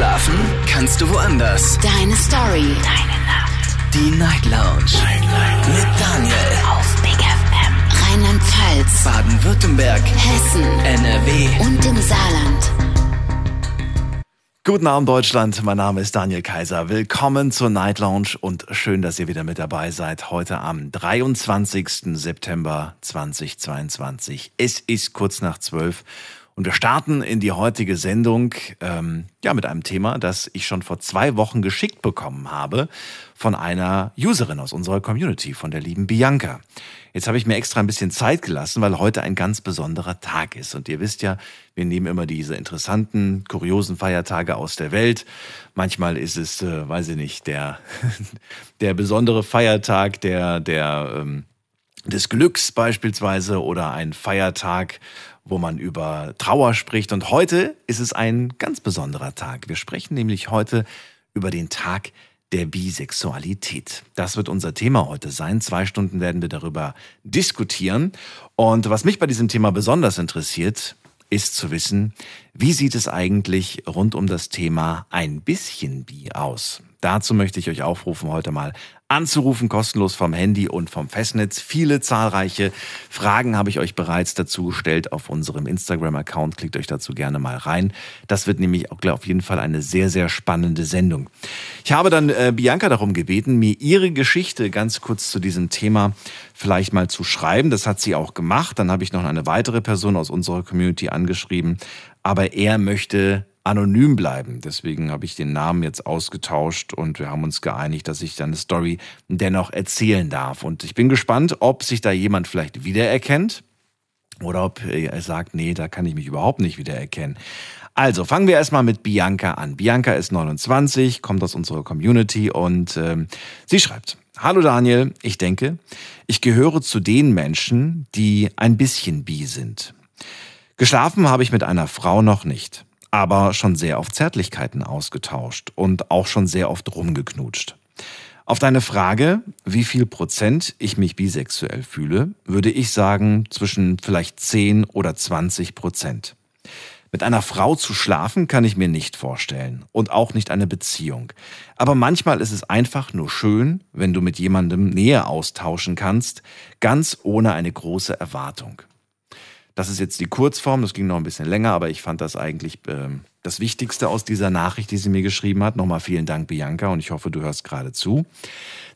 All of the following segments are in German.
Schlafen kannst du woanders. Deine Story. Deine Nacht. Die Night Lounge. Night, Night. Mit Daniel. Auf Big FM. Rheinland-Pfalz. Baden-Württemberg. Hessen. NRW. Und im Saarland. Guten Abend Deutschland, mein Name ist Daniel Kaiser. Willkommen zur Night Lounge und schön, dass ihr wieder mit dabei seid. Heute am 23. September 2022. Es ist kurz nach zwölf und wir starten in die heutige Sendung ähm, ja mit einem Thema, das ich schon vor zwei Wochen geschickt bekommen habe von einer Userin aus unserer Community, von der lieben Bianca. Jetzt habe ich mir extra ein bisschen Zeit gelassen, weil heute ein ganz besonderer Tag ist. Und ihr wisst ja, wir nehmen immer diese interessanten, kuriosen Feiertage aus der Welt. Manchmal ist es, äh, weiß ich nicht, der, der besondere Feiertag der, der, ähm, des Glücks beispielsweise oder ein Feiertag, wo man über Trauer spricht. Und heute ist es ein ganz besonderer Tag. Wir sprechen nämlich heute über den Tag der Bisexualität. Das wird unser Thema heute sein. Zwei Stunden werden wir darüber diskutieren. Und was mich bei diesem Thema besonders interessiert, ist zu wissen, wie sieht es eigentlich rund um das Thema ein bisschen Bi aus? Dazu möchte ich euch aufrufen, heute mal anzurufen, kostenlos vom Handy und vom Festnetz. Viele zahlreiche Fragen habe ich euch bereits dazu gestellt auf unserem Instagram-Account. Klickt euch dazu gerne mal rein. Das wird nämlich auch auf jeden Fall eine sehr, sehr spannende Sendung. Ich habe dann äh, Bianca darum gebeten, mir ihre Geschichte ganz kurz zu diesem Thema vielleicht mal zu schreiben. Das hat sie auch gemacht. Dann habe ich noch eine weitere Person aus unserer Community angeschrieben. Aber er möchte anonym bleiben. Deswegen habe ich den Namen jetzt ausgetauscht und wir haben uns geeinigt, dass ich dann eine Story dennoch erzählen darf. Und ich bin gespannt, ob sich da jemand vielleicht wiedererkennt oder ob er sagt, nee, da kann ich mich überhaupt nicht wiedererkennen. Also fangen wir erstmal mit Bianca an. Bianca ist 29, kommt aus unserer Community und ähm, sie schreibt, Hallo Daniel, ich denke, ich gehöre zu den Menschen, die ein bisschen bi sind. Geschlafen habe ich mit einer Frau noch nicht aber schon sehr auf Zärtlichkeiten ausgetauscht und auch schon sehr oft rumgeknutscht. Auf deine Frage, wie viel Prozent ich mich bisexuell fühle, würde ich sagen zwischen vielleicht 10 oder 20 Prozent. Mit einer Frau zu schlafen kann ich mir nicht vorstellen und auch nicht eine Beziehung. Aber manchmal ist es einfach nur schön, wenn du mit jemandem Nähe austauschen kannst, ganz ohne eine große Erwartung. Das ist jetzt die Kurzform, das ging noch ein bisschen länger, aber ich fand das eigentlich äh, das Wichtigste aus dieser Nachricht, die sie mir geschrieben hat. Nochmal vielen Dank, Bianca, und ich hoffe, du hörst gerade zu.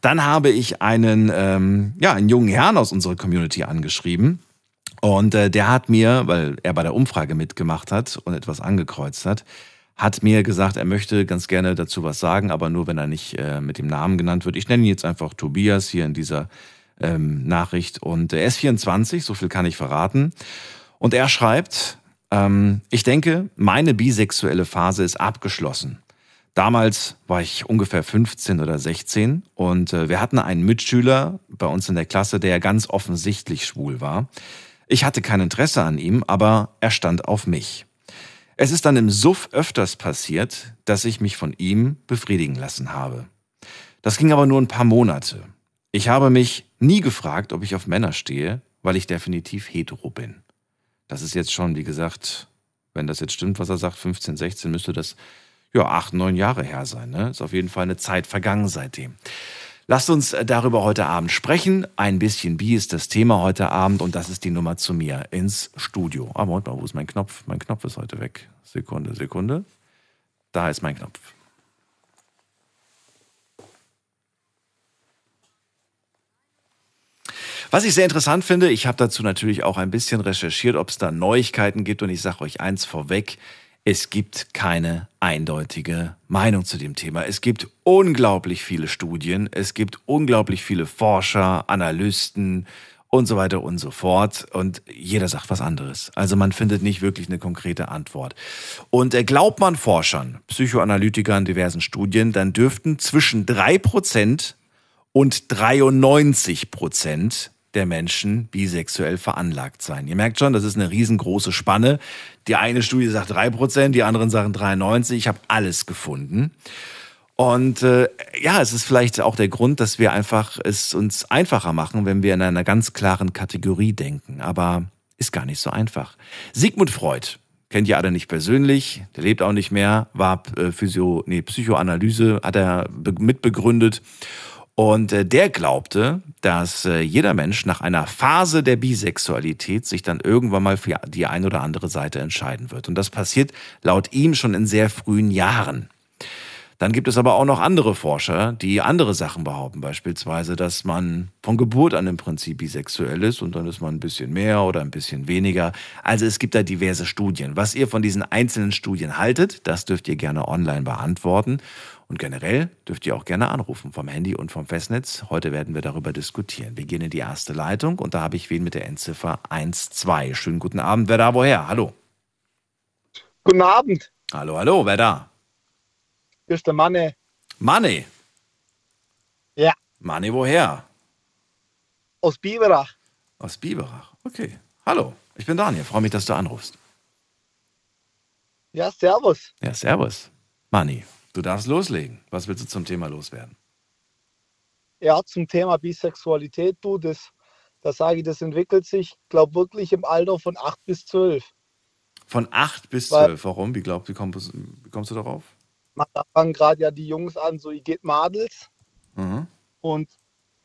Dann habe ich einen, ähm, ja, einen jungen Herrn aus unserer Community angeschrieben. Und äh, der hat mir, weil er bei der Umfrage mitgemacht hat und etwas angekreuzt hat, hat mir gesagt, er möchte ganz gerne dazu was sagen, aber nur wenn er nicht äh, mit dem Namen genannt wird. Ich nenne ihn jetzt einfach Tobias hier in dieser ähm, Nachricht. Und er ist 24, so viel kann ich verraten. Und er schreibt, ähm, ich denke, meine bisexuelle Phase ist abgeschlossen. Damals war ich ungefähr 15 oder 16 und äh, wir hatten einen Mitschüler bei uns in der Klasse, der ganz offensichtlich schwul war. Ich hatte kein Interesse an ihm, aber er stand auf mich. Es ist dann im Suff öfters passiert, dass ich mich von ihm befriedigen lassen habe. Das ging aber nur ein paar Monate. Ich habe mich nie gefragt, ob ich auf Männer stehe, weil ich definitiv hetero bin. Das ist jetzt schon, wie gesagt, wenn das jetzt stimmt, was er sagt, 15, 16, müsste das ja acht, neun Jahre her sein. Ne? Ist auf jeden Fall eine Zeit vergangen seitdem. Lasst uns darüber heute Abend sprechen. Ein bisschen wie ist das Thema heute Abend und das ist die Nummer zu mir ins Studio. Ah, Moment mal, wo ist mein Knopf? Mein Knopf ist heute weg. Sekunde, Sekunde. Da ist mein Knopf. Was ich sehr interessant finde, ich habe dazu natürlich auch ein bisschen recherchiert, ob es da Neuigkeiten gibt und ich sage euch eins vorweg, es gibt keine eindeutige Meinung zu dem Thema. Es gibt unglaublich viele Studien, es gibt unglaublich viele Forscher, Analysten und so weiter und so fort. Und jeder sagt was anderes. Also man findet nicht wirklich eine konkrete Antwort. Und äh, glaubt man Forschern, Psychoanalytikern, diversen Studien, dann dürften zwischen drei Prozent und 93 Prozent der Menschen bisexuell veranlagt sein. Ihr merkt schon, das ist eine riesengroße Spanne. Die eine Studie sagt drei Prozent, die anderen sagen 93. Ich habe alles gefunden. Und äh, ja, es ist vielleicht auch der Grund, dass wir einfach es uns einfacher machen, wenn wir in einer ganz klaren Kategorie denken. Aber ist gar nicht so einfach. Sigmund Freud kennt ihr alle nicht persönlich, der lebt auch nicht mehr, war äh, Physio, nee, Psychoanalyse, hat er mitbegründet. Und äh, der glaubte, dass äh, jeder Mensch nach einer Phase der Bisexualität sich dann irgendwann mal für die eine oder andere Seite entscheiden wird. Und das passiert laut ihm schon in sehr frühen Jahren. Dann gibt es aber auch noch andere Forscher, die andere Sachen behaupten, beispielsweise, dass man von Geburt an im Prinzip bisexuell ist und dann ist man ein bisschen mehr oder ein bisschen weniger. Also es gibt da diverse Studien. Was ihr von diesen einzelnen Studien haltet, das dürft ihr gerne online beantworten. Und generell dürft ihr auch gerne anrufen vom Handy und vom Festnetz. Heute werden wir darüber diskutieren. Wir gehen in die erste Leitung und da habe ich wen mit der Endziffer 12. Schönen guten Abend. Wer da woher? Hallo. Guten Abend. Hallo, hallo. Wer da? Hier ist der Manne. Manne? Ja. Manne woher? Aus Biberach. Aus Biberach. Okay. Hallo. Ich bin Daniel. Freue mich, dass du anrufst. Ja, servus. Ja, servus. Manni, Du darfst loslegen. Was willst du zum Thema loswerden? Ja, zum Thema Bisexualität, du, das, das sage ich, das entwickelt sich, glaube wirklich im Alter von 8 bis 12. Von 8 bis 12, warum? Wie, glaub, wie, kommst, wie kommst du darauf? Da fangen gerade ja die Jungs an, so ich geht Madels. Mhm. Und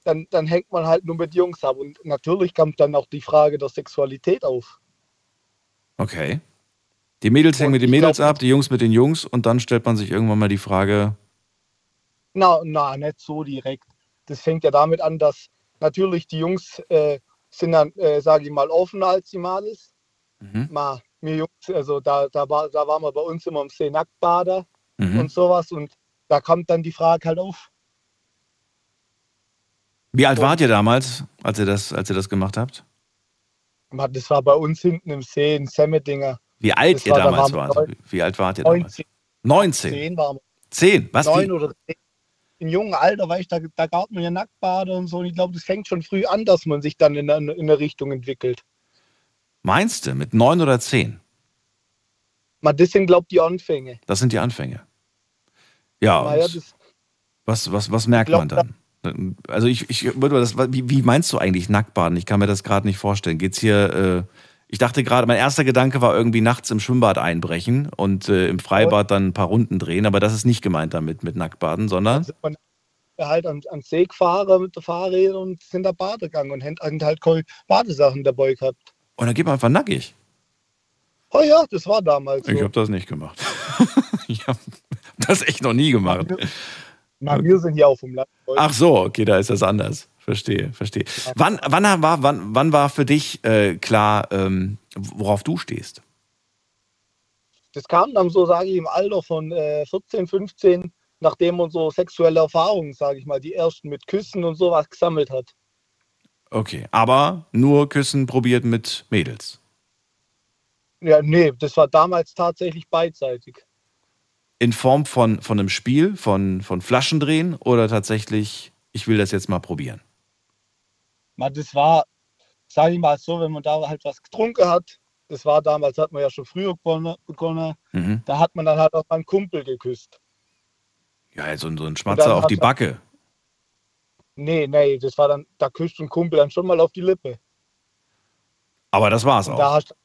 dann, dann hängt man halt nur mit Jungs ab. Und natürlich kommt dann auch die Frage der Sexualität auf. Okay. Die Mädels hängen mit den Mädels glaub, ab, die Jungs mit den Jungs und dann stellt man sich irgendwann mal die Frage. Na, na, nicht so direkt. Das fängt ja damit an, dass natürlich die Jungs äh, sind dann, äh, sage ich mal, offener als die Mädels. Mhm. Mal, mir Jungs, also da, da, war, da waren wir bei uns immer im See Nacktbader mhm. und sowas und da kommt dann die Frage halt auf. Wie alt und, wart ihr damals, als ihr das, als ihr das gemacht habt? Das war bei uns hinten im See in Semmedinger. Wie alt das ihr war, damals wart? Neun, Wie alt wart ihr 19. damals? 19. 10 waren wir. 10? Was? 9 oder 10. Im jungen Alter, weil ich da, da gab man ja Nacktbade und so. Und ich glaube, das fängt schon früh an, dass man sich dann in eine, in eine Richtung entwickelt. Meinst du, mit 9 oder 10? Man, das sind, glaube ich, die Anfänge. Das sind die Anfänge. Ja, ja was, was, was merkt glaub, man dann? Also ich, ich würde das, wie, wie meinst du eigentlich Nacktbaden? Ich kann mir das gerade nicht vorstellen. Geht es hier äh, ich dachte gerade, mein erster Gedanke war irgendwie nachts im Schwimmbad einbrechen und äh, im Freibad dann ein paar Runden drehen, aber das ist nicht gemeint damit mit Nacktbaden, sondern. Also halt an, an See gefahren mit den Fahrrädern und sind da badegegangen und haben halt Badesachen dabei gehabt. Und dann geht man einfach nackig. Oh ja, das war damals. So. Ich habe das nicht gemacht. ich habe das echt noch nie gemacht. Na, wir sind hier auf dem Land. Ach so, okay, da ist das anders. Verstehe, verstehe. Wann, wann, war, wann, wann war für dich äh, klar, ähm, worauf du stehst? Das kam dann so, sage ich, im Alter von äh, 14, 15, nachdem man so sexuelle Erfahrungen, sage ich mal, die ersten mit Küssen und sowas gesammelt hat. Okay, aber nur Küssen probiert mit Mädels? Ja, nee, das war damals tatsächlich beidseitig. In Form von, von einem Spiel, von, von Flaschendrehen oder tatsächlich, ich will das jetzt mal probieren? Das war, sage ich mal so, wenn man da halt was getrunken hat, das war damals, hat man ja schon früher begonnen, mhm. da hat man dann halt auch einen Kumpel geküsst. Ja, so, so ein Schmatzer auf die Backe. Nee, nee, das war dann, da küsst ein Kumpel dann schon mal auf die Lippe. Aber das war's auch. Da hast,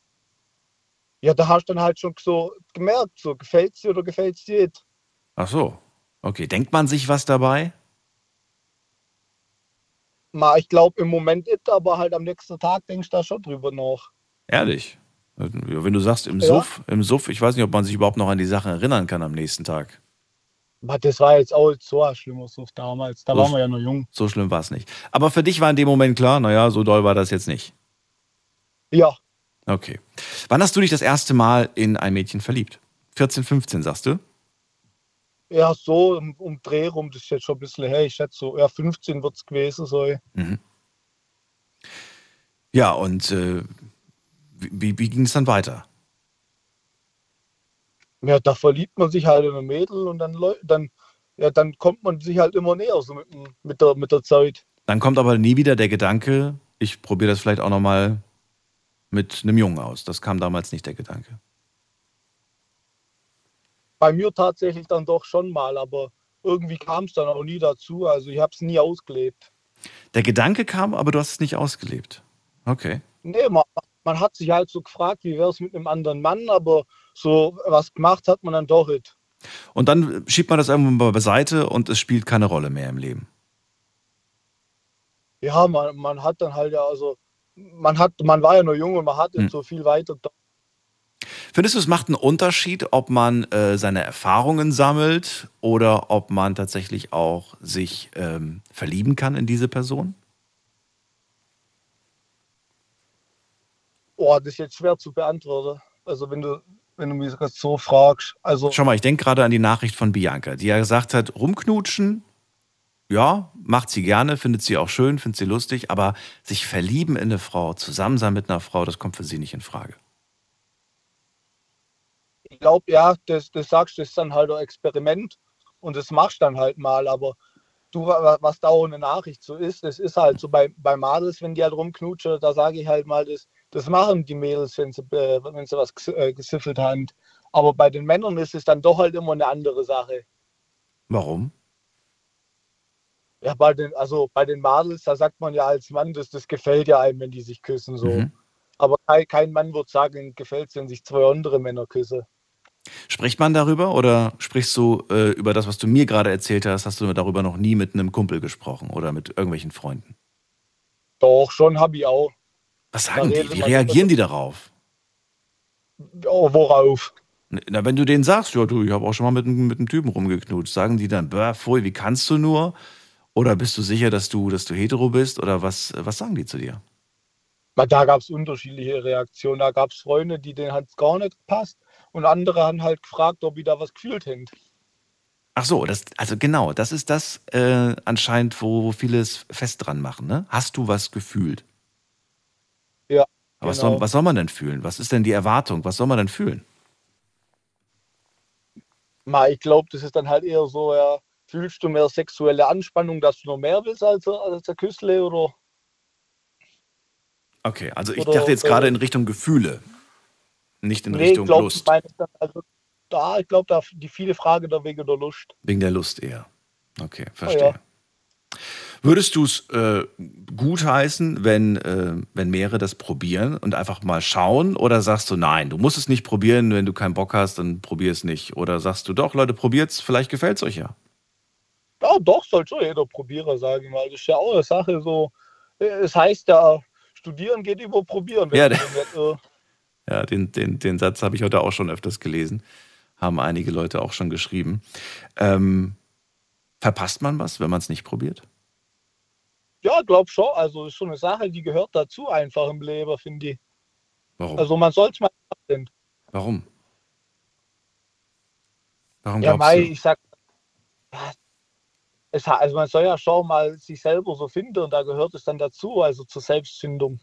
ja, da hast du dann halt schon so gemerkt, so gefällt's dir oder gefällt's dir nicht. Ach so. Okay, denkt man sich was dabei? Ma, ich glaube im Moment nicht, aber halt am nächsten Tag denkst du da schon drüber nach. Ehrlich? Wenn du sagst im ja. Suff, im Suff, ich weiß nicht, ob man sich überhaupt noch an die Sachen erinnern kann am nächsten Tag. Aber das war jetzt auch so ein schlimmer Suff damals. Da so waren wir ja noch jung. So schlimm war es nicht. Aber für dich war in dem Moment klar, naja, so doll war das jetzt nicht. Ja. Okay. Wann hast du dich das erste Mal in ein Mädchen verliebt? 14, 15, sagst du? Ja, so um, um Dreh rum, das ist jetzt schon ein bisschen her. Ich schätze so, ja, 15 wird es gewesen sein. Mhm. Ja, und äh, wie, wie ging es dann weiter? Ja, da verliebt man sich halt in ein Mädel und dann, dann, ja, dann kommt man sich halt immer näher so mit, mit, der, mit der Zeit. Dann kommt aber nie wieder der Gedanke, ich probiere das vielleicht auch nochmal mit einem Jungen aus. Das kam damals nicht der Gedanke bei mir tatsächlich dann doch schon mal, aber irgendwie kam es dann auch nie dazu. Also ich habe es nie ausgelebt. Der Gedanke kam, aber du hast es nicht ausgelebt. Okay. Nee, man, man hat sich halt so gefragt, wie wäre es mit einem anderen Mann, aber so was gemacht hat man dann doch nicht. Und dann schiebt man das irgendwann mal beiseite und es spielt keine Rolle mehr im Leben. Ja, man, man hat dann halt ja, also man hat, man war ja nur jung und man hat hm. so viel weiter. Findest du, es macht einen Unterschied, ob man äh, seine Erfahrungen sammelt oder ob man tatsächlich auch sich ähm, verlieben kann in diese Person? Oh, das ist jetzt schwer zu beantworten. Also wenn du, wenn du mich so fragst. Also Schau mal, ich denke gerade an die Nachricht von Bianca, die ja gesagt hat, rumknutschen, ja, macht sie gerne, findet sie auch schön, findet sie lustig, aber sich verlieben in eine Frau, zusammen sein mit einer Frau, das kommt für sie nicht in Frage. Ich glaube, ja, das, das sagst du, ist dann halt ein Experiment und das machst dann halt mal, aber du, was da auch eine Nachricht so ist, das ist halt so bei, bei Madels, wenn die halt rumknutschen, da sage ich halt mal, das, das machen die Mädels, wenn sie, äh, wenn sie was äh, gesiffelt haben. Aber bei den Männern ist es dann doch halt immer eine andere Sache. Warum? Ja, bei den, also bei den Madels, da sagt man ja als Mann, das, das gefällt ja einem, wenn die sich küssen. So. Mhm. Aber kein, kein Mann wird sagen, gefällt es, wenn sich zwei andere Männer küssen. Spricht man darüber oder sprichst du äh, über das, was du mir gerade erzählt hast? Hast du darüber noch nie mit einem Kumpel gesprochen oder mit irgendwelchen Freunden? Doch, schon habe ich auch. Was sagen die? Wie reagieren die darauf? Oh, worauf? Na, wenn du denen sagst, ja, du, ich habe auch schon mal mit, mit einem Typen rumgeknutscht, sagen die dann, voll, wie kannst du nur? Oder bist du sicher, dass du, dass du hetero bist? Oder was, was sagen die zu dir? Da gab es unterschiedliche Reaktionen. Da gab es Freunde, die denen hat es gar nicht gepasst. Und andere haben halt gefragt, ob da was gefühlt hätte. Ach so, das, also genau, das ist das äh, anscheinend, wo viele es fest dran machen. Ne? Hast du was gefühlt? Ja. Aber genau. was, soll, genau. was soll man denn fühlen? Was ist denn die Erwartung? Was soll man denn fühlen? Ma, ich glaube, das ist dann halt eher so, ja, fühlst du mehr sexuelle Anspannung, dass du noch mehr willst als, als der Küssle oder? Okay, also ich oder, dachte jetzt gerade in Richtung Gefühle, nicht in nee, Richtung glaub, Lust. Ich also, da, ich glaube, da die viele Frage da wegen der Lust. Wegen der Lust eher. Okay, verstehe. Ja, ja. Würdest du es äh, gutheißen, wenn, äh, wenn mehrere das probieren und einfach mal schauen? Oder sagst du, nein, du musst es nicht probieren, wenn du keinen Bock hast, dann probier es nicht? Oder sagst du, doch, Leute, probiert es, vielleicht gefällt es euch ja? Ja, doch, soll schon jeder probieren, sage ich mal. Das ist ja auch eine Sache so. Es heißt ja, studieren geht über probieren. Ja, äh ja den, den, den Satz habe ich heute auch schon öfters gelesen. Haben einige Leute auch schon geschrieben. Ähm, verpasst man was, wenn man es nicht probiert? Ja, glaub schon. Also ist schon eine Sache, die gehört dazu einfach im Leben, finde ich. Warum? Also man soll es mal machen. Warum? Warum ja, Mai, ich sag, es, also man soll ja schon mal sich selber so finden und da gehört es dann dazu, also zur Selbstfindung.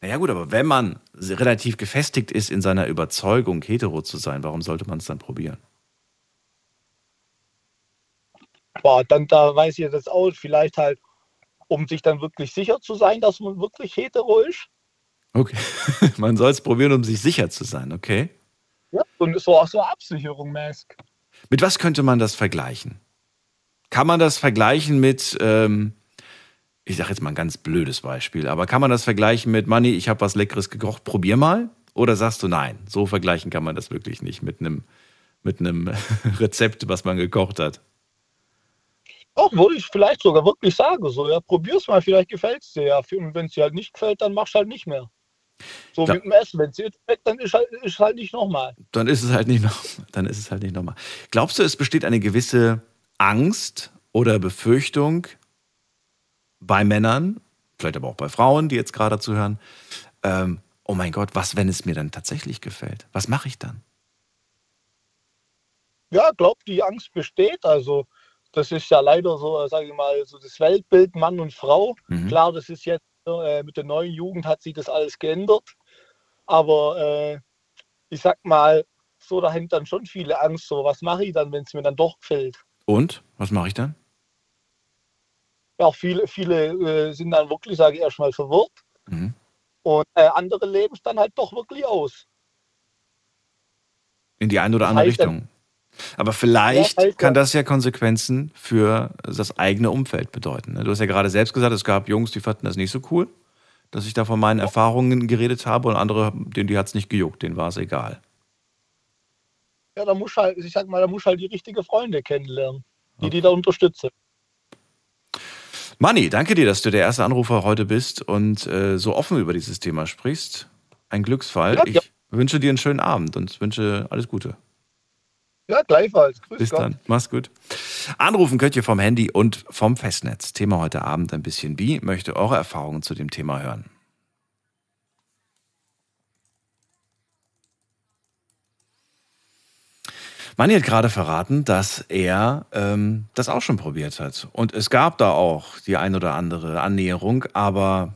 Naja gut, aber wenn man relativ gefestigt ist in seiner Überzeugung, hetero zu sein, warum sollte man es dann probieren? Boah, dann da weiß ich das auch, vielleicht halt um sich dann wirklich sicher zu sein, dass man wirklich hetero ist. Okay. man soll es probieren, um sich sicher zu sein, okay? Ja, und so, so Absicherung mäßig. Mit was könnte man das vergleichen? Kann man das vergleichen mit, ähm, ich sage jetzt mal ein ganz blödes Beispiel, aber kann man das vergleichen mit, Manni, ich habe was Leckeres gekocht, probier mal? Oder sagst du nein? So vergleichen kann man das wirklich nicht mit einem mit einem Rezept, was man gekocht hat. Doch, würde ich vielleicht sogar wirklich sagen. So, ja, probier's mal, vielleicht gefällt es dir ja. Und wenn es dir halt nicht gefällt, dann machst halt nicht mehr. So da, mit dem Essen, wenn es dir schmeckt, dann ist halt, ist halt nicht nochmal. Dann ist es halt nicht noch, dann ist es halt nicht nochmal. Glaubst du, es besteht eine gewisse Angst oder Befürchtung bei Männern, vielleicht aber auch bei Frauen, die jetzt gerade zuhören, ähm, oh mein Gott, was, wenn es mir dann tatsächlich gefällt? Was mache ich dann? Ja, glaub, die Angst besteht. Also das ist ja leider so, sage ich mal, so das Weltbild Mann und Frau. Mhm. Klar, das ist jetzt äh, mit der neuen Jugend hat sich das alles geändert. Aber äh, ich sag mal, so da hängt dann schon viele Angst. So, was mache ich dann, wenn es mir dann doch gefällt? Und? Was mache ich dann? Ja, viele, viele äh, sind dann wirklich, sage ich, erstmal verwirrt. Mhm. Und äh, andere leben es dann halt doch wirklich aus. In die eine oder andere Richtung. Aber vielleicht ja, kann das ja Konsequenzen für das eigene Umfeld bedeuten. Ne? Du hast ja gerade selbst gesagt, es gab Jungs, die fanden das nicht so cool. dass ich da von meinen Erfahrungen geredet habe und andere, denen die hat es nicht gejuckt, denen war es egal. Ja, da muss halt, ich sag mal, da muss halt die richtige Freunde kennenlernen, die die da unterstützen. Manni, danke dir, dass du der erste Anrufer heute bist und äh, so offen über dieses Thema sprichst. Ein Glücksfall. Ja, ich ja. wünsche dir einen schönen Abend und wünsche alles Gute. Ja, gleichfalls. Grüß Bis Gott. dann. Mach's gut. Anrufen könnt ihr vom Handy und vom Festnetz. Thema heute Abend ein bisschen wie. Möchte eure Erfahrungen zu dem Thema hören. Manni hat gerade verraten, dass er ähm, das auch schon probiert hat. Und es gab da auch die ein oder andere Annäherung, aber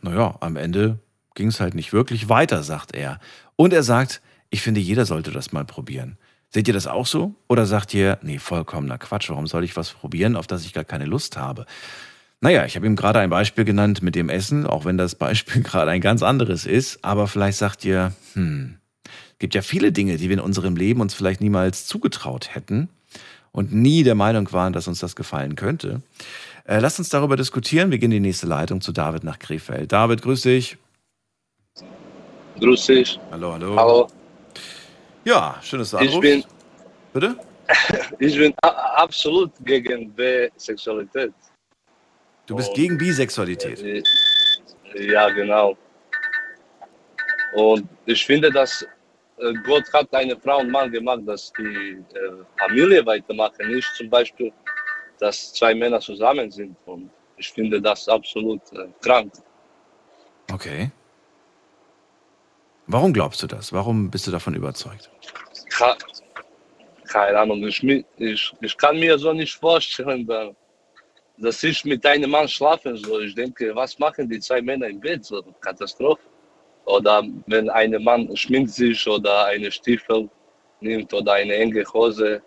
naja, am Ende ging es halt nicht wirklich weiter, sagt er. Und er sagt, ich finde, jeder sollte das mal probieren. Seht ihr das auch so? Oder sagt ihr, nee, vollkommener Quatsch, warum soll ich was probieren, auf das ich gar keine Lust habe? Naja, ich habe ihm gerade ein Beispiel genannt mit dem Essen, auch wenn das Beispiel gerade ein ganz anderes ist. Aber vielleicht sagt ihr, hm, gibt ja viele Dinge, die wir in unserem Leben uns vielleicht niemals zugetraut hätten und nie der Meinung waren, dass uns das gefallen könnte. Äh, lasst uns darüber diskutieren. Wir gehen in die nächste Leitung zu David nach Krefeld. David, grüß dich. Grüß dich. Hallo, hallo. Hallo. Ja, schön, dass Ich bin, Bitte? ich bin absolut gegen Bisexualität. Du bist Und- gegen Bisexualität. Äh, Ja, genau. Und ich finde, dass Gott hat eine Frau und Mann gemacht, dass die Familie weitermachen, nicht zum Beispiel, dass zwei Männer zusammen sind. Und ich finde das absolut krank. Okay. Warum glaubst du das? Warum bist du davon überzeugt? Ka- Keine Ahnung, ich, ich, ich kann mir so nicht vorstellen, da- dass ich mit einem Mann schlafen soll. Ich denke, was machen die zwei Männer im Bett? So Katastrophe. Oder wenn ein Mann schminkt sich oder eine Stiefel nimmt oder eine enge Hose.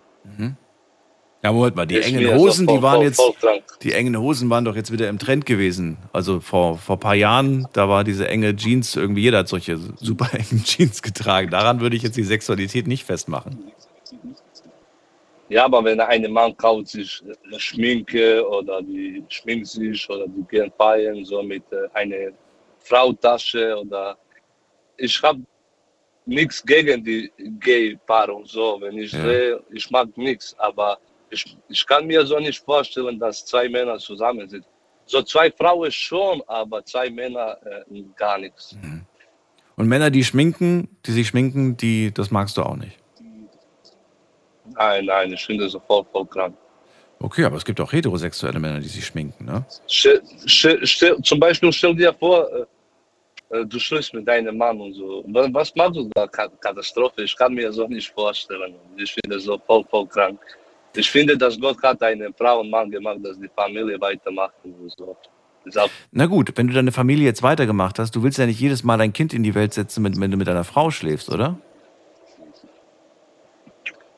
Ja, Moment mal, die ist engen mir Hosen, voll, die waren voll, jetzt, Voll die engen Hosen waren doch jetzt wieder im Trend gewesen. Also vor, vor ein paar Jahren, da war diese enge Jeans, irgendwie jeder hat solche super engen Jeans getragen. Daran würde ich jetzt die Sexualität nicht festmachen. Ja, aber wenn ein Mann kauft sich eine Schminke oder die schminkt sich oder die gehen feiern, so mit äh, einer Frautasche oder ich habe nichts gegen die Gay-Paarung so, wenn ich Ja. sehe, ich mag nichts, aber ich, ich kann mir so nicht vorstellen, dass zwei Männer zusammen sind. So zwei Frauen schon, aber zwei Männer äh, gar nichts. Und Männer, die schminken, die sich schminken, die, das magst du auch nicht. Nein, nein, ich finde so voll, voll krank. Okay, aber es gibt auch heterosexuelle Männer, die sich schminken, ne? Stell, stell, stell, zum Beispiel stell dir vor, äh, du schläfst mit deinem Mann und so. Was, machst du da? Ka- Katastrophe. Ich kann mir so nicht vorstellen. Ich finde so voll, voll krank. Ich finde, dass Gott hat eine Frau und Mann gemacht, dass die Familie weitermachen und so. Na gut, wenn du deine Familie jetzt weitergemacht hast, du willst ja nicht jedes Mal dein Kind in die Welt setzen, wenn du mit deiner Frau schläfst, oder?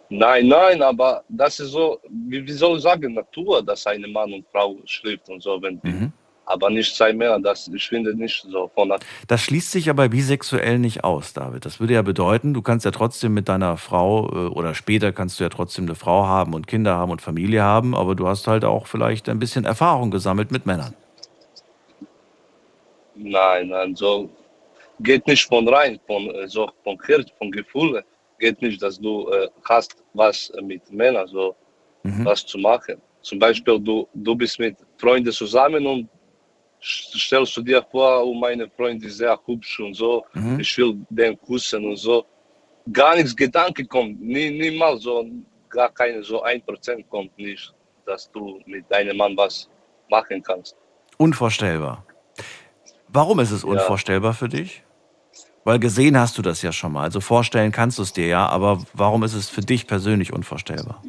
nein, nein, aber das ist so, wie, wie soll ich sagen, Natur, dass eine Mann und Frau schläft und so. Wenn die, Mhm. Aber nicht zwei Männer, das, ich finde nicht so von. Das schließt sich aber bisexuell nicht aus, David. Das würde ja bedeuten, du kannst ja trotzdem mit deiner Frau äh, oder später kannst du ja trotzdem eine Frau haben und Kinder haben und Familie haben, aber du hast halt auch vielleicht ein bisschen Erfahrung gesammelt mit Männern. Nein, nein, so geht nicht von rein, von äh, so von Herz, von Gefühlen. Geht nicht, dass du äh, hast was mit Männern so Mhm. was zu machen. Zum Beispiel du du bist mit Freunden zusammen und stellst du dir vor, oh meine Freundin ist sehr hübsch und so, Mhm. ich will den küssen und so. Gar nichts Gedanke kommt, nie, niemals so, gar keine so ein Prozent kommt nicht, dass du mit deinem Mann was machen kannst. Unvorstellbar. Warum ist es Ja. unvorstellbar für dich? Weil gesehen hast du das ja schon mal. Also vorstellen kannst du es dir ja, aber warum ist es für dich persönlich unvorstellbar?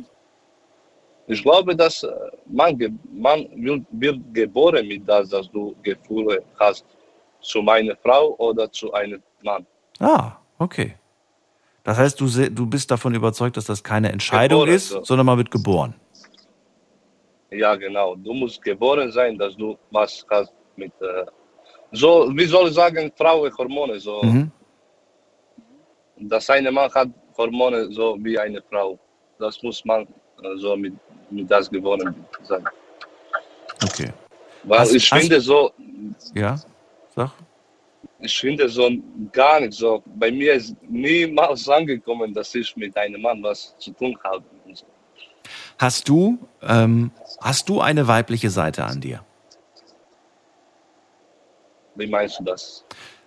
Ich glaube, dass äh, man, man wird, wird geboren mit das, dass du Gefühle hast zu meiner Frau oder zu einem Mann. Ah, okay. Das heißt, du, du bist davon überzeugt, dass das keine Entscheidung Geboren, ist, so. sondern man wird geboren. Ja, genau. Du musst geboren sein, dass du was hast mit, äh, so, wie soll ich sagen, Frauenhormone. So, Mhm. Dass ein Mann hat Hormone so wie eine Frau. Das muss man so mit, mit das geboren sein. Okay. Weil Hast- ich hast- finde so, Ja? Sag. Ich finde so gar nicht so. Bei mir ist niemals angekommen, dass ich mit einem Mann was zu tun habe. Hast du, ähm, hast du eine weibliche Seite an dir? Wie meinst du das?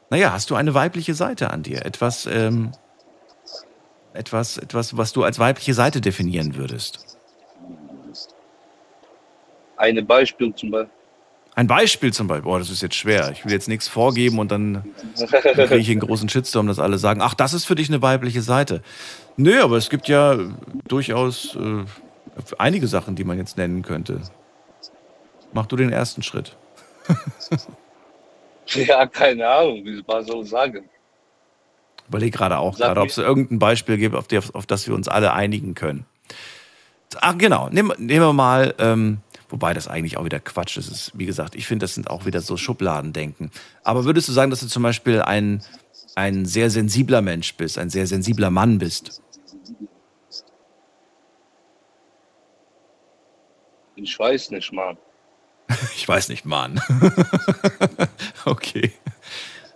Naja, hast du eine weibliche Seite an dir? Etwas, ähm, etwas, etwas, was du als weibliche Seite definieren würdest? Ein Beispiel zum Beispiel. Ein Beispiel zum Beispiel. Boah, das ist jetzt schwer. Ich will jetzt nichts vorgeben und dann, kriege ich einen großen Shitstorm, dass alle sagen, ach, das ist für dich eine weibliche Seite. Nö, aber es gibt ja durchaus äh, einige Sachen, die man jetzt nennen könnte. Mach du den ersten Schritt. Ja, keine Ahnung, wie man so sagen. Überleg gerade auch Sag gerade, ob es irgendein Beispiel gibt, auf, die, auf das wir uns alle einigen können. Ach genau, nehmen, nehmen wir mal, ähm, wobei das eigentlich auch wieder Quatsch ist. ist. Wie gesagt, ich finde, das sind auch wieder so Schubladendenken. Aber würdest du sagen, dass du zum Beispiel ein, ein sehr sensibler Mensch bist, ein sehr sensibler Mann bist? Ich weiß nicht, Mann. Ich weiß nicht, Mann. okay.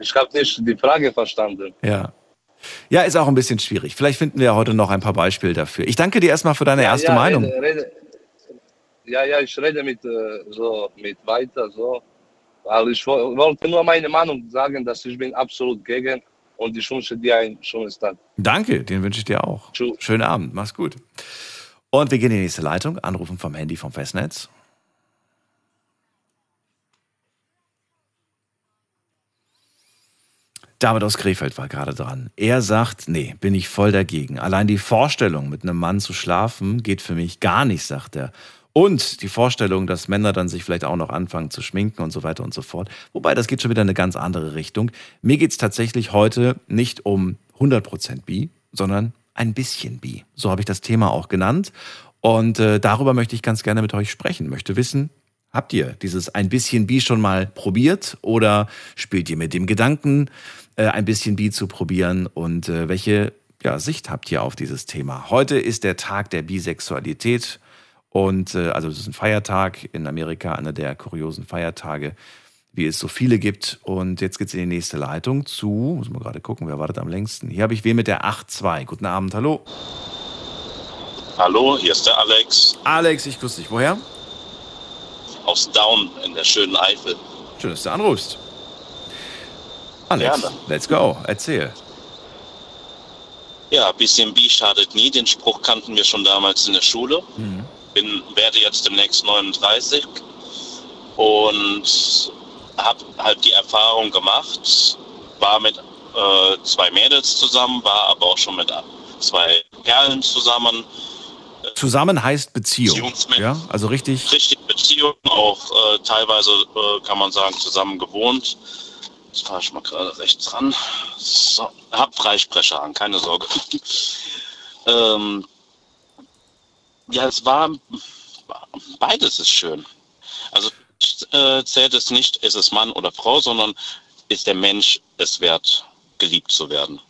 Ich habe nicht die Frage verstanden. Ja. Ja, ist auch ein bisschen schwierig. Vielleicht finden wir heute noch ein paar Beispiele dafür. Ich danke dir erstmal für deine erste ja, Meinung. Rede, rede. Ja, ja, ich rede mit, äh, so, mit weiter, so. Weil ich wo- wollte nur meine Meinung sagen, dass ich bin absolut gegen und ich wünsche dir einen schönen Tag. Danke, den wünsche ich dir auch. Tschüss. Schönen Abend, mach's gut. Und wir gehen in die nächste Leitung, anrufen vom Handy vom Festnetz. David aus Krefeld war gerade dran. Er sagt, nee, bin ich voll dagegen. Allein die Vorstellung, mit einem Mann zu schlafen, geht für mich gar nicht, sagt er. Und die Vorstellung, dass Männer dann sich vielleicht auch noch anfangen zu schminken und so weiter und so fort. Wobei, das geht schon wieder in eine ganz andere Richtung. Mir geht's tatsächlich heute nicht um 100% Bi, sondern ein bisschen Bi. So habe ich das Thema auch genannt. Und äh, darüber möchte ich ganz gerne mit euch sprechen. Möchte wissen, Habt ihr dieses ein bisschen Bi schon mal probiert oder spielt ihr mit dem Gedanken, äh, ein bisschen Bi zu probieren? Und äh, welche ja, Sicht habt ihr auf dieses Thema? Heute ist der Tag der Bisexualität und äh, also es ist ein Feiertag in Amerika, einer der kuriosen Feiertage, wie es so viele gibt. Und jetzt geht's in die nächste Leitung zu, muss man gerade gucken, wer wartet am längsten. Hier habe ich wen mit der 8.2. Guten Abend, hallo. Hallo, hier ist der Alex Alex, ich grüße dich. Woher? aus Down in der schönen Eifel. Schön, dass du anrufst. Alex, Gerne. let's go. Erzähl. Ja, bisschen Bi schadet nie. Den Spruch kannten wir schon damals in der Schule. Bin, werde jetzt demnächst 39 und habe halt die Erfahrung gemacht, war mit äh, zwei Mädels zusammen, war aber auch schon mit zwei Kerlen zusammen. Zusammen heißt Beziehung. Ja, also richtig. Richtig Beziehung, auch äh, teilweise äh, kann man sagen zusammen gewohnt. Jetzt fahre ich mal gerade rechts ran. So, hab Freisprecher an, keine Sorge. ähm, ja, es war beides ist schön. Also äh, zählt es nicht, ist es Mann oder Frau, sondern ist der Mensch es wert, geliebt zu werden.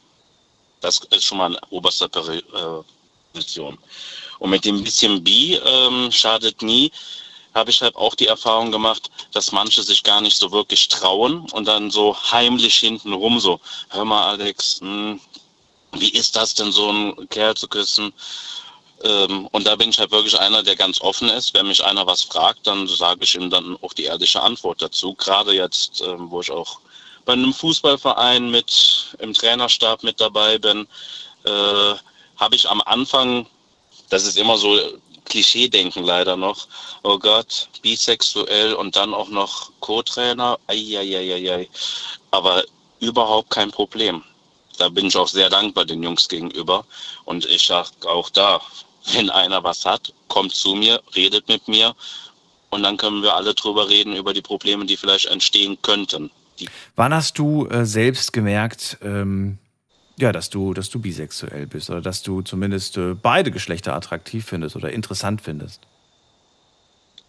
Das ist schon mal eine oberste Peri- äh, Position. Und mit dem bisschen Bi ähm, schadet nie, habe ich halt auch die Erfahrung gemacht, dass manche sich gar nicht so wirklich trauen und dann so heimlich hintenrum so, hör mal Alex, hm, wie ist das denn so ein Kerl zu küssen? Ähm, und da bin ich halt wirklich einer, der ganz offen ist. Wenn mich einer was fragt, dann sage ich ihm dann auch die ehrliche Antwort dazu. Gerade jetzt, ähm, wo ich auch bei einem Fußballverein mit im Trainerstab mit dabei bin, äh, habe ich am Anfang, das ist immer so Klischee-Denken leider noch, oh Gott, bisexuell und dann auch noch Co-Trainer, eieieiei. aber überhaupt kein Problem. Da bin ich auch sehr dankbar den Jungs gegenüber und ich sage auch da, wenn einer was hat, kommt zu mir, redet mit mir und dann können wir alle drüber reden, über die Probleme, die vielleicht entstehen könnten. Wann hast du äh, selbst gemerkt, ähm, ja, dass du, dass du bisexuell bist oder dass du zumindest äh, beide Geschlechter attraktiv findest oder interessant findest?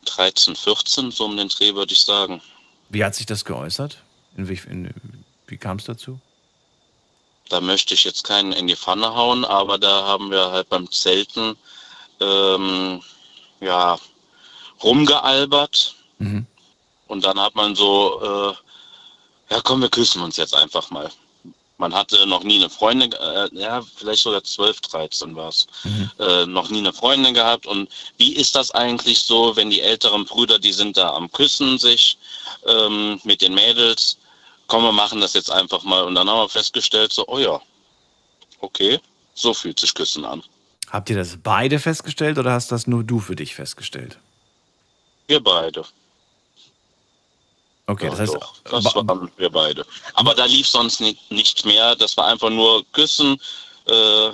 13, 14, so um den Dreh würde ich sagen. Wie hat sich das geäußert? In, wie in, wie kam es dazu? Da möchte ich jetzt keinen in die Pfanne hauen, aber da haben wir halt beim Zelten ähm, ja rumgealbert Mhm. und dann hat man so äh, ja komm, wir küssen uns jetzt einfach mal. Man hatte noch nie eine Freundin, äh, ja, vielleicht sogar 12, 13 war es, mhm. äh, noch nie eine Freundin gehabt. Und wie ist das eigentlich so, wenn die älteren Brüder, die sind da am Küssen sich ähm, mit den Mädels, komm, wir machen das jetzt einfach mal. Und dann haben wir festgestellt, so, oh ja, okay, so fühlt sich Küssen an. Habt ihr das beide festgestellt oder hast das nur du für dich festgestellt? Wir beide. Okay, das heißt, doch, das waren wir beide. Aber da lief sonst nicht, nichts mehr. Das war einfach nur Küssen, äh,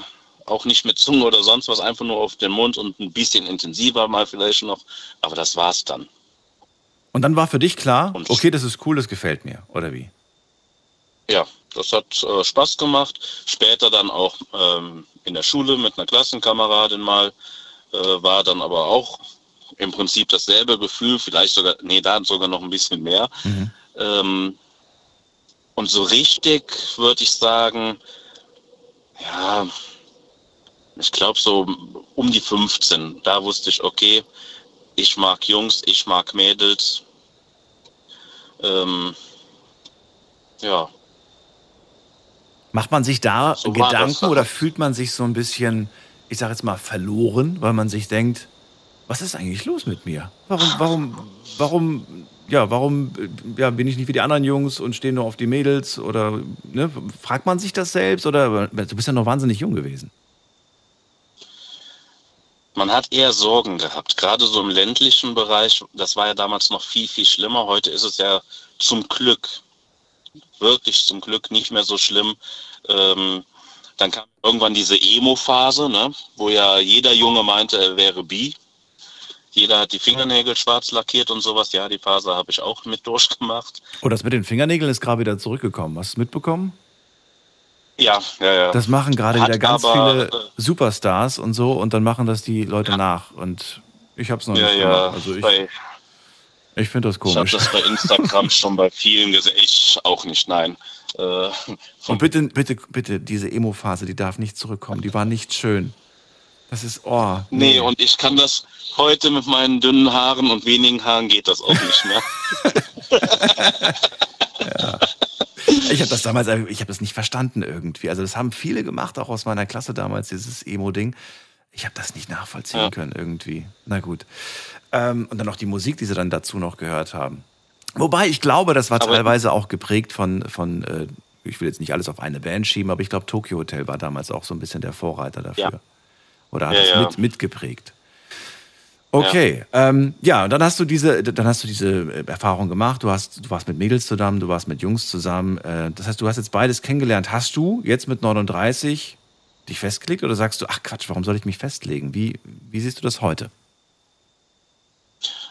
auch nicht mit Zunge oder sonst was, einfach nur auf den Mund und ein bisschen intensiver mal vielleicht noch. Aber das war's dann. Und dann war für dich klar, und okay, das ist cool, das gefällt mir, oder wie? Ja, das hat äh, Spaß gemacht. Später dann auch ähm, in der Schule mit einer Klassenkameradin mal, äh, war dann aber auch im Prinzip dasselbe Gefühl, vielleicht sogar, nee, da sogar noch ein bisschen mehr. Mhm. Ähm, und so richtig würde ich sagen, ja, ich glaube so um die 15. Da wusste ich, okay, ich mag Jungs, ich mag Mädels. Ähm, ja. Macht man sich da so Gedanken oder fühlt man sich so ein bisschen, ich sage jetzt mal, verloren, weil man sich denkt, was ist eigentlich los mit mir? Warum, warum, warum, ja, warum ja, bin ich nicht wie die anderen Jungs und stehe nur auf die Mädels? Oder ne, fragt man sich das selbst? Oder du bist ja noch wahnsinnig jung gewesen. Man hat eher Sorgen gehabt, gerade so im ländlichen Bereich. Das war ja damals noch viel, viel schlimmer. Heute ist es ja zum Glück, wirklich zum Glück nicht mehr so schlimm. Ähm, dann kam irgendwann diese Emo-Phase, ne, wo ja jeder Junge meinte, er wäre bi. Jeder hat die Fingernägel schwarz lackiert und sowas. Ja, die Phase habe ich auch mit durchgemacht. Oh, das mit den Fingernägeln ist gerade wieder zurückgekommen. Hast du es mitbekommen? Ja, ja, ja. Das machen gerade wieder ganz aber, viele äh, Superstars und so und dann machen das die Leute ja. nach. Und ich habe es noch ja, nicht ja. gemacht. Also ich, bei, ich finde das komisch. Ich habe das bei Instagram schon bei vielen gesehen. Ich auch nicht, nein. Äh, und bitte, bitte, bitte, diese Emo-Phase, die darf nicht zurückkommen. Die war nicht schön. Das ist, oh. Nee. nee, und ich kann das heute mit meinen dünnen Haaren und wenigen Haaren geht das auch nicht mehr. ja. Ich habe das damals, ich habe das nicht verstanden irgendwie. Also das haben viele gemacht, auch aus meiner Klasse damals, dieses Emo-Ding. Ich habe das nicht nachvollziehen ja. können irgendwie. Na gut. Ähm, und dann noch die Musik, die sie dann dazu noch gehört haben. Wobei ich glaube, das war aber teilweise auch geprägt von, von äh, ich will jetzt nicht alles auf eine Band schieben, aber ich glaube, Tokyo Hotel war damals auch so ein bisschen der Vorreiter dafür. Ja. Oder hat ja, es ja. Mit, mitgeprägt? Okay, ja. Ähm, ja, und dann hast du diese, dann hast du diese äh, Erfahrung gemacht. Du hast, du warst mit Mädels zusammen, du warst mit Jungs zusammen. Äh, das heißt, du hast jetzt beides kennengelernt. Hast du jetzt mit 39 dich festgelegt oder sagst du, ach Quatsch, warum soll ich mich festlegen? Wie, wie siehst du das heute?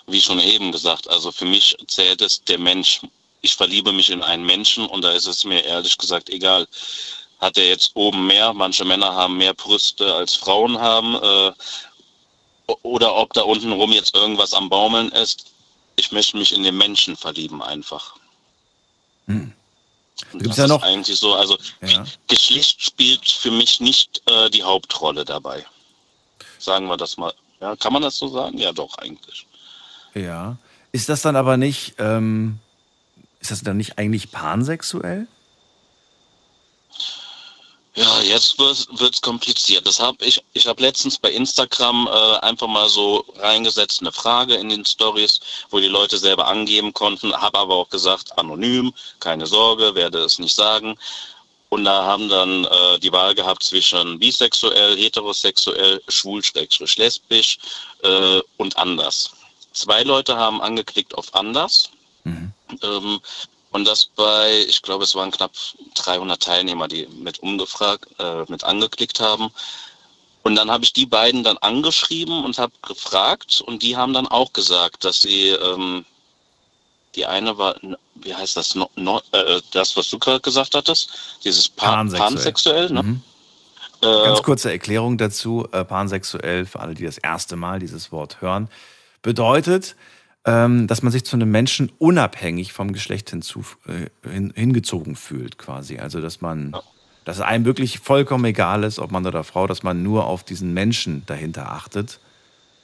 Wie schon eben gesagt, also für mich zählt es der Mensch. Ich verliebe mich in einen Menschen und da ist es mir ehrlich gesagt egal hat er jetzt oben mehr. Manche Männer haben mehr Brüste als Frauen haben. Äh, oder ob da unten rum jetzt irgendwas am Baumeln ist. Ich möchte mich in den Menschen verlieben einfach. Hm. Gibt's ja noch? eigentlich so. Also ja. Geschlecht spielt für mich nicht äh, die Hauptrolle dabei. Sagen wir das mal. Ja, kann man das so sagen? Ja, doch, eigentlich. Ja. Ist das dann aber nicht, ähm, ist das dann nicht eigentlich pansexuell? Ja, jetzt wird es kompliziert. Das hab ich ich habe letztens bei Instagram äh, einfach mal so reingesetzt eine Frage in den Stories, wo die Leute selber angeben konnten, habe aber auch gesagt anonym, keine Sorge, werde es nicht sagen. Und da haben dann äh, die Wahl gehabt zwischen bisexuell, heterosexuell, schwul, schrägstrich, lesbisch äh, und anders. Zwei Leute haben angeklickt auf anders. Mhm. Ähm, und das bei, ich glaube, es waren knapp 300 Teilnehmer, die mit umgefragt, äh, mit angeklickt haben. Und dann habe ich die beiden dann angeschrieben und habe gefragt und die haben dann auch gesagt, dass sie, ähm, die eine war, wie heißt das, no, no, äh, das, was du gerade gesagt hattest, dieses Pan pansexuell, pansexuell ne? Mhm. Äh, Ganz kurze Erklärung dazu, äh, pansexuell, für alle, die das erste Mal dieses Wort hören, bedeutet, dass man sich zu einem Menschen unabhängig vom Geschlecht hinzu, äh, hin, hingezogen fühlt, quasi. Also, dass man, dass es einem wirklich vollkommen egal ist, ob Mann oder Frau, dass man nur auf diesen Menschen dahinter achtet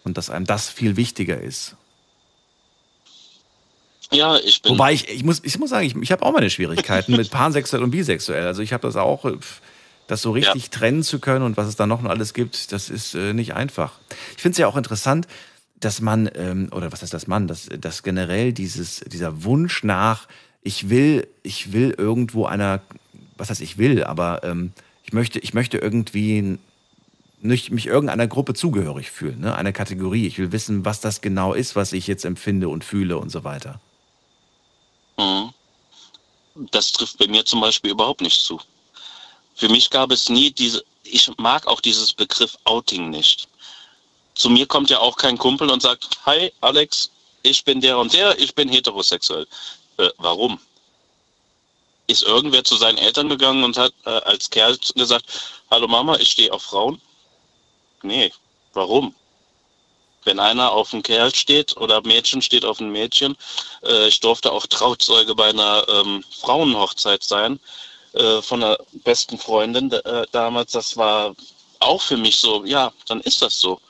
und dass einem das viel wichtiger ist. Ja, ich bin. Wobei ich, ich muss, ich muss sagen, ich, ich habe auch meine Schwierigkeiten mit pansexuell und bisexuell. Also ich habe das auch, äh, das so richtig ja. trennen zu können und was es da noch alles gibt, das ist äh, nicht einfach. Ich finde es ja auch interessant, dass man, ähm, oder was heißt das Mann, dass, dass generell dieses, dieser Wunsch nach, ich will, ich will irgendwo einer, was heißt ich will, aber ähm, ich möchte, ich möchte irgendwie nicht mich irgendeiner Gruppe zugehörig fühlen, ne? einer Kategorie. Ich will wissen, was das genau ist, was ich jetzt empfinde und fühle und so weiter. Mhm. Das trifft bei mir zum Beispiel überhaupt nicht zu. Für mich gab es nie diese, ich mag auch dieses Begriff Outing nicht. Zu mir kommt ja auch kein Kumpel und sagt, hi Alex, ich bin der und der, ich bin heterosexuell. Äh, warum? Ist irgendwer zu seinen Eltern gegangen und hat äh, als Kerl gesagt, hallo Mama, ich stehe auf Frauen? Nee, warum? Wenn einer auf einen Kerl steht oder Mädchen steht auf ein Mädchen, äh, ich durfte auch Trauzeuge bei einer ähm, Frauenhochzeit sein, äh, von einer besten Freundin äh, damals, das war auch für mich so, ja, dann ist das so.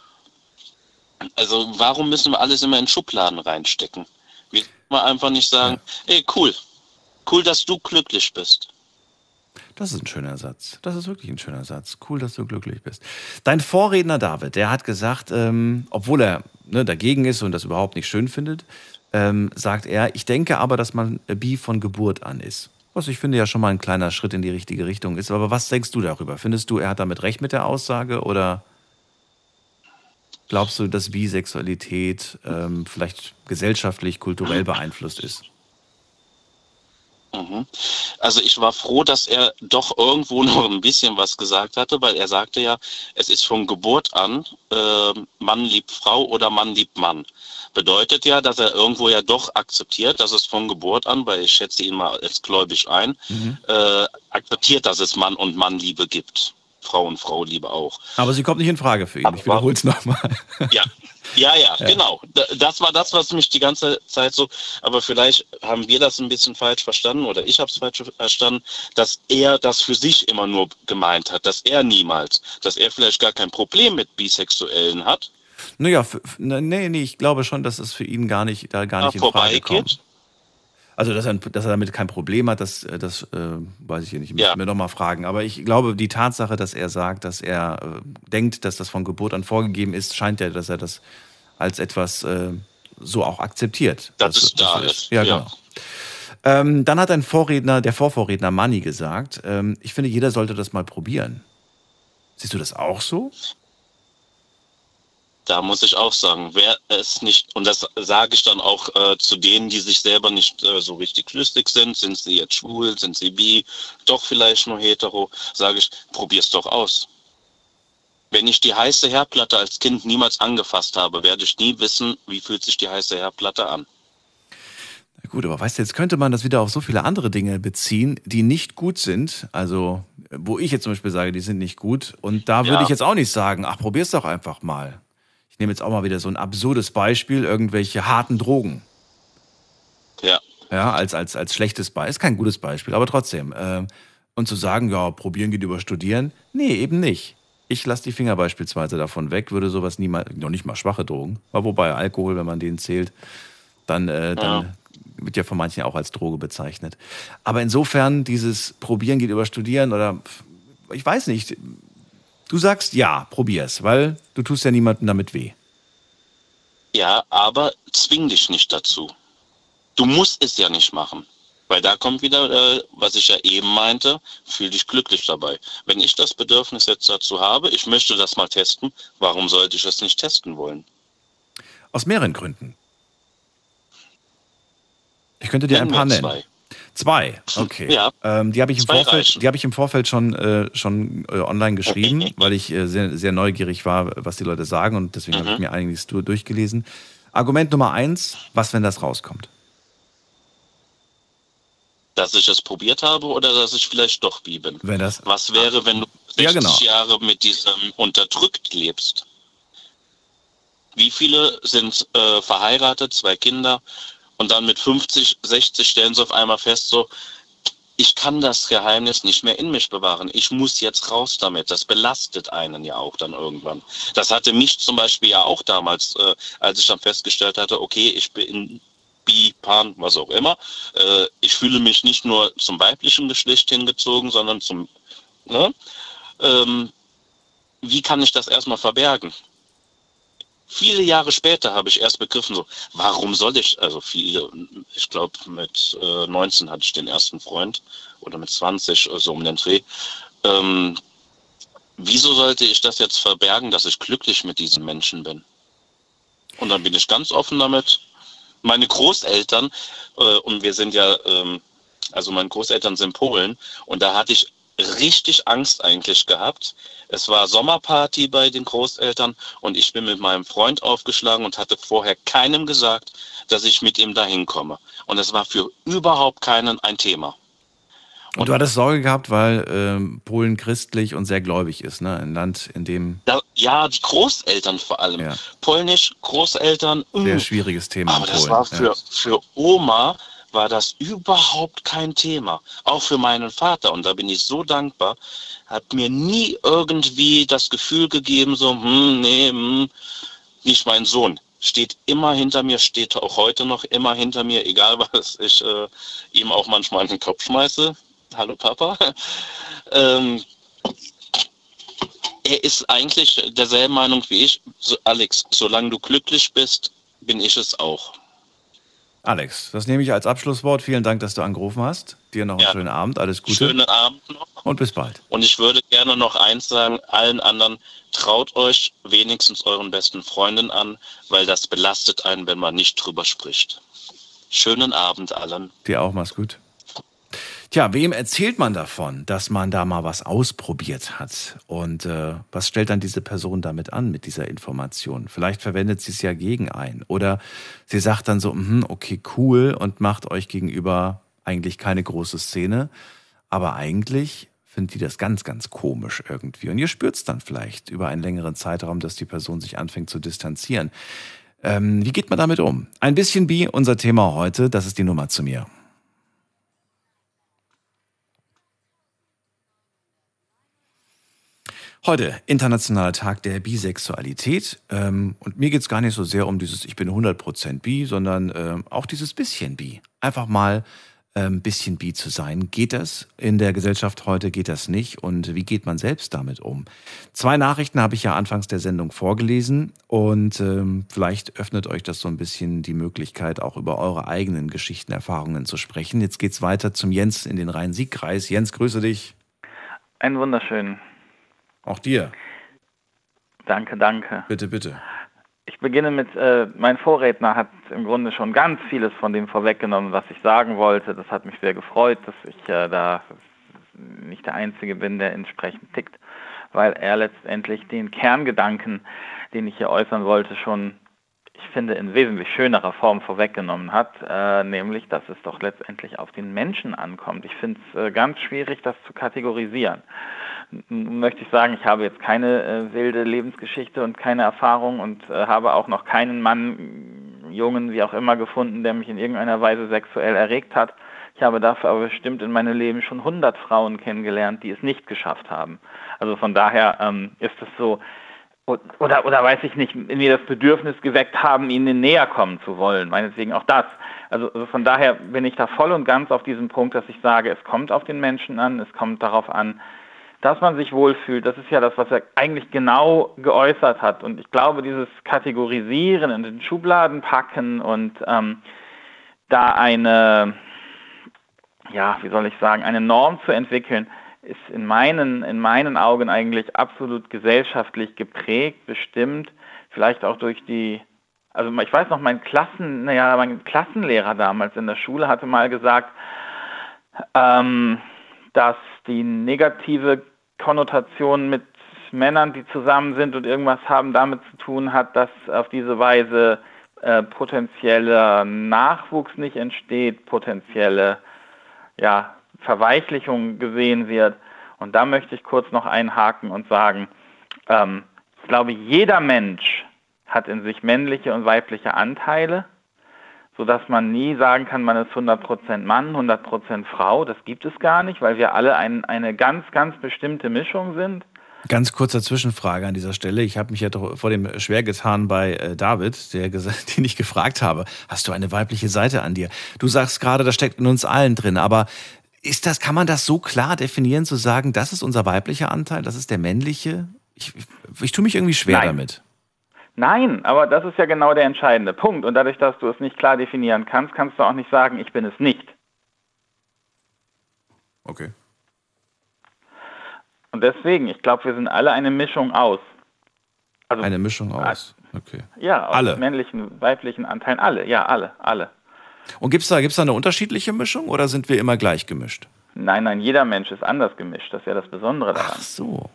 Also warum müssen wir alles immer in Schubladen reinstecken? Wir mal einfach nicht sagen, ja. ey, cool, cool, dass du glücklich bist. Das ist ein schöner Satz. Das ist wirklich ein schöner Satz. Cool, dass du glücklich bist. Dein Vorredner David, der hat gesagt, ähm, obwohl er ne, dagegen ist und das überhaupt nicht schön findet, ähm, sagt er, ich denke aber, dass man bi von Geburt an ist. Was ich finde ja schon mal ein kleiner Schritt in die richtige Richtung ist. Aber was denkst du darüber? Findest du, er hat damit recht mit der Aussage oder glaubst du, dass Bisexualität ähm, vielleicht gesellschaftlich, kulturell beeinflusst ist? Mhm. Also ich war froh, dass er doch irgendwo noch ein bisschen was gesagt hatte, weil er sagte ja, es ist von Geburt an äh, Mann liebt Frau oder Mann liebt Mann. Bedeutet ja, dass er irgendwo ja doch akzeptiert, dass es von Geburt an, weil ich schätze ihn mal als gläubig ein, mhm. äh, akzeptiert, dass es Mann und Mann Liebe gibt. Frau und Frau Liebe auch. Aber sie kommt nicht in Frage für ihn. ich wiederhole es nochmal. Ja, ja, ja, ja, genau. Das war das, was mich die ganze Zeit so, aber vielleicht haben wir das ein bisschen falsch verstanden oder ich habe es falsch verstanden, dass er das für sich immer nur gemeint hat, dass er niemals, dass er vielleicht gar kein Problem mit Bisexuellen hat. Naja, ne, nee, nee, ich glaube schon, dass es für ihn gar nicht, da gar nicht in Frage kommt. Also, dass er, dass er damit kein Problem hat, das, das äh, weiß ich hier nicht. Müssen ja. wir nochmal fragen. Aber ich glaube, die Tatsache, dass er sagt, dass er äh, denkt, dass das von Geburt an vorgegeben ist, scheint ja, dass er das als etwas äh, so auch akzeptiert. Das, das ist da ist. Ja, ja. genau. Ähm, dann hat ein Vorredner, der Vorvorredner Manni gesagt, ähm, ich finde, jeder sollte das mal probieren. Siehst du das auch so? Da muss ich auch sagen, wer es nicht, und das sage ich dann auch äh, zu denen, die sich selber nicht äh, so richtig flüssig sind, sind sie jetzt schwul, sind sie bi, doch vielleicht nur hetero, sage ich, probier's doch aus. Wenn ich die heiße Herdplatte als Kind niemals angefasst habe, werde ich nie wissen, wie fühlt sich die heiße Herdplatte an. Na gut, aber weißt du, jetzt könnte man das wieder auf so viele andere Dinge beziehen, die nicht gut sind. Also, wo ich jetzt zum Beispiel sage, die sind nicht gut. Und da würde ja. ich jetzt auch nicht sagen, ach, probier's doch einfach mal ich nehme jetzt auch mal wieder so ein absurdes Beispiel, irgendwelche harten Drogen. Ja. Ja, als, als, als schlechtes Beispiel. Ist kein gutes Beispiel, aber trotzdem. Äh, und zu sagen, ja, probieren geht über studieren. Nee, eben nicht. Ich lasse die Finger beispielsweise davon weg, würde sowas niemals, noch nicht mal schwache Drogen, aber wobei Alkohol, wenn man den zählt, dann, äh, dann ja. wird ja von manchen auch als Droge bezeichnet. Aber insofern, dieses Probieren geht über Studieren oder ich weiß nicht, Du sagst ja, probier's, weil du tust ja niemandem damit weh. Ja, aber zwing dich nicht dazu. Du musst es ja nicht machen. Weil da kommt wieder, äh, was ich ja eben meinte, fühl dich glücklich dabei. Wenn ich das Bedürfnis jetzt dazu habe, ich möchte das mal testen, warum sollte ich es nicht testen wollen? Aus mehreren Gründen. Ich könnte dir Nenn ein paar nennen. Zwei. Zwei, okay. Ja. Ähm, die habe ich, im Vorfeld, hab ich im Vorfeld schon, äh, schon äh, online geschrieben, okay. weil ich äh, sehr, sehr neugierig war, was die Leute sagen und deswegen mhm. habe ich mir einiges durchgelesen. Argument Nummer eins, was, wenn das rauskommt? Dass ich es probiert habe oder dass ich vielleicht doch bi bin? Wenn das, was wäre, wenn du 60 ja, genau. Jahre mit diesem unterdrückt lebst? Wie viele sind äh, verheiratet, zwei Kinder und dann mit 50, 60 stellen sie auf einmal fest, so, ich kann das Geheimnis nicht mehr in mich bewahren. Ich muss jetzt raus damit. Das belastet einen ja auch dann irgendwann. Das hatte mich zum Beispiel ja auch damals, äh, als ich dann festgestellt hatte, okay, ich bin bi, pan, was auch immer. Äh, ich fühle mich nicht nur zum weiblichen Geschlecht hingezogen, sondern zum, ne? Ähm, wie kann ich das erstmal verbergen? Viele Jahre später habe ich erst begriffen, so, warum soll ich, also viele, ich glaube mit äh, 19 hatte ich den ersten Freund oder mit 20, so also um den Dreh. Ähm, wieso sollte ich das jetzt verbergen, dass ich glücklich mit diesen Menschen bin? Und dann bin ich ganz offen damit. Meine Großeltern, äh, und wir sind ja, ähm, also meine Großeltern sind Polen, und da hatte ich richtig Angst eigentlich gehabt. Es war Sommerparty bei den Großeltern und ich bin mit meinem Freund aufgeschlagen und hatte vorher keinem gesagt, dass ich mit ihm dahin komme. Und es war für überhaupt keinen ein Thema. Und, und du hattest Sorge gehabt, weil ähm, Polen christlich und sehr gläubig ist, ne? Ein Land, in dem. Da, ja, die Großeltern vor allem. Ja. Polnisch, Großeltern. Sehr mh. schwieriges Thema. Aber das war für, ja. für Oma war das überhaupt kein Thema. Auch für meinen Vater. Und da bin ich so dankbar. Hat mir nie irgendwie das Gefühl gegeben, so, hm, nee, hm, nicht mein Sohn. Steht immer hinter mir, steht auch heute noch immer hinter mir, egal was ich äh, ihm auch manchmal in den Kopf schmeiße. Hallo Papa. ähm, er ist eigentlich derselben Meinung wie ich. So, Alex, solange du glücklich bist, bin ich es auch. Alex, das nehme ich als Abschlusswort. Vielen Dank, dass du angerufen hast. Dir noch einen ja. schönen Abend. Alles Gute. Schönen Abend noch. Und bis bald. Und ich würde gerne noch eins sagen, allen anderen, traut euch wenigstens euren besten Freunden an, weil das belastet einen, wenn man nicht drüber spricht. Schönen Abend allen. Dir auch, mach's gut. Tja, wem erzählt man davon, dass man da mal was ausprobiert hat? Und äh, was stellt dann diese Person damit an mit dieser Information? Vielleicht verwendet sie es ja gegen einen. Oder sie sagt dann so, mh, okay, cool und macht euch gegenüber eigentlich keine große Szene. Aber eigentlich findet die das ganz, ganz komisch irgendwie. Und ihr spürt es dann vielleicht über einen längeren Zeitraum, dass die Person sich anfängt zu distanzieren. Ähm, wie geht man damit um? Ein bisschen wie unser Thema heute, das ist die Nummer zu mir. Heute, Internationaler Tag der Bisexualität. Ähm, und mir geht es gar nicht so sehr um dieses Ich bin 100% bi, sondern ähm, auch dieses bisschen bi. Einfach mal ein ähm, bisschen bi zu sein. Geht das in der Gesellschaft heute? Geht das nicht? Und wie geht man selbst damit um? Zwei Nachrichten habe ich ja anfangs der Sendung vorgelesen und ähm, vielleicht öffnet euch das so ein bisschen die Möglichkeit, auch über eure eigenen Geschichten, Erfahrungen zu sprechen. Jetzt geht es weiter zum Jens in den Rhein-Sieg-Kreis. Jens, grüße dich. Einen wunderschönen auch dir. Danke, danke. Bitte, bitte. Ich beginne mit, äh, mein Vorredner hat im Grunde schon ganz vieles von dem vorweggenommen, was ich sagen wollte. Das hat mich sehr gefreut, dass ich äh, da nicht der Einzige bin, der entsprechend tickt, weil er letztendlich den Kerngedanken, den ich hier äußern wollte, schon, ich finde, in wesentlich schönerer Form vorweggenommen hat, äh, nämlich, dass es doch letztendlich auf den Menschen ankommt. Ich finde es äh, ganz schwierig, das zu kategorisieren möchte ich sagen, ich habe jetzt keine äh, wilde Lebensgeschichte und keine Erfahrung und äh, habe auch noch keinen Mann, Jungen, wie auch immer gefunden, der mich in irgendeiner Weise sexuell erregt hat. Ich habe dafür aber bestimmt in meinem Leben schon 100 Frauen kennengelernt, die es nicht geschafft haben. Also von daher ähm, ist es so, oder, oder weiß ich nicht, mir das Bedürfnis geweckt haben, ihnen näher kommen zu wollen. Meinetwegen auch das. Also, also von daher bin ich da voll und ganz auf diesem Punkt, dass ich sage, es kommt auf den Menschen an, es kommt darauf an, dass man sich wohlfühlt, das ist ja das, was er eigentlich genau geäußert hat. Und ich glaube, dieses Kategorisieren in den Schubladen packen und ähm, da eine, ja, wie soll ich sagen, eine Norm zu entwickeln, ist in meinen, in meinen Augen eigentlich absolut gesellschaftlich geprägt, bestimmt, vielleicht auch durch die, also ich weiß noch, mein Klassen, naja, mein Klassenlehrer damals in der Schule hatte mal gesagt, ähm, dass die negative Konnotation mit Männern, die zusammen sind und irgendwas haben, damit zu tun hat, dass auf diese Weise äh, potenzieller Nachwuchs nicht entsteht, potenzielle ja, Verweichlichung gesehen wird. Und da möchte ich kurz noch einhaken und sagen, ähm, ich glaube, jeder Mensch hat in sich männliche und weibliche Anteile sodass man nie sagen kann, man ist 100% Mann, 100% Frau. Das gibt es gar nicht, weil wir alle ein, eine ganz, ganz bestimmte Mischung sind. Ganz kurzer Zwischenfrage an dieser Stelle. Ich habe mich ja doch vor dem schwer getan bei äh, David, der den ich gefragt habe, hast du eine weibliche Seite an dir? Du sagst gerade, das steckt in uns allen drin, aber ist das, kann man das so klar definieren, zu sagen, das ist unser weiblicher Anteil, das ist der männliche? Ich, ich, ich tue mich irgendwie schwer Nein. damit. Nein, aber das ist ja genau der entscheidende Punkt. Und dadurch, dass du es nicht klar definieren kannst, kannst du auch nicht sagen, ich bin es nicht. Okay. Und deswegen, ich glaube, wir sind alle eine Mischung aus. Also, eine Mischung aus. Okay. Ja, aus alle. männlichen, weiblichen Anteilen. Alle, ja, alle, alle. Und gibt es da, gibt's da eine unterschiedliche Mischung oder sind wir immer gleich gemischt? Nein, nein, jeder Mensch ist anders gemischt. Das ist ja das Besondere daran. Ach so.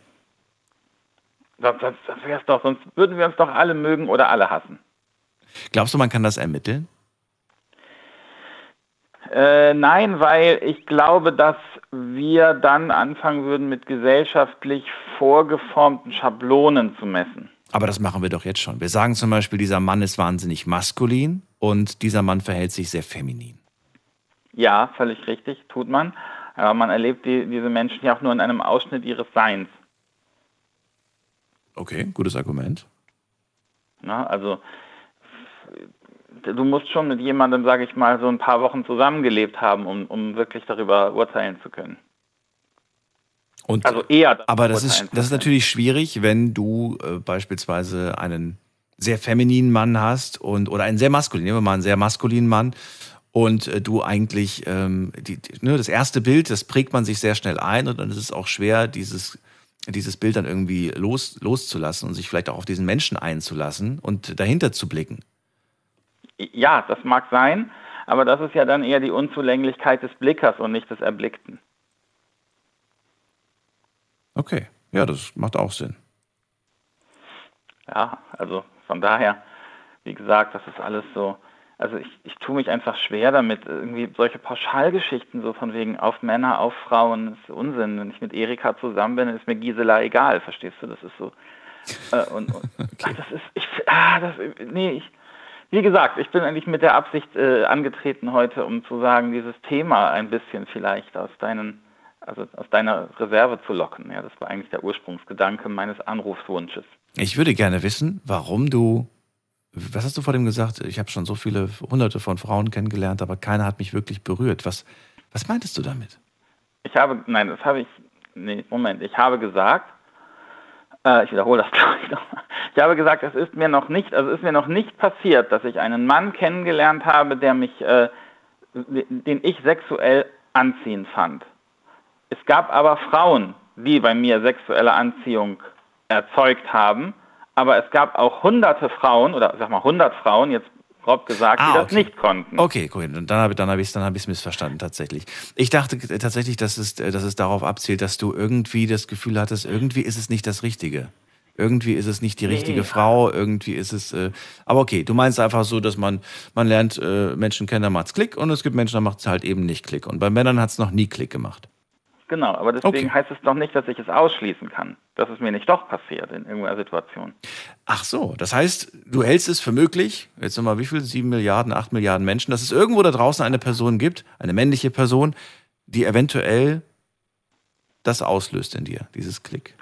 Sonst, sonst, sonst, doch, sonst würden wir uns doch alle mögen oder alle hassen. Glaubst du, man kann das ermitteln? Äh, nein, weil ich glaube, dass wir dann anfangen würden, mit gesellschaftlich vorgeformten Schablonen zu messen. Aber das machen wir doch jetzt schon. Wir sagen zum Beispiel, dieser Mann ist wahnsinnig maskulin und dieser Mann verhält sich sehr feminin. Ja, völlig richtig, tut man. Aber man erlebt die, diese Menschen ja auch nur in einem Ausschnitt ihres Seins. Okay, gutes Argument. Na, also du musst schon mit jemandem, sage ich mal, so ein paar Wochen zusammengelebt haben, um, um wirklich darüber urteilen zu können. Und, also eher. Aber das ist, das ist natürlich schwierig, wenn du äh, beispielsweise einen sehr femininen Mann hast und oder einen sehr maskulinen, nehmen wir mal einen sehr maskulinen Mann und äh, du eigentlich ähm, die, die, ne, das erste Bild, das prägt man sich sehr schnell ein und dann ist es auch schwer, dieses dieses Bild dann irgendwie los, loszulassen und sich vielleicht auch auf diesen Menschen einzulassen und dahinter zu blicken. Ja, das mag sein, aber das ist ja dann eher die Unzulänglichkeit des Blickers und nicht des Erblickten. Okay, ja, das macht auch Sinn. Ja, also von daher, wie gesagt, das ist alles so. Also ich, ich tue mich einfach schwer damit, irgendwie solche Pauschalgeschichten so von wegen auf Männer, auf Frauen, das ist Unsinn. Wenn ich mit Erika zusammen bin, ist mir Gisela egal, verstehst du? Das ist so. Äh, und, und okay. ach, das ist, ich, ah, das, nee, ich, wie gesagt, ich bin eigentlich mit der Absicht äh, angetreten heute, um zu sagen, dieses Thema ein bisschen vielleicht aus deinen, also aus deiner Reserve zu locken. Ja, das war eigentlich der Ursprungsgedanke meines Anrufswunsches. Ich würde gerne wissen, warum du, was hast du vor dem gesagt? Ich habe schon so viele hunderte von Frauen kennengelernt, aber keiner hat mich wirklich berührt. Was, was meintest du damit? Ich habe, nein, das habe ich, nee, Moment, ich habe gesagt, äh, ich wiederhole das gleich nochmal. Ich habe gesagt, es ist mir noch nicht, also ist mir noch nicht passiert, dass ich einen Mann kennengelernt habe, der mich, äh, den ich sexuell anziehend fand. Es gab aber Frauen, die bei mir sexuelle Anziehung erzeugt haben, aber es gab auch hunderte Frauen oder sag mal hundert Frauen, jetzt grob gesagt, ah, die das nicht konnten. Okay, cool. Und dann habe dann hab ich es dann hab missverstanden tatsächlich. Ich dachte tatsächlich, dass es, dass es darauf abzielt, dass du irgendwie das Gefühl hattest, irgendwie ist es nicht das Richtige. Irgendwie ist es nicht die richtige nee. Frau, irgendwie ist es. Äh, aber okay, du meinst einfach so, dass man, man lernt äh, Menschen kennen, da macht's Klick und es gibt Menschen, da macht's halt eben nicht Klick. Und bei Männern hat's noch nie Klick gemacht. Genau, aber deswegen okay. heißt es doch nicht, dass ich es ausschließen kann, dass es mir nicht doch passiert in irgendeiner Situation. Ach so, das heißt, du hältst es für möglich, jetzt nochmal wie viel, sieben Milliarden, acht Milliarden Menschen, dass es irgendwo da draußen eine Person gibt, eine männliche Person, die eventuell das auslöst in dir, dieses Klick.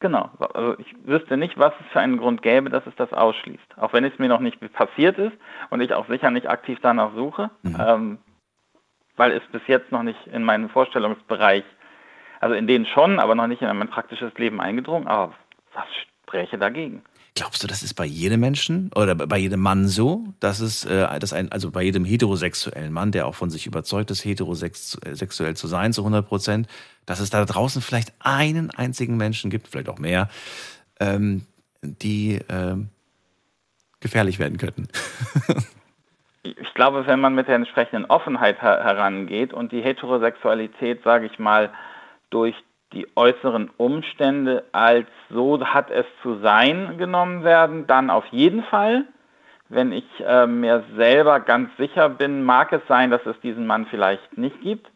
Genau. Also ich wüsste nicht, was es für einen Grund gäbe, dass es das ausschließt. Auch wenn es mir noch nicht passiert ist und ich auch sicher nicht aktiv danach suche, mhm. ähm, weil es bis jetzt noch nicht in meinen Vorstellungsbereich, also in den schon, aber noch nicht in mein praktisches Leben eingedrungen. Aber was spräche dagegen? Glaubst du, das ist bei jedem Menschen oder bei jedem Mann so, dass es, äh, dass ein, also bei jedem heterosexuellen Mann, der auch von sich überzeugt ist, heterosexuell zu sein, zu 100 Prozent, dass es da draußen vielleicht einen einzigen Menschen gibt, vielleicht auch mehr, ähm, die ähm, gefährlich werden könnten? ich glaube, wenn man mit der entsprechenden Offenheit her herangeht und die Heterosexualität, sage ich mal, durch die äußeren Umstände als so hat es zu sein genommen werden, dann auf jeden Fall. Wenn ich äh, mir selber ganz sicher bin, mag es sein, dass es diesen Mann vielleicht nicht gibt.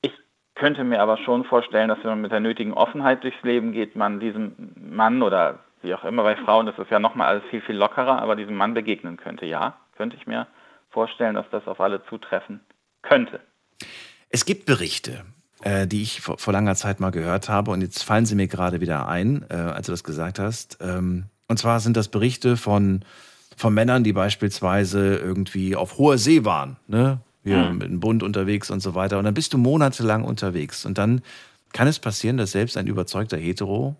Ich könnte mir aber schon vorstellen, dass wenn man mit der nötigen Offenheit durchs Leben geht, man diesem Mann oder wie auch immer bei Frauen, das ist ja nochmal alles viel, viel lockerer, aber diesem Mann begegnen könnte. Ja, könnte ich mir vorstellen, dass das auf alle zutreffen könnte. Es gibt Berichte, äh, die ich vor, vor, langer Zeit mal gehört habe und jetzt fallen sie mir gerade wieder ein, äh, als du das gesagt hast. Ähm, und zwar sind das Berichte von, von Männern, die beispielsweise irgendwie auf hoher See waren, ne? Wir mhm. mit dem Bund unterwegs und so weiter. Und dann bist du monatelang unterwegs. Und dann kann es passieren, dass selbst ein überzeugter Hetero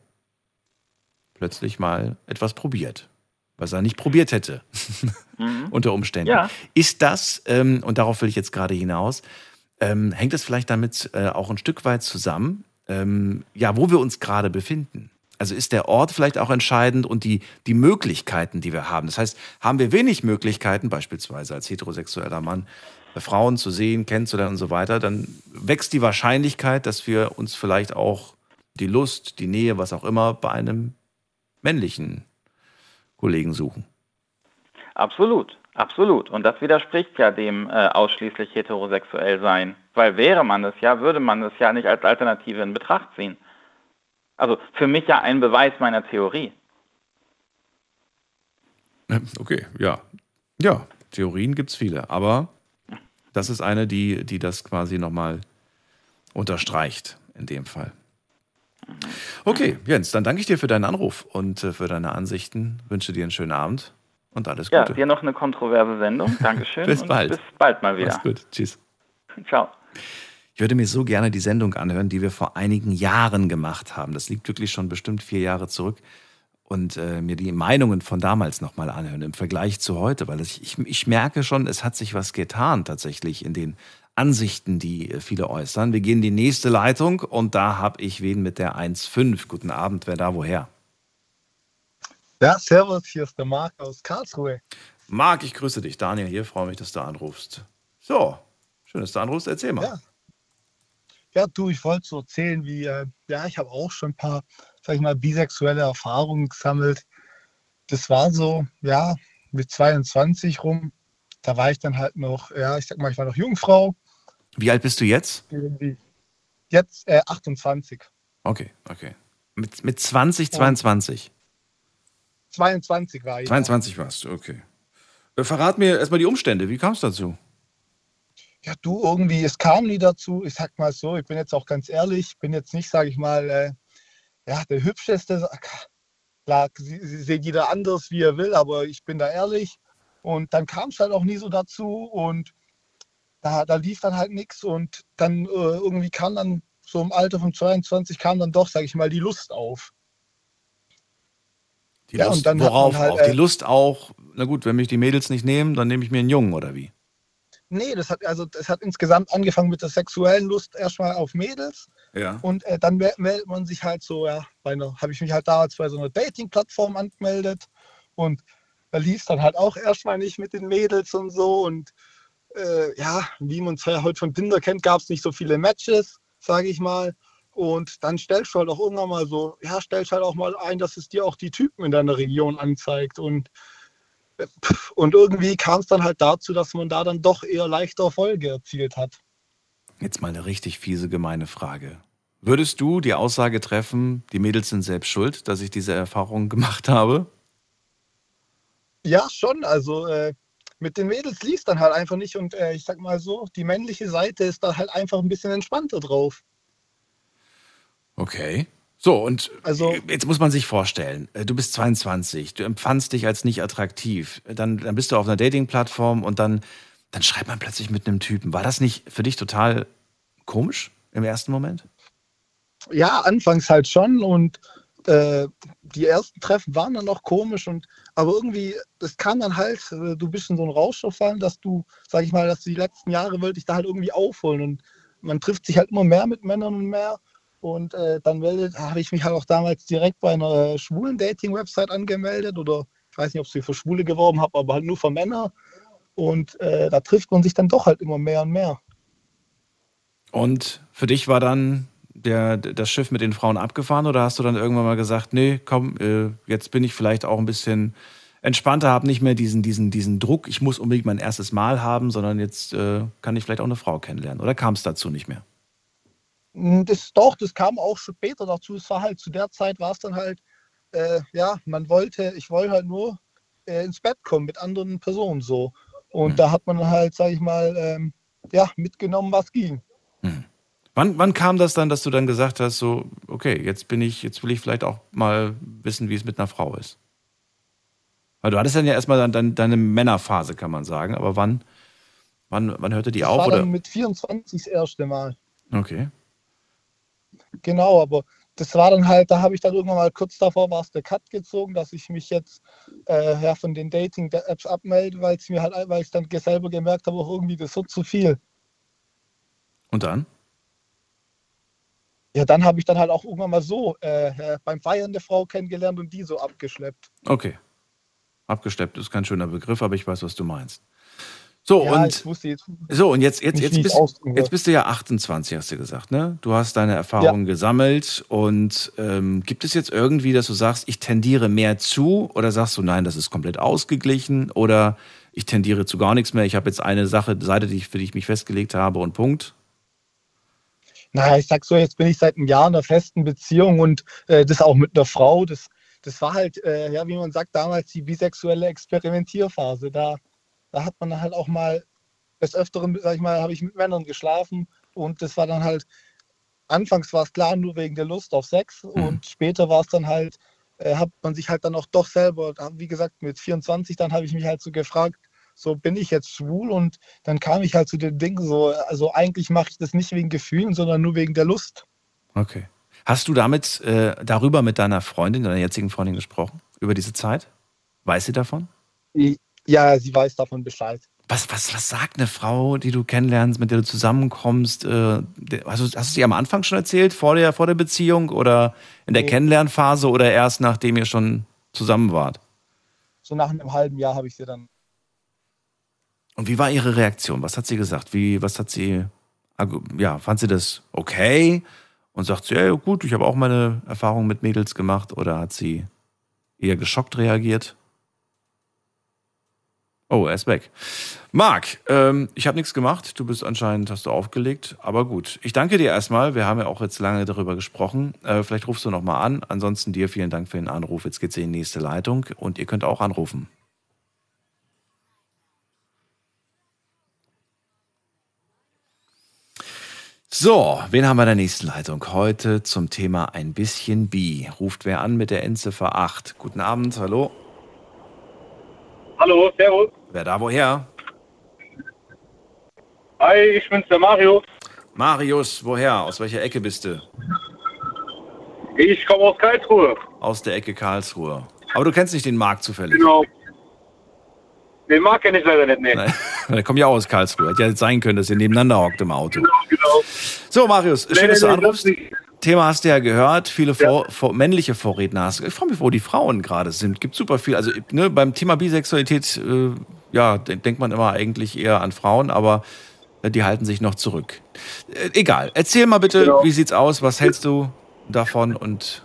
plötzlich mal etwas probiert, was er nicht probiert hätte, mhm. unter Umständen. Ja. Ist das, ähm, und darauf will ich jetzt gerade hinaus, ähm, hängt es vielleicht damit äh, auch ein Stück weit zusammen, ähm, ja, wo wir uns gerade befinden? Also ist der Ort vielleicht auch entscheidend und die, die Möglichkeiten, die wir haben. Das heißt, haben wir wenig Möglichkeiten, beispielsweise als heterosexueller Mann, äh, Frauen zu sehen, kennenzulernen und so weiter, dann wächst die Wahrscheinlichkeit, dass wir uns vielleicht auch die Lust, die Nähe, was auch immer, bei einem männlichen Kollegen suchen. Absolut, absolut. Und das widerspricht ja dem äh, ausschließlich heterosexuell sein. Weil wäre man es ja, würde man es ja nicht als Alternative in Betracht ziehen. Also für mich ja ein Beweis meiner Theorie. Okay, ja. Ja, Theorien gibt es viele, aber das ist eine, die, die das quasi nochmal unterstreicht in dem Fall. Okay, Jens, dann danke ich dir für deinen Anruf und äh, für deine Ansichten. Wünsche dir einen schönen Abend und alles Gute. Ja, dir noch eine kontroverse Sendung. Dankeschön. bis bald. bis bald mal wieder. Mach's gut. Tschüss. Ciao. Ich würde mir so gerne die Sendung anhören, die wir vor einigen Jahren gemacht haben. Das liegt wirklich schon bestimmt vier Jahre zurück. Und äh, mir die Meinungen von damals nochmal anhören im Vergleich zu heute, weil ich, ich, ich merke schon, es hat sich was getan tatsächlich in den Ansichten, die äh, viele äußern. Wir gehen in die nächste Leitung und da habe ich wen mit der 1.5. Guten Abend, wer da woher? Ja, servus, hier ist der Marc aus Karlsruhe. Marc, ich grüße dich. Daniel hier, freue mich, dass du anrufst. So, schön, dass du anrufst. Erzähl mal. Ja, ja du, ich wollte so erzählen, wie, äh, ja, ich habe auch schon ein paar, sag ich mal, bisexuelle Erfahrungen gesammelt. Das war so, ja, mit 22 rum. Da war ich dann halt noch, ja, ich sag mal, ich war noch Jungfrau wie alt bist du jetzt? Jetzt äh, 28. Okay, okay. Mit, mit 20, 22? 22 war ich. 22 warst du, okay. Äh, verrat mir erstmal die Umstände. Wie kam es dazu? Ja, du, irgendwie, es kam nie dazu. Ich sag mal so, ich bin jetzt auch ganz ehrlich, bin jetzt nicht, sage ich mal, äh, ja, der hübscheste. Klar, sie, sie sieht jeder anders, wie er will, aber ich bin da ehrlich. Und dann kam es halt auch nie so dazu. Und da, da lief dann halt nichts und dann äh, irgendwie kam dann so im Alter von 22 kam dann doch, sage ich mal, die Lust auf. Die ja, Lust, und dann worauf halt, auch? Die äh, Lust auch, na gut, wenn mich die Mädels nicht nehmen, dann nehme ich mir einen Jungen oder wie? Nee, das hat also das hat insgesamt angefangen mit der sexuellen Lust erstmal auf Mädels. Ja. Und äh, dann meldet man sich halt so, ja, habe ich mich halt damals bei so einer Dating-Plattform angemeldet und da lief dann halt auch erstmal nicht mit den Mädels und so und äh, ja, wie man es heute von Tinder kennt, gab es nicht so viele Matches, sage ich mal. Und dann stellst du halt auch irgendwann mal so, ja, stellst halt auch mal ein, dass es dir auch die Typen in deiner Region anzeigt. Und, und irgendwie kam es dann halt dazu, dass man da dann doch eher leichter Erfolge erzielt hat. Jetzt mal eine richtig fiese, gemeine Frage. Würdest du die Aussage treffen, die Mädels sind selbst schuld, dass ich diese Erfahrung gemacht habe? Ja, schon. Also äh, mit den Mädels liest dann halt einfach nicht und äh, ich sag mal so, die männliche Seite ist da halt einfach ein bisschen entspannter drauf. Okay. So, und also, jetzt muss man sich vorstellen, äh, du bist 22, du empfandst dich als nicht attraktiv, dann, dann bist du auf einer Dating-Plattform und dann, dann schreibt man plötzlich mit einem Typen. War das nicht für dich total komisch im ersten Moment? Ja, anfangs halt schon und äh, die ersten Treffen waren dann noch komisch und aber irgendwie, das kam dann halt, äh, du bist in so einen Rausch verfallen, dass du, sag ich mal, dass du die letzten Jahre wollte ich da halt irgendwie aufholen und man trifft sich halt immer mehr mit Männern und mehr und äh, dann habe ich mich halt auch damals direkt bei einer äh, schwulen Dating-Website angemeldet oder ich weiß nicht, ob sie für Schwule geworben habe, aber halt nur für Männer und äh, da trifft man sich dann doch halt immer mehr und mehr. Und für dich war dann der, das Schiff mit den Frauen abgefahren oder hast du dann irgendwann mal gesagt, nee, komm, äh, jetzt bin ich vielleicht auch ein bisschen entspannter, habe nicht mehr diesen, diesen, diesen Druck, ich muss unbedingt mein erstes Mal haben, sondern jetzt äh, kann ich vielleicht auch eine Frau kennenlernen. Oder kam es dazu nicht mehr? Hm, das doch, das kam auch später dazu. Es war halt zu der Zeit war es dann halt, äh, ja, man wollte, ich wollte halt nur äh, ins Bett kommen mit anderen Personen so. Und mhm. da hat man halt, sag ich mal, ähm, ja, mitgenommen, was ging. Mhm. Wann, wann kam das dann, dass du dann gesagt hast, so, okay, jetzt bin ich, jetzt will ich vielleicht auch mal wissen, wie es mit einer Frau ist? Weil du hattest dann ja erstmal dann, dann deine Männerphase, kann man sagen. Aber wann, wann, wann hörte die das auf? war Oder? dann mit 24 das erste Mal. Okay. Genau, aber das war dann halt, da habe ich dann irgendwann mal kurz davor war es der Cut gezogen, dass ich mich jetzt äh, ja, von den Dating-Apps abmelde, weil es mir halt, weil ich dann selber gemerkt habe, auch irgendwie das wird zu viel. Und dann? Ja, dann habe ich dann halt auch irgendwann mal so äh, beim Feiern eine Frau kennengelernt und die so abgeschleppt. Okay. Abgesteppt ist kein schöner Begriff, aber ich weiß, was du meinst. So, ja, und, jetzt so, und jetzt, jetzt, jetzt, bist, jetzt bist du ja 28, hast du gesagt, ne? Du hast deine Erfahrungen gesammelt und ähm, gibt es jetzt irgendwie, dass du sagst, ich tendiere mehr zu oder sagst du, nein, das ist komplett ausgeglichen oder ich tendiere zu gar nichts mehr, ich habe jetzt eine Sache, Seite, die ich, für die ich mich festgelegt habe und Punkt? Naja, ich sag so, jetzt bin ich seit einem Jahr in einer festen Beziehung und äh, das auch mit einer Frau. Das, das war halt, äh, ja, wie man sagt, damals die bisexuelle Experimentierphase. Da, da hat man dann halt auch mal des Öfteren, sag ich mal, habe ich mit Männern geschlafen und das war dann halt, anfangs war es klar nur wegen der Lust auf Sex und später war es dann halt, äh, hat man sich halt dann auch doch selber, wie gesagt, mit 24, dann habe ich mich halt so gefragt, so bin ich jetzt schwul und dann kam ich halt zu dem Ding so, also eigentlich mache ich das nicht wegen Gefühlen, sondern nur wegen der Lust. Okay. Hast du damit äh, darüber mit deiner Freundin, deiner jetzigen Freundin gesprochen? Über diese Zeit? Weiß sie davon? Ja, sie weiß davon Bescheid. Was, was, was sagt eine Frau, die du kennenlernst, mit der du zusammenkommst? Äh, hast, du, hast du sie am Anfang schon erzählt, vor der, vor der Beziehung oder in der Nee. Kennenlernphase oder erst nachdem ihr schon zusammen wart? So nach einem halben Jahr habe ich sie dann. Und wie war ihre Reaktion? Was hat sie gesagt? Wie, was hat sie, ja, fand sie das okay? Und sagt sie, ja gut, ich habe auch meine Erfahrungen mit Mädels gemacht oder hat sie eher geschockt reagiert? Oh, er ist weg. Marc, ähm, ich habe nichts gemacht. Du bist anscheinend, hast du aufgelegt. Aber gut, ich danke dir erstmal. Wir haben ja auch jetzt lange darüber gesprochen. Äh, vielleicht rufst du nochmal an. Ansonsten dir vielen Dank für den Anruf. Jetzt geht's in die nächste Leitung und ihr könnt auch anrufen. So, wen haben wir in der nächsten Leitung? Heute zum Thema ein bisschen Bi. Ruft wer an mit der Endziffer 8. Guten Abend, hallo. Hallo, servus. Wer da woher? Hi, ich bin's, der Mario. Marius, woher? Aus welcher Ecke bist du? Ich komme aus Karlsruhe. Aus der Ecke Karlsruhe. Aber du kennst nicht den Marc zufällig. Genau. Den mag kenne ich leider nicht, nee. Nein, der kommt ja auch aus Karlsruhe. Hätte ja jetzt sein können, dass ihr nebeneinander hockt im Auto. Genau. So, Marius, schön, Nee, dass du nee, anrufst. das. Thema hast du ja gehört, viele vor, vor, männliche Vorredner hast. Ich frage mich, wo die Frauen gerade sind. Gibt super viel. Also ne, beim Thema Bisexualität, äh, ja, de- denkt man immer eigentlich eher an Frauen, aber äh, die halten sich noch zurück. Äh, egal. Erzähl mal bitte, Genau. wie sieht's aus? Was hältst du davon und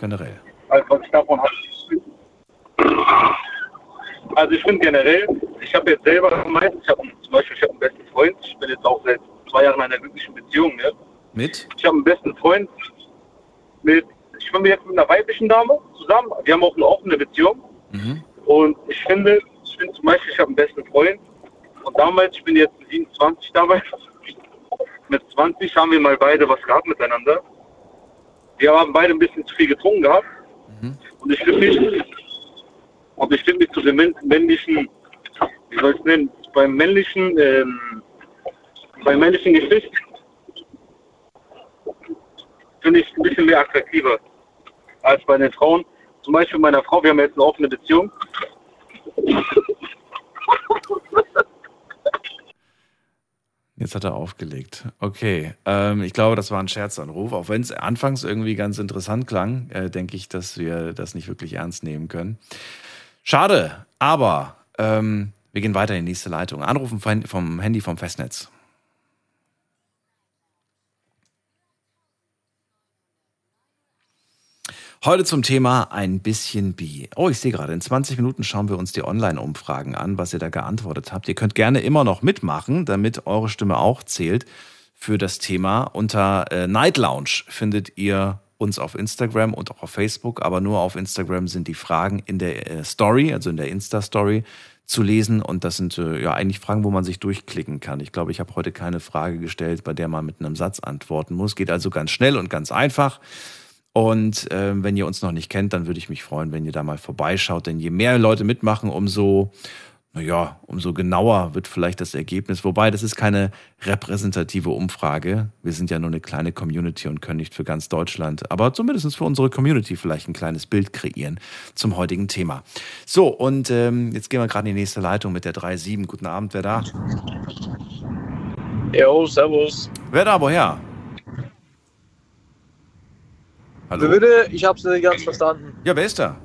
generell? Also, was ich davon habe. Also, ich finde generell, ich habe jetzt selber gemeint, ich habe zum Beispiel, ich habe einen besten Freund. Ich bin jetzt auch seit zwei Jahren in einer glücklichen Beziehung, ne? Mit? Ich habe einen besten Freund mit, ich bin jetzt mit einer weiblichen Dame zusammen. Wir haben auch eine offene Beziehung. Mhm. Und ich finde, ich finde zum Beispiel, ich habe einen besten Freund. Und damals, ich bin jetzt 27 damals, mit 20 haben wir mal beide was gehabt miteinander. Wir haben beide ein bisschen zu viel getrunken gehabt. Und ich finde mich, und ich finde mich zu dem männ- männlichen, wie soll ich es nennen, beim männlichen, ähm, beim männlichen Geschlecht finde ich ein bisschen mehr attraktiver als bei den Frauen. Zum Beispiel meiner Frau, wir haben jetzt eine offene Beziehung. Jetzt hat er aufgelegt. Okay, ähm, ich glaube, das war ein Scherzanruf. Auch wenn es anfangs irgendwie ganz interessant klang, äh, denke ich, dass wir das nicht wirklich ernst nehmen können. Schade, aber ähm, wir gehen weiter in die nächste Leitung. Anrufen vom, vom Handy vom Festnetz. Heute zum Thema ein bisschen Bi. Oh, ich sehe gerade, in 20 Minuten schauen wir uns die Online-Umfragen an, was ihr da geantwortet habt. Ihr könnt gerne immer noch mitmachen, damit eure Stimme auch zählt für das Thema. Unter äh, Night Lounge findet ihr uns auf Instagram und auch auf Facebook, aber nur auf Instagram sind die Fragen in der äh, Story, also in der Insta-Story zu lesen. Und das sind äh, ja eigentlich Fragen, wo man sich durchklicken kann. Ich glaube, ich habe heute keine Frage gestellt, bei der man mit einem Satz antworten muss. Geht also ganz schnell und ganz einfach. Und äh, wenn ihr uns noch nicht kennt, dann würde ich mich freuen, wenn ihr da mal vorbeischaut. Denn je mehr Leute mitmachen, umso naja, umso genauer wird vielleicht das Ergebnis. Wobei, das ist keine repräsentative Umfrage. Wir sind ja nur eine kleine Community und können nicht für ganz Deutschland, aber zumindest für unsere Community vielleicht ein kleines Bild kreieren zum heutigen Thema. So, und ähm, jetzt gehen wir gerade in die nächste Leitung mit der 3.7. Guten Abend, wer da? Jo, servus. Wer da, woher? Hallo? Bitte, ich hab's nicht ganz verstanden. Ja, wer ist da?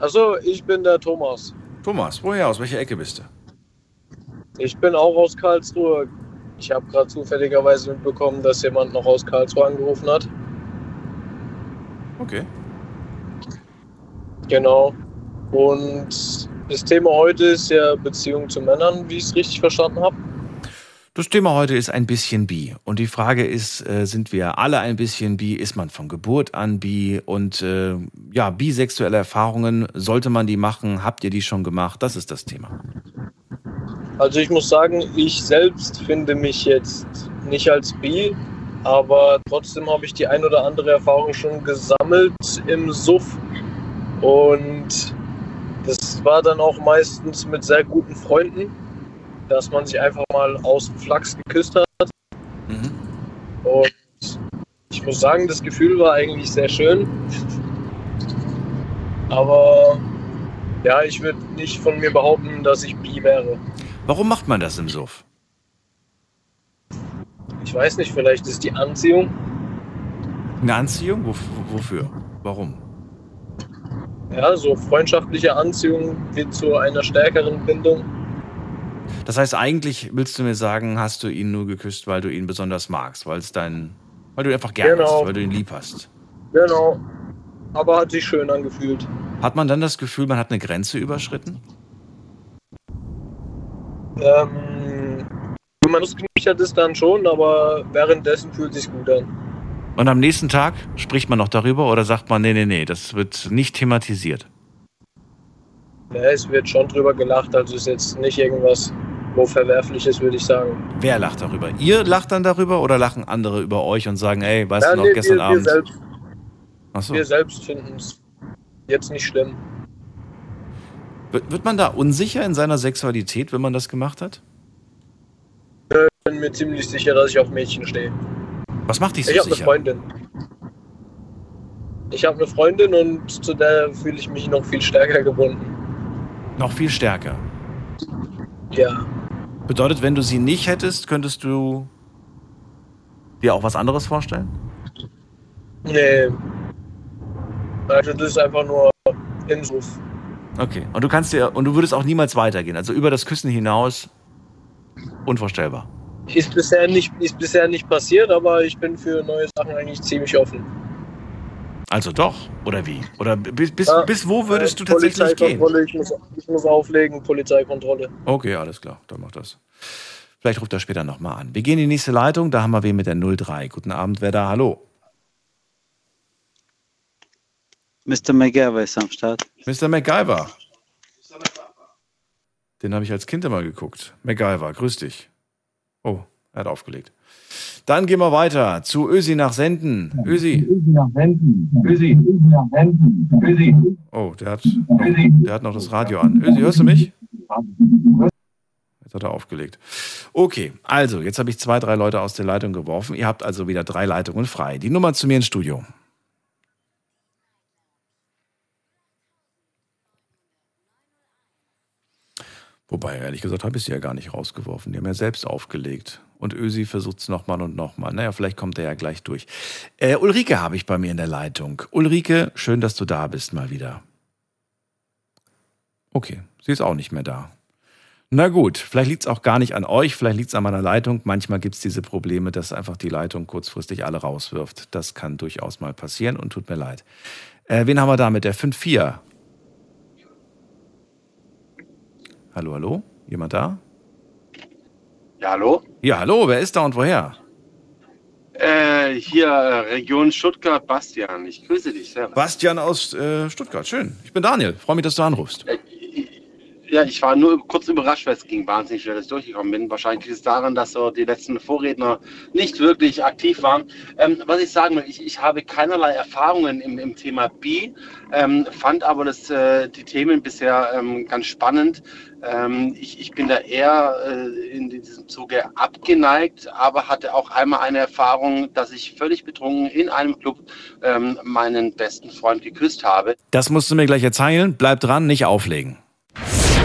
Also, ich bin der Thomas. Thomas, woher? Aus welcher Ecke bist du? Ich bin auch aus Karlsruhe. Ich habe gerade zufälligerweise mitbekommen, dass jemand noch aus Karlsruhe angerufen hat. Okay. Genau. Und das Thema heute ist ja Beziehung zu Männern, wie ich es richtig verstanden habe. Das Thema heute ist ein bisschen bi. Und die Frage ist, äh, sind wir alle ein bisschen bi? Ist man von Geburt an bi? Und äh, ja, bisexuelle Erfahrungen, sollte man die machen? Habt ihr die schon gemacht? Das ist das Thema. Also ich muss sagen, ich selbst finde mich jetzt nicht als bi, aber trotzdem habe ich die ein oder andere Erfahrung schon gesammelt im Suff. Und das war dann auch meistens mit sehr guten Freunden dass man sich einfach mal aus dem Flachs geküsst hat. Mhm. Und ich muss sagen, das Gefühl war eigentlich sehr schön. Aber ja, ich würde nicht von mir behaupten, dass ich bi wäre. Warum macht man das im Suff? Ich weiß nicht, vielleicht ist die Anziehung. Eine Anziehung? wofür? Warum? Ja, so freundschaftliche Anziehung wird zu einer stärkeren Bindung. Das heißt, eigentlich willst du mir sagen, hast du ihn nur geküsst, weil du ihn besonders magst, weil es dein, weil du ihn einfach gerne genau. hast, weil du ihn lieb hast. Genau. Aber hat sich schön angefühlt. Hat man dann das Gefühl, man hat eine Grenze überschritten? Ähm, wenn man das gemischt hat, ist dann schon, aber währenddessen fühlt es sich gut an. Und am nächsten Tag spricht man noch darüber oder sagt man, nee, nee, nee, das wird nicht thematisiert? Ja, es wird schon drüber gelacht, also ist jetzt nicht irgendwas wo verwerflich ist, würde ich sagen. Wer lacht darüber? Ihr lacht dann darüber oder lachen andere über euch und sagen, ey, weißt ja, du noch, nee, gestern wir, Abend? Wir selbst, so. wir selbst finden es jetzt nicht schlimm. Wird, wird man da unsicher in seiner Sexualität, wenn man das gemacht hat? Ich bin mir ziemlich sicher, dass ich auf Mädchen stehe. Was macht dich so ich sicher? Ich habe eine Freundin. Ich habe eine Freundin und zu der fühle ich mich noch viel stärker gebunden. Noch viel stärker? Ja. Bedeutet, wenn du sie nicht hättest, könntest du dir auch was anderes vorstellen? Nee. Also das ist einfach nur Insuff. Okay. Und du kannst dir und du würdest auch niemals weitergehen. Also über das Küssen hinaus unvorstellbar. Ist bisher nicht, ist bisher nicht passiert, aber ich bin für neue Sachen eigentlich ziemlich offen. Also doch, oder wie? Oder bis, bis, ja, bis wo würdest du tatsächlich gehen? Ich muss, ich muss auflegen, Polizeikontrolle. Okay, alles klar, dann mach das. Vielleicht ruft er später nochmal an. Wir gehen in die nächste Leitung, da haben wir wen mit der 03. Guten Abend, wer da? Hallo. Mr. MacGyver ist am Start. Mr. MacGyver. Den habe ich als Kind immer geguckt. MacGyver, grüß dich. Oh, er hat aufgelegt. Dann gehen wir weiter zu Ösi nach Senden. Ösi. Ösi nach Senden. Ösi. Ösi nach Senden. Ösi. Oh, der hat, noch, der hat noch das Radio an. Ösi, hörst du mich? Jetzt hat er aufgelegt. Okay, also, jetzt habe ich zwei, drei Leute aus der Leitung geworfen. Ihr habt also wieder drei Leitungen frei. Die Nummer zu mir ins Studio. Wobei, ehrlich gesagt, habe ich sie ja gar nicht rausgeworfen. Die haben ja selbst aufgelegt. Und Ösi versucht es nochmal und nochmal. Naja, vielleicht kommt er ja gleich durch. Äh, Ulrike habe ich bei mir in der Leitung. Ulrike, schön, dass du da bist mal wieder. Okay, sie ist auch nicht mehr da. Na gut, vielleicht liegt es auch gar nicht an euch, vielleicht liegt es an meiner Leitung. Manchmal gibt es diese Probleme, dass einfach die Leitung kurzfristig alle rauswirft. Das kann durchaus mal passieren und tut mir leid. Äh, wen haben wir da mit der 5-4? Hallo, hallo? Jemand da? Ja, hallo? Ja, hallo, wer ist da und woher? Äh, hier, äh, Region Stuttgart, Bastian. Ich grüße dich. Servus. Bastian aus äh, Stuttgart, schön. Ich bin Daniel, freue mich, dass du anrufst. Äh, ja, ich war nur kurz überrascht, weil es ging wahnsinnig schnell, dass ich durchgekommen bin. Wahrscheinlich liegt es daran, dass so die letzten Vorredner nicht wirklich aktiv waren. Ähm, was ich sagen will, ich, ich habe keinerlei Erfahrungen im, im Thema B, ähm, fand aber das, äh, die Themen bisher ähm, ganz spannend. Ähm, ich, ich bin da eher äh, in diesem Zuge abgeneigt, aber hatte auch einmal eine Erfahrung, dass ich völlig betrunken in einem Club ähm, meinen besten Freund geküsst habe. Das musst du mir gleich erzählen. Bleib dran, nicht auflegen.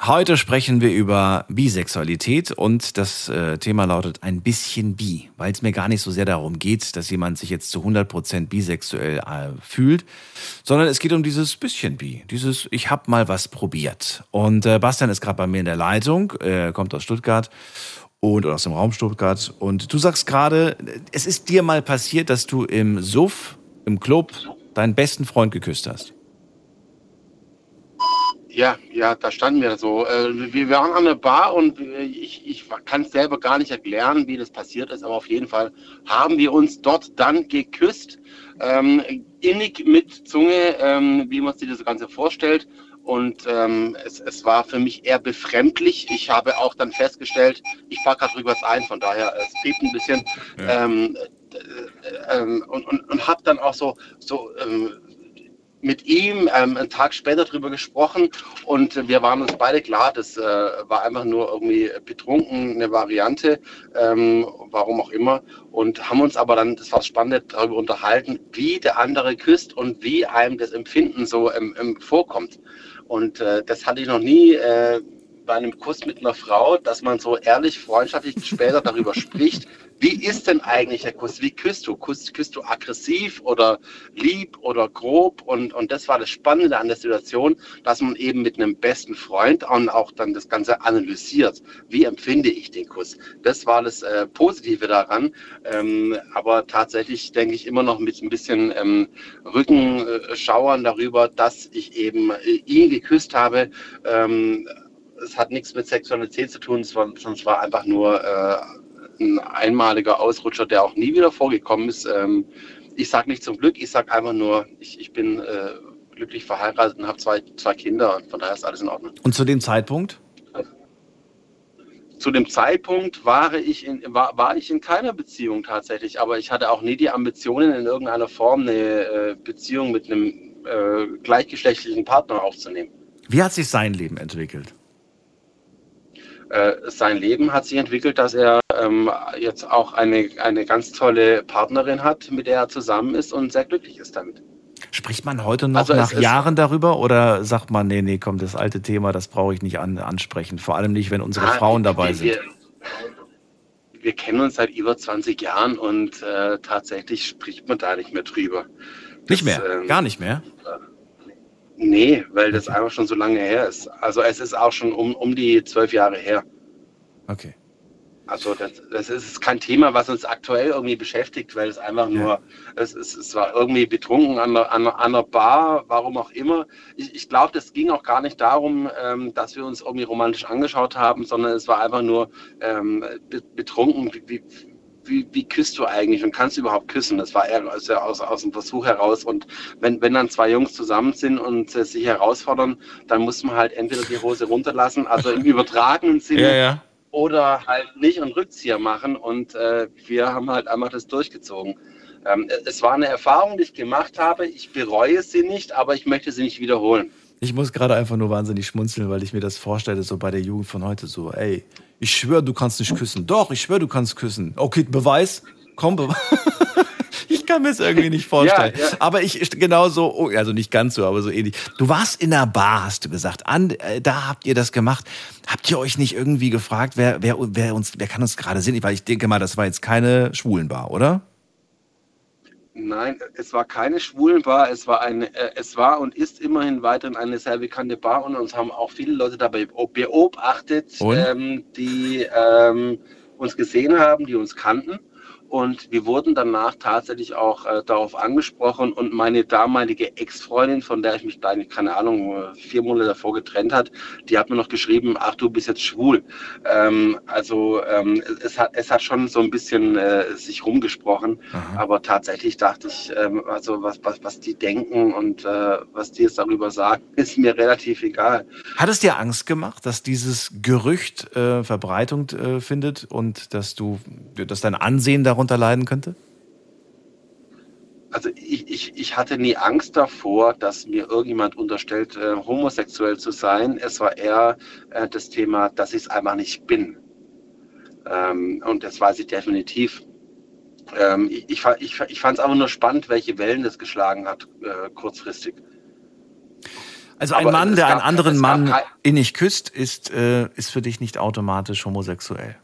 Heute sprechen wir über Bisexualität und das äh, Thema lautet ein bisschen bi, weil es mir gar nicht so sehr darum geht, dass jemand sich jetzt zu 100% bisexuell äh, fühlt, sondern es geht um dieses bisschen bi, dieses ich hab mal was probiert. Und äh, Bastian ist gerade bei mir in der Leitung, äh, kommt aus Stuttgart und aus dem Raum Stuttgart und du sagst gerade, es ist dir mal passiert, dass du im Suff, im Club deinen besten Freund geküsst hast. Ja, ja, da standen wir so. Äh, wir waren an der Bar und äh, ich, ich kann es selber gar nicht erklären, wie das passiert ist, aber auf jeden Fall haben wir uns dort dann geküsst, ähm, innig mit Zunge, ähm, wie man sich das Ganze vorstellt. Und ähm, es, es war für mich eher befremdlich. Ich habe auch dann festgestellt, ich fahre gerade rückwärts ein, von daher es piept ein bisschen. Ja. Ähm, äh, ähm, und und, und habe dann auch so, so ähm, mit ihm ähm, einen Tag später drüber gesprochen und wir waren uns beide klar, das äh, war einfach nur irgendwie betrunken, eine Variante, ähm, warum auch immer. Und haben uns aber dann, das war spannend, darüber unterhalten, wie der andere küsst und wie einem das Empfinden so ähm, vorkommt. Und äh, das hatte ich noch nie äh, bei einem Kuss mit einer Frau, dass man so ehrlich, freundschaftlich später darüber spricht, wie ist denn eigentlich der Kuss? Wie küsst du? Küsst, küsst du aggressiv oder lieb oder grob? Und, und das war das Spannende an der Situation, dass man eben mit einem besten Freund und auch dann das Ganze analysiert. Wie empfinde ich den Kuss? Das war das äh, Positive daran. Ähm, aber tatsächlich denke ich immer noch mit ein bisschen ähm, Rückenschauern darüber, dass ich eben äh, ihn geküsst habe. Ähm, es hat nichts mit Sexualität zu tun, sondern es war einfach nur äh, ein einmaliger Ausrutscher, der auch nie wieder vorgekommen ist. Ähm, ich sage nicht zum Glück, ich sage einfach nur, ich, ich bin äh, glücklich verheiratet und habe zwei, zwei Kinder und von daher ist alles in Ordnung. Und zu dem Zeitpunkt? Zu dem Zeitpunkt war ich, in, war, war ich in keiner Beziehung tatsächlich, aber ich hatte auch nie die Ambitionen, in irgendeiner Form eine äh, Beziehung mit einem äh, gleichgeschlechtlichen Partner aufzunehmen. Wie hat sich sein Leben entwickelt? Äh, sein Leben hat sich entwickelt, dass er ähm, jetzt auch eine, eine ganz tolle Partnerin hat, mit der er zusammen ist und sehr glücklich ist damit. Spricht man heute noch Also nach Jahren darüber oder sagt man, nee, nee, komm, das alte Thema, das brauche ich nicht an, ansprechen. Vor allem nicht, wenn unsere Ah, Frauen dabei wir, sind. Wir, wir kennen uns seit über 20 Jahren und äh, tatsächlich spricht man da nicht mehr drüber. Nicht mehr, ähm, gar nicht mehr. Nee, weil das einfach schon so lange her ist. Also es ist auch schon um, um die zwölf Jahre her. Okay. Also das, das ist kein Thema, was uns aktuell irgendwie beschäftigt, weil es einfach nur, es, es, es war irgendwie betrunken an einer, an einer- Bar, warum auch immer. Ich, ich glaube, das ging auch gar nicht darum, ähm, dass wir uns irgendwie romantisch angeschaut haben, sondern es war einfach nur ähm, be- betrunken. Wie, wie, wie, wie küsst du eigentlich und kannst du überhaupt küssen? Das war eher aus, aus, aus dem Versuch heraus. Und wenn, wenn dann zwei Jungs zusammen sind und äh, sich herausfordern, dann muss man halt entweder die Hose runterlassen, also im übertragenen Sinne, Ja, ja. oder halt nicht einen Rückzieher machen. Und äh, wir haben halt einfach das durchgezogen. Ähm, es war eine Erfahrung, die ich gemacht habe. Ich bereue sie nicht, aber ich möchte sie nicht wiederholen. Ich muss gerade einfach nur wahnsinnig schmunzeln, weil ich mir das vorstelle, so bei der Jugend von heute, so, ey, ich schwöre, du kannst nicht küssen. Doch, ich schwöre, du kannst küssen. Okay, Beweis, komm, Beweis. Ich kann mir es irgendwie nicht vorstellen. Ja, ja. Aber ich, genau so, oh, also nicht ganz so, aber so ähnlich. Du warst in der Bar, hast du gesagt. An, äh, da habt ihr das gemacht. Habt ihr euch nicht irgendwie gefragt, wer, wer, wer uns, wer kann uns gerade sehen? Weil ich denke mal, das war jetzt keine Schwulenbar, oder? Nein, es war keine Schwulenbar, es war eine, äh, es war und ist immerhin weiterhin eine sehr bekannte Bar und uns haben auch viele Leute dabei beobachtet, ähm, die ähm, uns gesehen haben, die uns kannten. Und wir wurden danach tatsächlich auch äh, darauf angesprochen und meine damalige Ex-Freundin, von der ich mich, keine Ahnung, vier Monate davor getrennt hat, die hat mir noch geschrieben, ach, du bist jetzt schwul. Ähm, also ähm, es, hat, es hat schon so ein bisschen äh, sich rumgesprochen, Aha. aber tatsächlich dachte ich, ähm, also was, was, was die denken und äh, was die jetzt darüber sagen, ist mir relativ egal. Hat es dir Angst gemacht, dass dieses Gerücht äh, Verbreitung äh, findet und dass du, dass dein Ansehen darüber darunter leiden könnte? Also ich, ich, ich hatte nie Angst davor, dass mir irgendjemand unterstellt, äh, homosexuell zu sein. Es war eher äh, das Thema, dass ich es einfach nicht bin. Ähm, und das weiß ich definitiv. Ähm, ich, ich, ich, ich fand es aber nur spannend, welche Wellen das geschlagen hat, äh, kurzfristig. Also ein aber Mann, der einen anderen Mann innig küsst, ist, äh, ist für dich nicht automatisch homosexuell.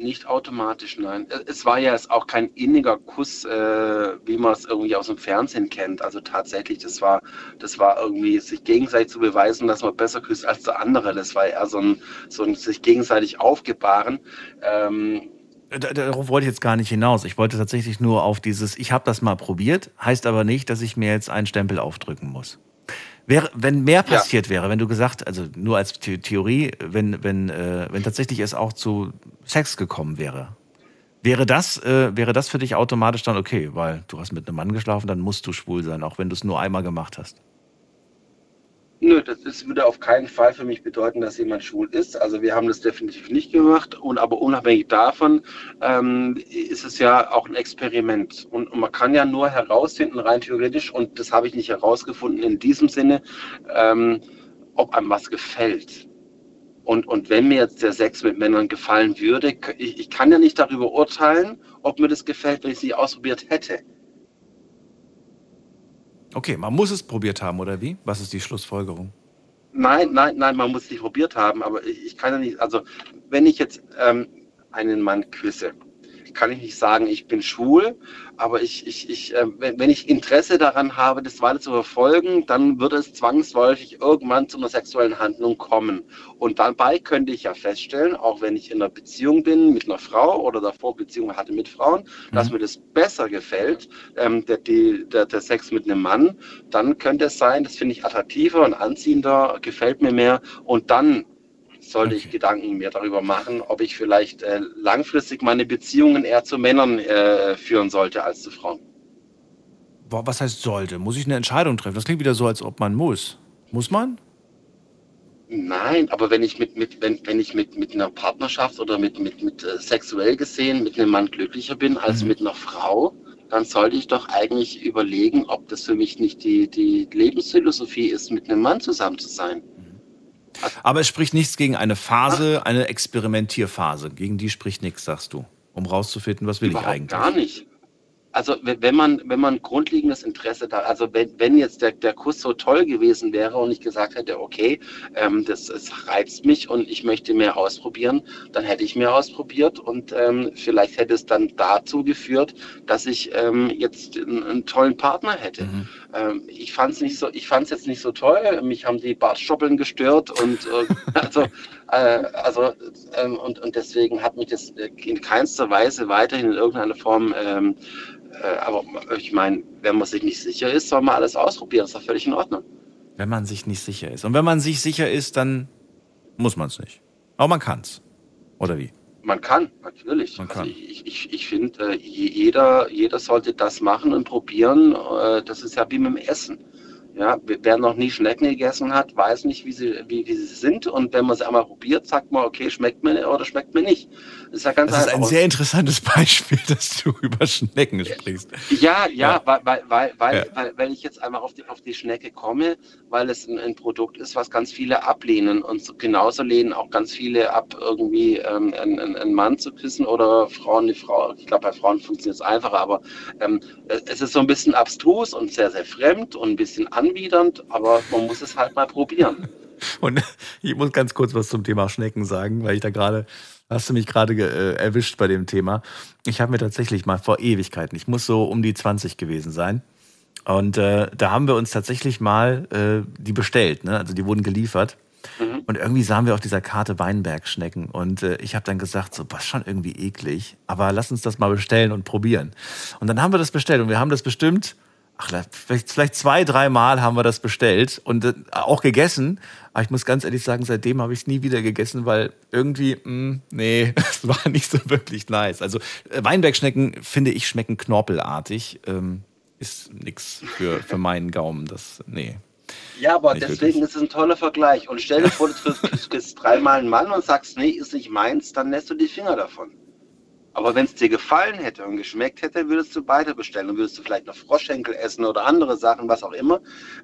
Nicht automatisch, nein. Es war ja auch kein inniger Kuss, äh, wie man es irgendwie aus dem Fernsehen kennt. Also tatsächlich, das war, das war irgendwie sich gegenseitig zu beweisen, dass man besser küsst als der andere. Das war eher so ein, so ein sich gegenseitig aufgebahren. Ähm, Darauf wollte ich jetzt gar nicht hinaus. Ich wollte tatsächlich nur auf dieses, ich habe das mal probiert, heißt aber nicht, dass ich mir jetzt einen Stempel aufdrücken muss. Wäre, wenn mehr passiert ja. wäre, wenn du gesagt, also nur als Theorie, wenn, wenn, äh, wenn tatsächlich es auch zu Sex gekommen wäre, wäre das, äh, wäre das für dich automatisch dann okay, weil du hast mit einem Mann geschlafen, dann musst du schwul sein, auch wenn du es nur einmal gemacht hast. Nö, das, das würde auf keinen Fall für mich bedeuten, dass jemand schwul ist. Also wir haben das definitiv nicht gemacht. Und aber unabhängig davon ähm, ist es ja auch ein Experiment. Und, und, man kann ja nur herausfinden, rein theoretisch, und das habe ich nicht herausgefunden in diesem Sinne, ähm, ob einem was gefällt. Und, und wenn mir jetzt der Sex mit Männern gefallen würde, ich, ich kann ja nicht darüber urteilen, ob mir das gefällt, wenn ich sie ausprobiert hätte. Okay, man muss es probiert haben, oder wie? Was ist die Schlussfolgerung? Nein, nein, nein, man muss es nicht probiert haben, aber ich, ich kann ja nicht, also wenn ich jetzt ähm, einen Mann küsse, kann ich nicht sagen, ich bin schwul, aber ich, ich, ich, äh, wenn, ich Interesse daran habe, das weiter zu verfolgen, dann würde es zwangsläufig irgendwann zu einer sexuellen Handlung kommen. Und dabei könnte ich ja feststellen, auch wenn ich in einer Beziehung bin mit einer Frau oder davor Beziehungen hatte mit Frauen, mhm. dass mir das besser gefällt, ähm, der, die, der, der Sex mit einem Mann, dann könnte es sein, das finde ich attraktiver und anziehender, gefällt mir mehr und dann sollte ich Gedanken mir darüber machen, ob ich vielleicht äh, langfristig meine Beziehungen eher zu Männern äh, führen sollte als zu Frauen. Boah, was heißt sollte? Muss ich eine Entscheidung treffen? Das klingt wieder so, als ob man muss. Muss man? Nein, aber wenn ich mit, mit, wenn, wenn ich mit, mit einer Partnerschaft oder mit, mit, mit äh, sexuell gesehen mit einem Mann glücklicher bin als mhm. mit einer Frau, dann sollte ich doch eigentlich überlegen, ob das für mich nicht die, die Lebensphilosophie ist, mit einem Mann zusammen zu sein. Aber es spricht nichts gegen eine Phase, eine Experimentierphase. Gegen die spricht nichts, sagst du, um rauszufinden, was will Überhaupt ich eigentlich. Gar nicht also wenn man, wenn man grundlegendes Interesse da, also wenn, wenn jetzt der, der Kuss so toll gewesen wäre und ich gesagt hätte, okay, ähm, das, es reizt mich und ich möchte mehr ausprobieren, dann hätte ich mehr ausprobiert und ähm, vielleicht hätte es dann dazu geführt, dass ich ähm, jetzt einen, einen, tollen Partner hätte. Mhm. Ähm, ich fand es nicht so, ich fand es jetzt nicht so toll. Mich haben die Bartstoppeln gestört und äh, also äh, also ähm, und, und deswegen hat mich das in keinster Weise weiterhin in irgendeiner Form ähm, äh, aber ich meine, wenn man sich nicht sicher ist, soll man alles ausprobieren. Das ist doch völlig in Ordnung. Wenn man sich nicht sicher ist. Und wenn man sich sicher ist, dann muss man es nicht. Aber man kann es. Oder wie? Man kann, natürlich. Man also kann. ich ich, ich finde, äh, jeder, jeder sollte das machen und probieren. Äh, das ist ja wie mit dem Essen. Ja, wer noch nie Schnecken gegessen hat, weiß nicht, wie sie, wie, wie sie sind. Und wenn man sie einmal probiert, sagt man, okay, schmeckt mir oder schmeckt mir nicht. Das ist ja ganz Das ist ein sehr interessantes Beispiel, dass du über Schnecken sprichst. Ja, ja, ja. weil, weil, weil, weil, ja. weil, weil ich jetzt einmal auf die, auf die Schnecke komme, weil es ein, ein Produkt ist, was ganz viele ablehnen. Und genauso lehnen auch ganz viele ab, irgendwie ähm, einen, einen Mann zu küssen oder Frauen eine Frau. Ich glaube, bei Frauen funktioniert es einfacher, aber ähm, es ist so ein bisschen abstrus und sehr, sehr fremd und ein bisschen anders anbiedernd, aber man muss es halt mal probieren. Und ich muss ganz kurz was zum Thema Schnecken sagen, weil ich da gerade, hast du mich gerade äh, erwischt bei dem Thema. Ich habe mir tatsächlich mal vor Ewigkeiten, ich muss so um die 20 gewesen sein. Und äh, da haben wir uns tatsächlich mal äh, die bestellt, ne? also die wurden geliefert. Mhm. Und irgendwie sahen wir auf dieser Karte Weinbergschnecken. Und äh, ich habe dann gesagt, so, was schon irgendwie eklig. Aber lass uns das mal bestellen und probieren. Und dann haben wir das bestellt und wir haben das bestimmt, ach, vielleicht, vielleicht zwei, drei Mal haben wir das bestellt und äh, auch gegessen. Aber ich muss ganz ehrlich sagen, seitdem habe ich es nie wieder gegessen, weil irgendwie, mh, hm, nee, es war nicht so wirklich nice. Also äh, Weinbergschnecken, finde ich, schmecken knorpelartig. Ähm, ist nichts für, für meinen Gaumen. Das, nee. Ja, aber deswegen wirklich. ist es ein toller Vergleich. Und stell dir vor, du kriegst dreimal einen Mann und sagst, nee, ist nicht meins, dann lässt du die Finger davon. Aber wenn es dir gefallen hätte und geschmeckt hätte, würdest du weiter bestellen. Dann würdest du vielleicht noch Froschschenkel essen oder andere Sachen, was auch immer.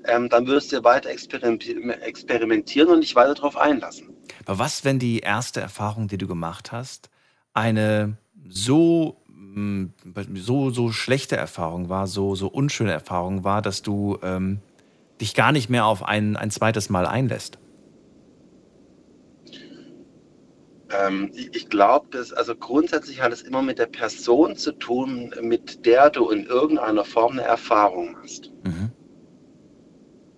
Ähm, dann würdest du weiter experimentieren und dich weiter darauf einlassen. Aber was, wenn die erste Erfahrung, die du gemacht hast, eine so mm, so so schlechte Erfahrung war, so so unschöne Erfahrung war, dass du ähm, dich gar nicht mehr auf ein, ein zweites Mal einlässt? Ähm, ich glaube, dass also grundsätzlich hat es immer mit der Person zu tun, mit der du in irgendeiner Form eine Erfahrung hast. Mhm.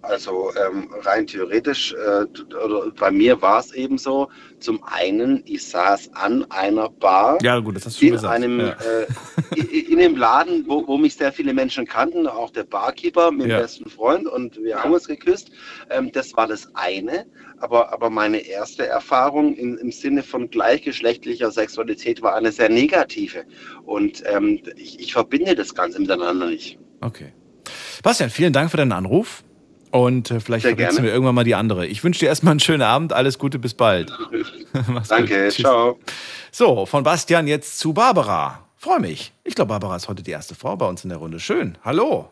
Also ähm, rein theoretisch, äh, oder bei mir war es eben so, zum einen, ich saß an einer Bar ja, gut, das hast du in, gesagt. Einem, ja. äh, in dem Laden, wo, wo, mich sehr viele Menschen kannten, auch der Barkeeper, mein ja. besten Freund und wir haben uns geküsst. Ähm, das war das eine, aber, aber meine erste Erfahrung in, im Sinne von gleichgeschlechtlicher Sexualität war eine sehr negative und ähm, ich, ich verbinde das Ganze miteinander nicht. Okay. Bastian, vielen Dank für deinen Anruf. Und äh, vielleicht verwechseln wir irgendwann mal die andere. Ich wünsche dir erstmal einen schönen Abend. Alles Gute, bis bald. Danke, ciao. So, von Bastian jetzt zu Barbara. Freue mich. Ich glaube, Barbara ist heute die erste Frau bei uns in der Runde. Schön. Hallo.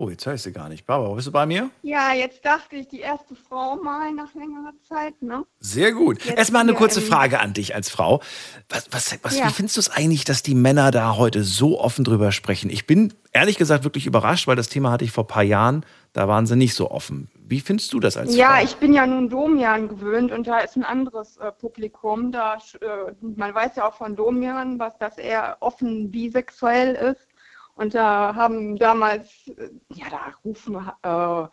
Oh, jetzt höre ich sie gar nicht. Barbara, bist du bei mir? Ja, jetzt dachte ich, die erste Frau mal nach längerer Zeit, ne? Sehr gut. Jetzt Erstmal eine kurze Frage an dich als Frau. Was, was, was, ja. Wie findest du es eigentlich, dass die Männer da heute so offen drüber sprechen? Ich bin ehrlich gesagt wirklich überrascht, weil das Thema hatte ich vor ein paar Jahren, da waren sie nicht so offen. Wie findest du das als ja, Frau? Ja, ich bin ja nun Domian gewöhnt und da ist ein anderes äh, Publikum. Da, äh, man weiß ja auch von Domian, was das eher offen bisexuell ist. Und da haben damals, ja, da rufen, äh,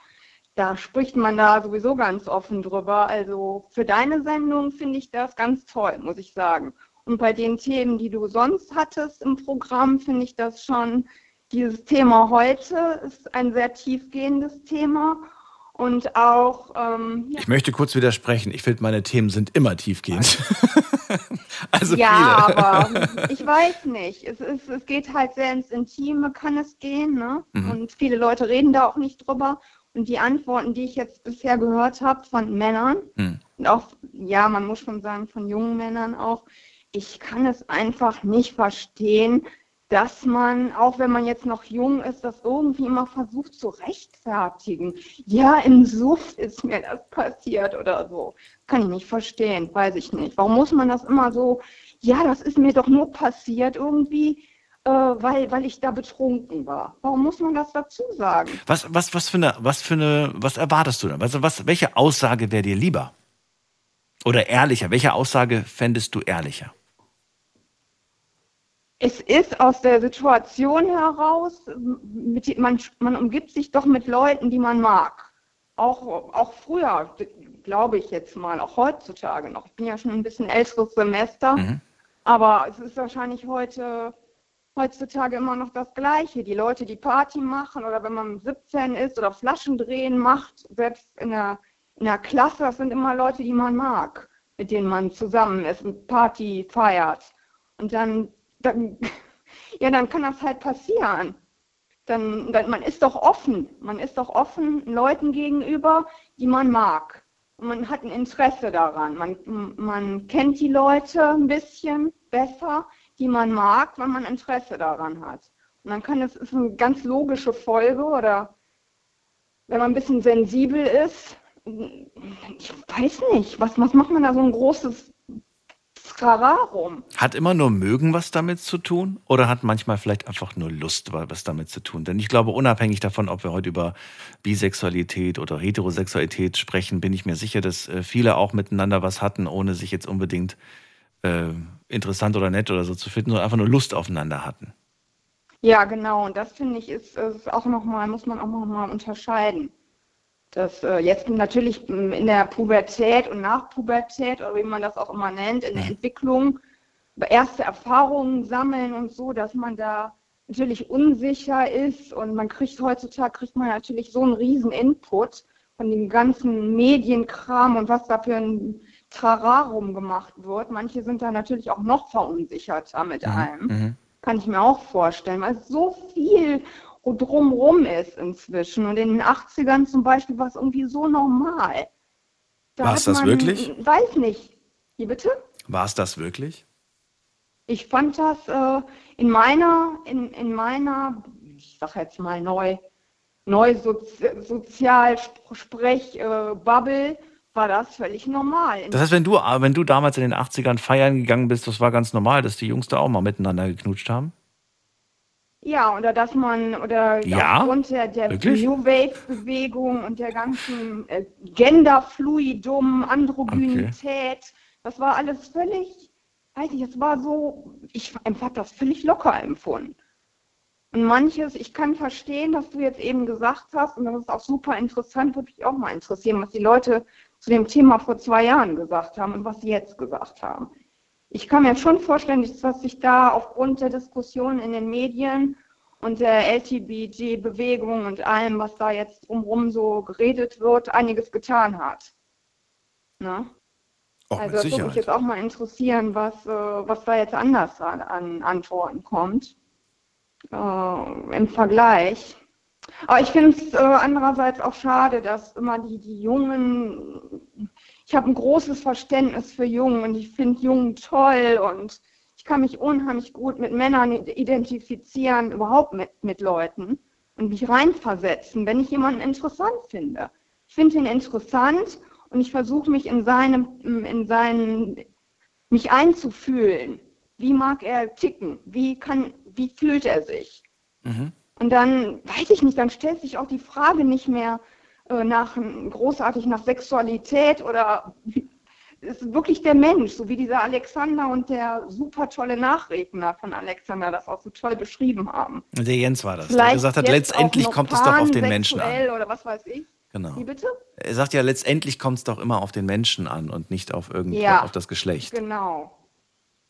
da spricht man da sowieso ganz offen drüber. Also für deine Sendung finde ich das ganz toll, muss ich sagen. Und bei den Themen, die du sonst hattest im Programm, finde ich das schon, dieses Thema heute ist ein sehr tiefgehendes Thema. Und auch. Ähm, ja. Ich möchte kurz widersprechen. Ich finde, meine Themen sind immer tiefgehend. also ja, viele. aber ich weiß nicht. Es, ist, es geht halt sehr ins Intime, kann es gehen. Ne? Mhm. Und viele Leute reden da auch nicht drüber. Und die Antworten, die ich jetzt bisher gehört habe von Männern, mhm. und auch, ja, man muss schon sagen, von jungen Männern auch, ich kann es einfach nicht verstehen, dass man, auch wenn man jetzt noch jung ist, das irgendwie immer versucht zu rechtfertigen. Ja, im Suff ist mir das passiert oder so. Kann ich nicht verstehen, weiß ich nicht. Warum muss man das immer so, ja, das ist mir doch nur passiert irgendwie, äh, weil, weil ich da betrunken war. Warum muss man das dazu sagen? Was, was, was für eine, was für eine, was erwartest du denn? Also was, welche Aussage wäre dir lieber? Oder ehrlicher? Welche Aussage fändest du ehrlicher? Es ist aus der Situation heraus, mit, man, man umgibt sich doch mit Leuten, die man mag. Auch, auch früher, glaube ich jetzt mal, auch heutzutage noch. Ich bin ja schon ein bisschen älteres Semester, mhm. aber es ist wahrscheinlich heute, heutzutage immer noch das Gleiche. Die Leute, die Party machen oder wenn man 17 ist oder Flaschen drehen macht, selbst in der, in der Klasse, das sind immer Leute, die man mag, mit denen man zusammen ist und Party feiert. Und dann dann, ja, dann kann das halt passieren. Dann, dann, man ist doch offen. Man ist doch offen Leuten gegenüber, die man mag. Und man hat ein Interesse daran. Man, man kennt die Leute ein bisschen besser, die man mag, wenn man Interesse daran hat. Und dann kann es eine ganz logische Folge oder wenn man ein bisschen sensibel ist, ich weiß nicht, was, was macht man da so ein großes Skararum. Hat immer nur mögen was damit zu tun oder hat manchmal vielleicht einfach nur Lust was damit zu tun? Denn ich glaube, unabhängig davon, ob wir heute über Bisexualität oder Heterosexualität sprechen, bin ich mir sicher, dass äh, viele auch miteinander was hatten, ohne sich jetzt unbedingt äh, interessant oder nett oder so zu finden, sondern einfach nur Lust aufeinander hatten. Ja, genau. Und das finde ich ist, ist auch nochmal, muss man auch nochmal unterscheiden. Das äh, jetzt natürlich m, in der Pubertät und nach Pubertät oder wie man das auch immer nennt, in der Entwicklung erste Erfahrungen sammeln und so, dass man da natürlich unsicher ist und man kriegt heutzutage kriegt man natürlich so einen riesen Input von dem ganzen Medienkram und was da für ein Trararum gemacht wird. Manche sind da natürlich auch noch verunsicherter mit allem. Mhm. Kann ich mir auch vorstellen, weil es so viel drumrum ist inzwischen. Und in den 80ern zum Beispiel war es irgendwie so normal. Da War es das man, wirklich? Weiß nicht. Wie bitte? War es das wirklich? Ich fand das äh, in meiner, in, in meiner, ich sag jetzt mal neu, neu Sozi Sozialsprech-Bubble war das völlig normal. Das heißt, wenn du, wenn du damals in den 80ern feiern gegangen bist, das war ganz normal, dass die Jungs da auch mal miteinander geknutscht haben? Ja, oder dass man, oder Ja? aufgrund der, der Wirklich? New Wave-Bewegung und der ganzen äh, Genderfluidum, Androgynität, das war alles völlig, weiß ich, es war so, ich habe das völlig locker empfunden. Und manches, ich kann verstehen, dass du jetzt eben gesagt hast, und das ist auch super interessant, würde mich auch mal interessieren, was die Leute zu dem Thema vor zwei Jahren gesagt haben und was sie jetzt gesagt haben. Ich kann mir schon vorstellen, dass sich da aufgrund der Diskussion in den Medien und der LTBG-Bewegung und allem, was da jetzt drumherum so geredet wird, einiges getan hat. Ne? Auch also das würde mich jetzt auch mal interessieren, was, äh, was da jetzt anders an, an Antworten kommt äh, im Vergleich. Aber ich finde es äh, andererseits auch schade, dass immer die, die Jungen, ich habe ein großes Verständnis für Jungen und ich finde Jungen toll und ich kann mich unheimlich gut mit Männern identifizieren, überhaupt mit, mit Leuten und mich reinversetzen, wenn ich jemanden interessant finde. Ich finde ihn interessant und ich versuche mich in seinem, in seinen, mich einzufühlen. Wie mag er ticken? Wie kann, wie fühlt er sich? Mhm. Und dann, weiß ich nicht, dann stellt sich auch die Frage nicht mehr nach großartig nach Sexualität oder ist wirklich der Mensch, so wie dieser Alexander und der super tolle Nachredner von Alexander das auch so toll beschrieben haben. Der Jens war das, der Vielleicht gesagt hat, letztendlich kommt es doch auf den Menschen an. Oder was weiß ich. Genau. Wie bitte? Er sagt ja, letztendlich kommt es doch immer auf den Menschen an und nicht auf irgendwas, Ja. auf das Geschlecht. Genau.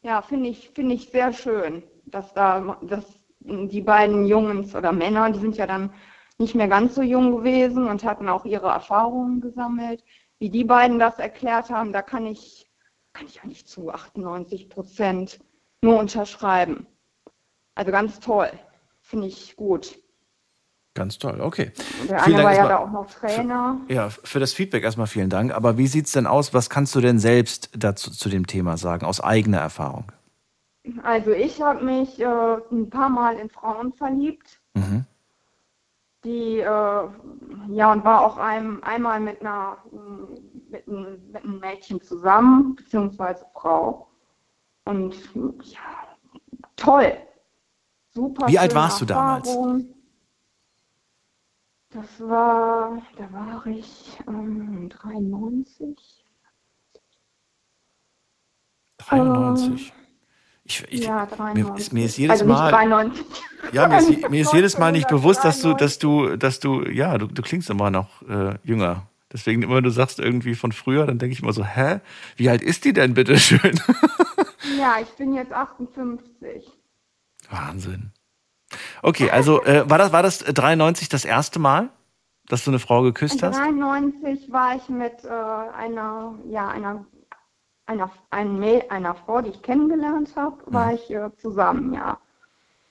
Ja, finde ich, finde ich sehr schön, dass da, dass die beiden Jungs oder Männer, die sind ja dann nicht mehr ganz so jung gewesen und hatten auch ihre Erfahrungen gesammelt. Wie die beiden das erklärt haben, da kann ich, kann ich eigentlich zu 98 Prozent nur unterschreiben. Also ganz toll. Finde ich gut. Ganz toll, okay. Der eine war ja da auch noch Trainer. Ja, für das Feedback erstmal vielen Dank. Aber wie sieht's denn aus? Was kannst du denn selbst dazu zu dem Thema sagen, aus eigener Erfahrung? Also ich habe mich äh, ein paar Mal in Frauen verliebt. Mhm. Die, äh, ja, und war auch ein, einmal mit einer, mit, einem, mit einem Mädchen zusammen, beziehungsweise Frau. Und ja, toll. Super. Wie alt warst du damals? Erfahrung. Das war, da war ich ähm, 93. 93. Ich, ich, ja, mir, 93. ist, mir ist jedes also nicht Mal. 93. Ja, mir ist, mir ist jedes Mal nicht bewusst, dass du, 1993. dass du, dass du, ja, du, du klingst immer noch äh, jünger. Deswegen immer, wenn du sagst irgendwie von früher, dann denke ich immer so, hä? Wie alt ist die denn bitte schön? Ja, ich bin jetzt 58. Wahnsinn. Okay, also äh, war das war das 93 das erste Mal, dass du eine Frau geküsst hast? 93 war ich mit äh, einer, ja, einer, einer, ein Mäd- einer Frau, die ich kennengelernt habe, war ich äh, zusammen, ja.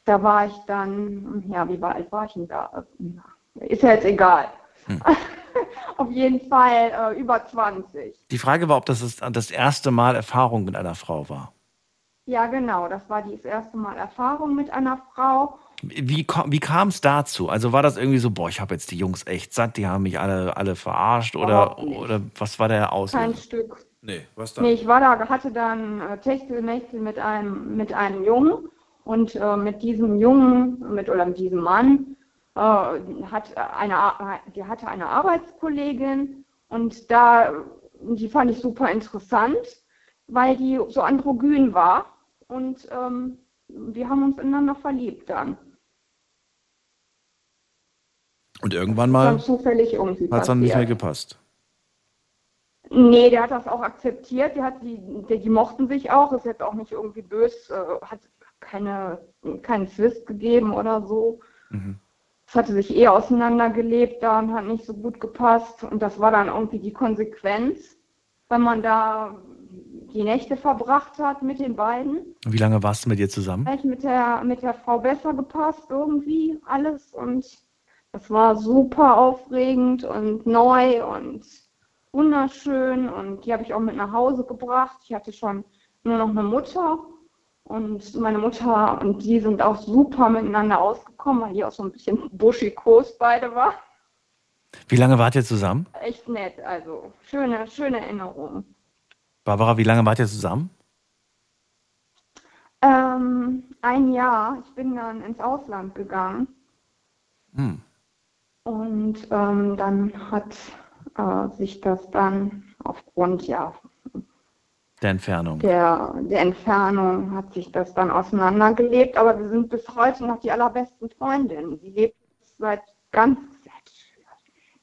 Da war ich dann, ja, wie alt war ich denn da? Ist ja jetzt egal. Auf jeden Fall äh, über 20. Die Frage war, ob das das, das erste Mal Erfahrung mit einer Frau war. Ja, genau. Das war das erste Mal Erfahrung mit einer Frau. Wie, wie kam es dazu? Also war das irgendwie so, boah, ich habe jetzt die Jungs echt satt, die haben mich alle, alle verarscht oder, oder was war der Auslöser? Kein Stück. Nee, was Nee, ich war da, hatte dann äh, Techtelmechtel mit einem, mit einem Jungen und äh, mit diesem Jungen, mit oder mit diesem Mann, äh, hat eine, die hatte eine Arbeitskollegin und da, die fand ich super interessant, weil die so androgyn war und ähm, wir haben uns ineinander verliebt dann. Und irgendwann mal hat es dann nicht mehr gepasst. Nee, der hat das auch akzeptiert. Die, hat, die, die, die mochten sich auch. Ist jetzt auch nicht irgendwie böse. Äh, hat keine, keinen Zwist gegeben oder so. Mhm. Es hatte sich eh auseinandergelebt da und hat nicht so gut gepasst. Und das war dann irgendwie die Konsequenz, wenn man da die Nächte verbracht hat mit den beiden. Und wie lange warst du mit ihr zusammen? Hat mit der, mit der Frau besser gepasst irgendwie alles. Und das war super aufregend und neu und wunderschön. Und die habe ich auch mit nach Hause gebracht. Ich hatte schon nur noch eine Mutter. Und meine Mutter und die sind auch super miteinander ausgekommen, weil die auch so ein bisschen buschikos beide war. Wie lange wart ihr zusammen? Echt nett, also schöne, schöne Erinnerung. Barbara, wie lange wart ihr zusammen? Ähm, ein Jahr, ich bin dann ins Ausland gegangen Hm. und ähm, dann hat äh, sich das dann aufgrund ja, Der Entfernung. der, der Entfernung hat sich das dann auseinandergelebt, aber wir sind bis heute noch die allerbesten Freundinnen. Sie lebt seit ganz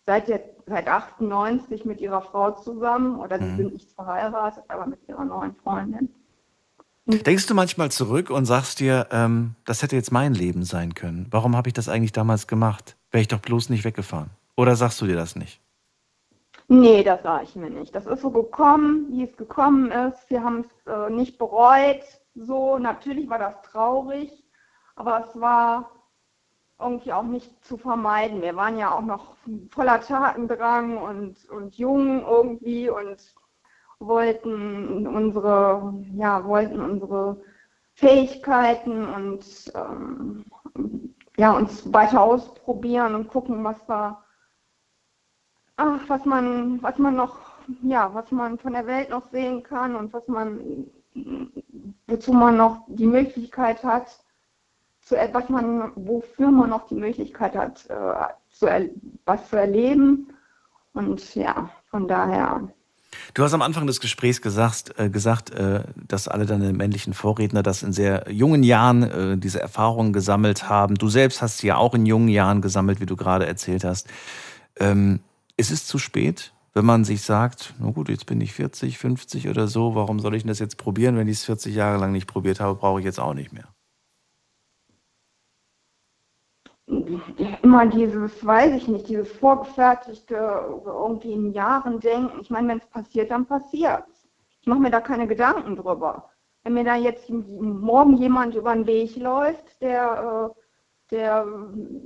seit, der, seit 98 mit ihrer Frau zusammen oder Mhm. sind nicht verheiratet, aber mit ihrer neuen Freundin. Denkst du manchmal zurück und sagst dir, ähm, das hätte jetzt mein Leben sein können. Warum habe ich das eigentlich damals gemacht? Wäre ich doch bloß nicht weggefahren. Oder sagst du dir das nicht? Nee, das sage ich mir nicht. Das ist so gekommen, wie es gekommen ist. Wir haben es äh, nicht bereut. So, natürlich war das traurig, aber es war irgendwie auch nicht zu vermeiden. Wir waren ja auch noch voller Tatendrang und, und jung irgendwie und wollten unsere, ja, wollten unsere Fähigkeiten und ähm, ja, uns weiter ausprobieren und gucken, was da ach, was man, was man noch, ja, was man von der Welt noch sehen kann und was man, wozu man noch die Möglichkeit hat, zu, er- was man, wofür man noch die Möglichkeit hat, äh, zu was zu erleben. Und ja, von daher. Du hast am Anfang des Gesprächs gesagt, äh, gesagt äh, dass alle deine männlichen Vorredner das in sehr jungen Jahren äh, diese Erfahrungen gesammelt haben. Du selbst hast sie ja auch in jungen Jahren gesammelt, wie du gerade erzählt hast. Ähm, ist es zu spät, wenn man sich sagt, na gut, jetzt bin ich 40, 50 oder so, warum soll ich das jetzt probieren? Wenn ich es 40 Jahre lang nicht probiert habe, brauche ich jetzt auch nicht mehr. immer dieses, weiß ich nicht, dieses vorgefertigte, irgendwie in Jahren denken. Ich meine, wenn es passiert, dann passiert Ich mache mir da keine Gedanken drüber. Wenn mir da jetzt morgen jemand über den Weg läuft, der, äh, der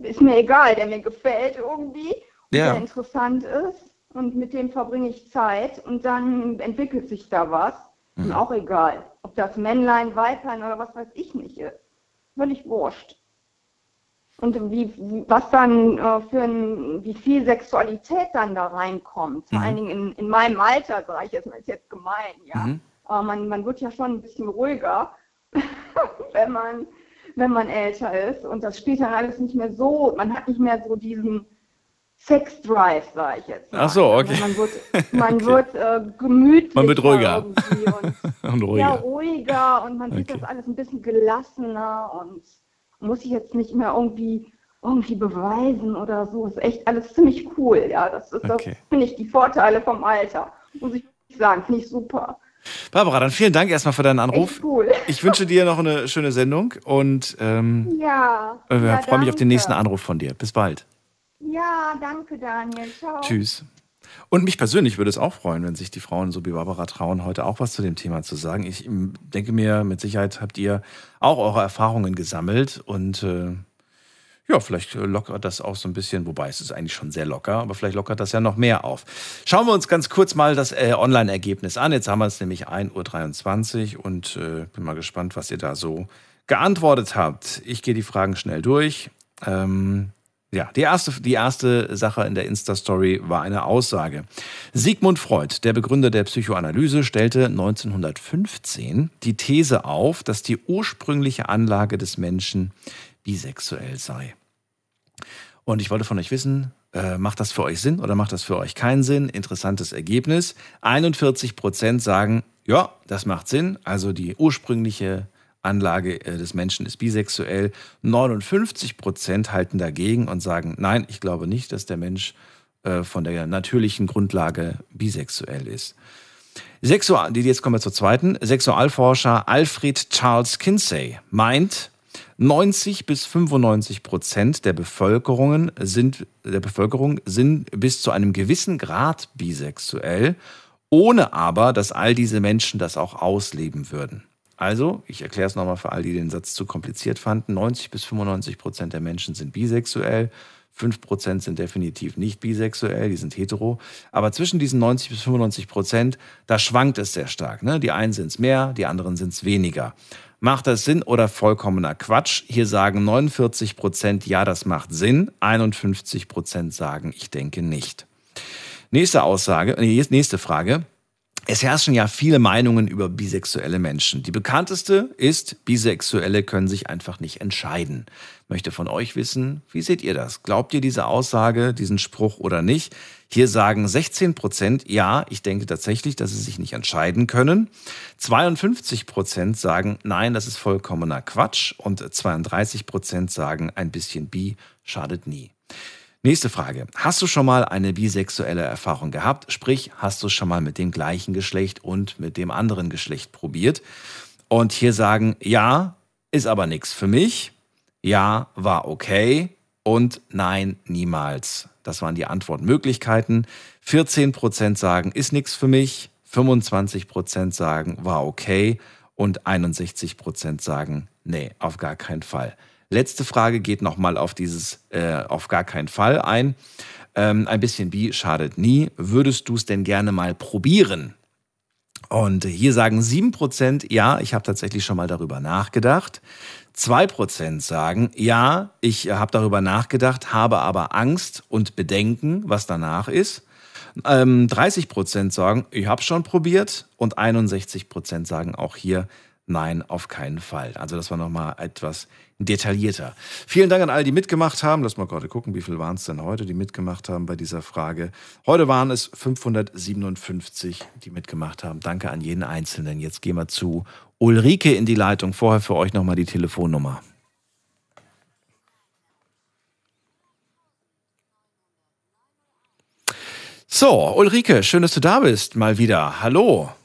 ist mir egal, der mir gefällt irgendwie, Ja. der interessant ist und mit dem verbringe ich Zeit und dann entwickelt sich da was. Und auch egal, ob das Männlein, Weiblein oder was weiß ich nicht ist. Völlig wurscht. Und wie, wie- was dann äh, für ein, wie viel Sexualität dann da reinkommt, vor Mhm. allen Dingen in, in meinem Alter, sage ich jetzt mal, ist jetzt gemein, ja. Mhm. Aber man, man wird ja schon ein bisschen ruhiger, wenn man, wenn man älter ist. Und das spielt dann alles nicht mehr so, man hat nicht mehr so diesen Sex-Drive, sage ich jetzt. Mal. Ach so, okay. Also man wird, man Okay. wird äh, gemütlicher Man wird ruhiger. und Und ja, ruhiger. ruhiger und man sieht Okay. das alles ein bisschen gelassener und muss sich jetzt nicht mehr irgendwie irgendwie beweisen oder so. Ist echt alles ziemlich cool, ja. Das ist Okay. finde ich die Vorteile vom Alter. Muss ich sagen, finde ich super. Barbara, dann vielen Dank erstmal für deinen Anruf. Cool. Ich wünsche dir noch eine schöne Sendung und ähm, Ja. äh, ja, freue mich auf den nächsten Anruf von dir. Bis bald. Ja, danke Daniel. Ciao. Tschüss. Und mich persönlich würde es auch freuen, wenn sich die Frauen so wie Barbara trauen, heute auch was zu dem Thema zu sagen. Ich ähm, denke mir, mit Sicherheit habt ihr auch eure Erfahrungen gesammelt und äh, ja, vielleicht äh, lockert das auch so ein bisschen, wobei es ist eigentlich schon sehr locker, aber vielleicht lockert das ja noch mehr auf. Schauen wir uns ganz kurz mal das äh, Online-Ergebnis an. Jetzt haben wir es nämlich 1.23 Uhr und äh, bin mal gespannt, was ihr da so geantwortet habt. Ich gehe die Fragen schnell durch. Ähm, ja, die erste, die erste Sache in der Insta-Story war eine Aussage. Sigmund Freud, der Begründer der Psychoanalyse, stellte 1915 die These auf, dass die ursprüngliche Anlage des Menschen bisexuell sei. Und ich wollte von euch wissen, äh, macht das für euch Sinn oder macht das für euch keinen Sinn? Interessantes Ergebnis. 41 Prozent sagen, ja, das macht Sinn. Also die ursprüngliche Grundanlage äh, des Menschen ist bisexuell. 59 Prozent halten dagegen und sagen, nein, ich glaube nicht, dass der Mensch äh, von der natürlichen Grundlage bisexuell ist. Sexual, jetzt kommen wir zur zweiten. Sexualforscher Alfred Charles Kinsey meint, 90 bis 95 Prozent der Bevölkerung sind, der Bevölkerung sind bis zu einem gewissen Grad bisexuell, ohne aber, dass all diese Menschen das auch ausleben würden. Also, ich erkläre es nochmal für all die den Satz zu kompliziert fanden. 90 bis 95 Prozent der Menschen sind bisexuell. 5 Prozent sind definitiv nicht bisexuell, die sind hetero. Aber zwischen diesen 90 bis 95 Prozent, da schwankt es sehr stark. Ne? Die einen sind es mehr, die anderen sind es weniger. Macht das Sinn oder vollkommener Quatsch? Hier sagen 49 Prozent, ja, das macht Sinn. 51 Prozent sagen, ich denke nicht. Nächste Aussage, nächste Frage. Es herrschen ja viele Meinungen über bisexuelle Menschen. Die bekannteste ist, Bisexuelle können sich einfach nicht entscheiden. Möchte von euch wissen, wie seht ihr das? Glaubt ihr diese Aussage, diesen Spruch oder nicht? Hier sagen 16 Prozent, ja, ich denke tatsächlich, dass sie sich nicht entscheiden können. 52 Prozent sagen, nein, das ist vollkommener Quatsch. Und 32 Prozent sagen, ein bisschen bi schadet nie. Nächste Frage. Hast du schon mal eine bisexuelle Erfahrung gehabt? Sprich, hast du schon mal mit dem gleichen Geschlecht und mit dem anderen Geschlecht probiert? Und hier sagen, ja, ist aber nichts für mich. Ja, war okay. Und nein, niemals. Das waren die Antwortmöglichkeiten. 14% sagen, ist nichts für mich. 25% sagen, war okay. Und 61% sagen, nee, auf gar keinen Fall. Letzte Frage geht nochmal auf dieses äh, auf gar keinen Fall ein. Ähm, ein bisschen wie schadet nie. Würdest du es denn gerne mal probieren? Und hier sagen 7%, ja, ich habe tatsächlich schon mal darüber nachgedacht. 2% sagen, ja, ich habe darüber nachgedacht, habe aber Angst und Bedenken, was danach ist. Ähm, 30% sagen, ich habe schon probiert. Und 61% sagen auch hier, nein, auf keinen Fall. Also das war nochmal etwas detaillierter. Vielen Dank an all die mitgemacht haben. Lass mal gerade gucken, wie viel waren es denn heute, die mitgemacht haben bei dieser Frage. Heute waren es 557, die mitgemacht haben. Danke an jeden Einzelnen. Jetzt gehen wir zu Ulrike in die Leitung. Vorher für euch nochmal die Telefonnummer. So, Ulrike, schön, dass du da bist. Mal wieder. Hallo.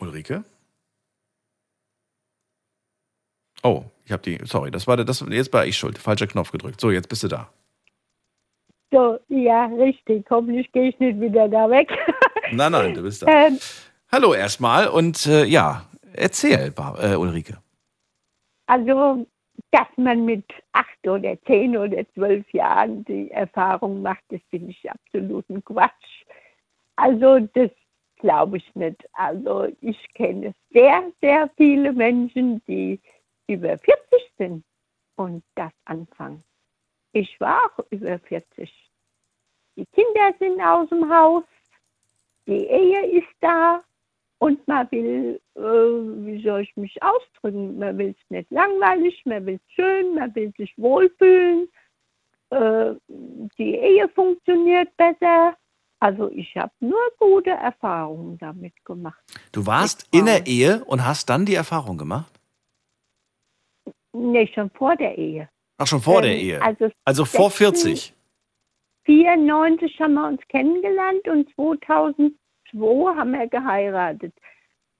Ulrike? Oh, ich habe die, sorry, das war das, jetzt war ich schuld, falscher Knopf gedrückt. So, jetzt bist du da. So, ja, richtig. Hoffentlich gehe ich nicht wieder da weg. Nein, nein, du bist da. Ähm, Hallo erstmal und äh, ja, erzähl, äh, Ulrike. Also, dass man mit acht oder zehn oder zwölf Jahren die Erfahrung macht, das finde ich absoluten Quatsch. Also, das glaube ich nicht. Also, ich kenne sehr, sehr viele Menschen, die über 40 sind und das anfangen. Ich war auch über 40. Die Kinder sind aus dem Haus, die Ehe ist da und man will, äh, wie soll ich mich ausdrücken, man will es nicht langweilig, man will es schön, man will sich wohlfühlen. Äh, die Ehe funktioniert besser. Also ich habe nur gute Erfahrungen damit gemacht. Du warst in der Ehe und hast dann die Erfahrung gemacht? Nee, schon vor der Ehe. Ach, schon vor ähm, der Ehe? Also, also vor 40? 94 haben wir uns kennengelernt und 2002 haben wir geheiratet.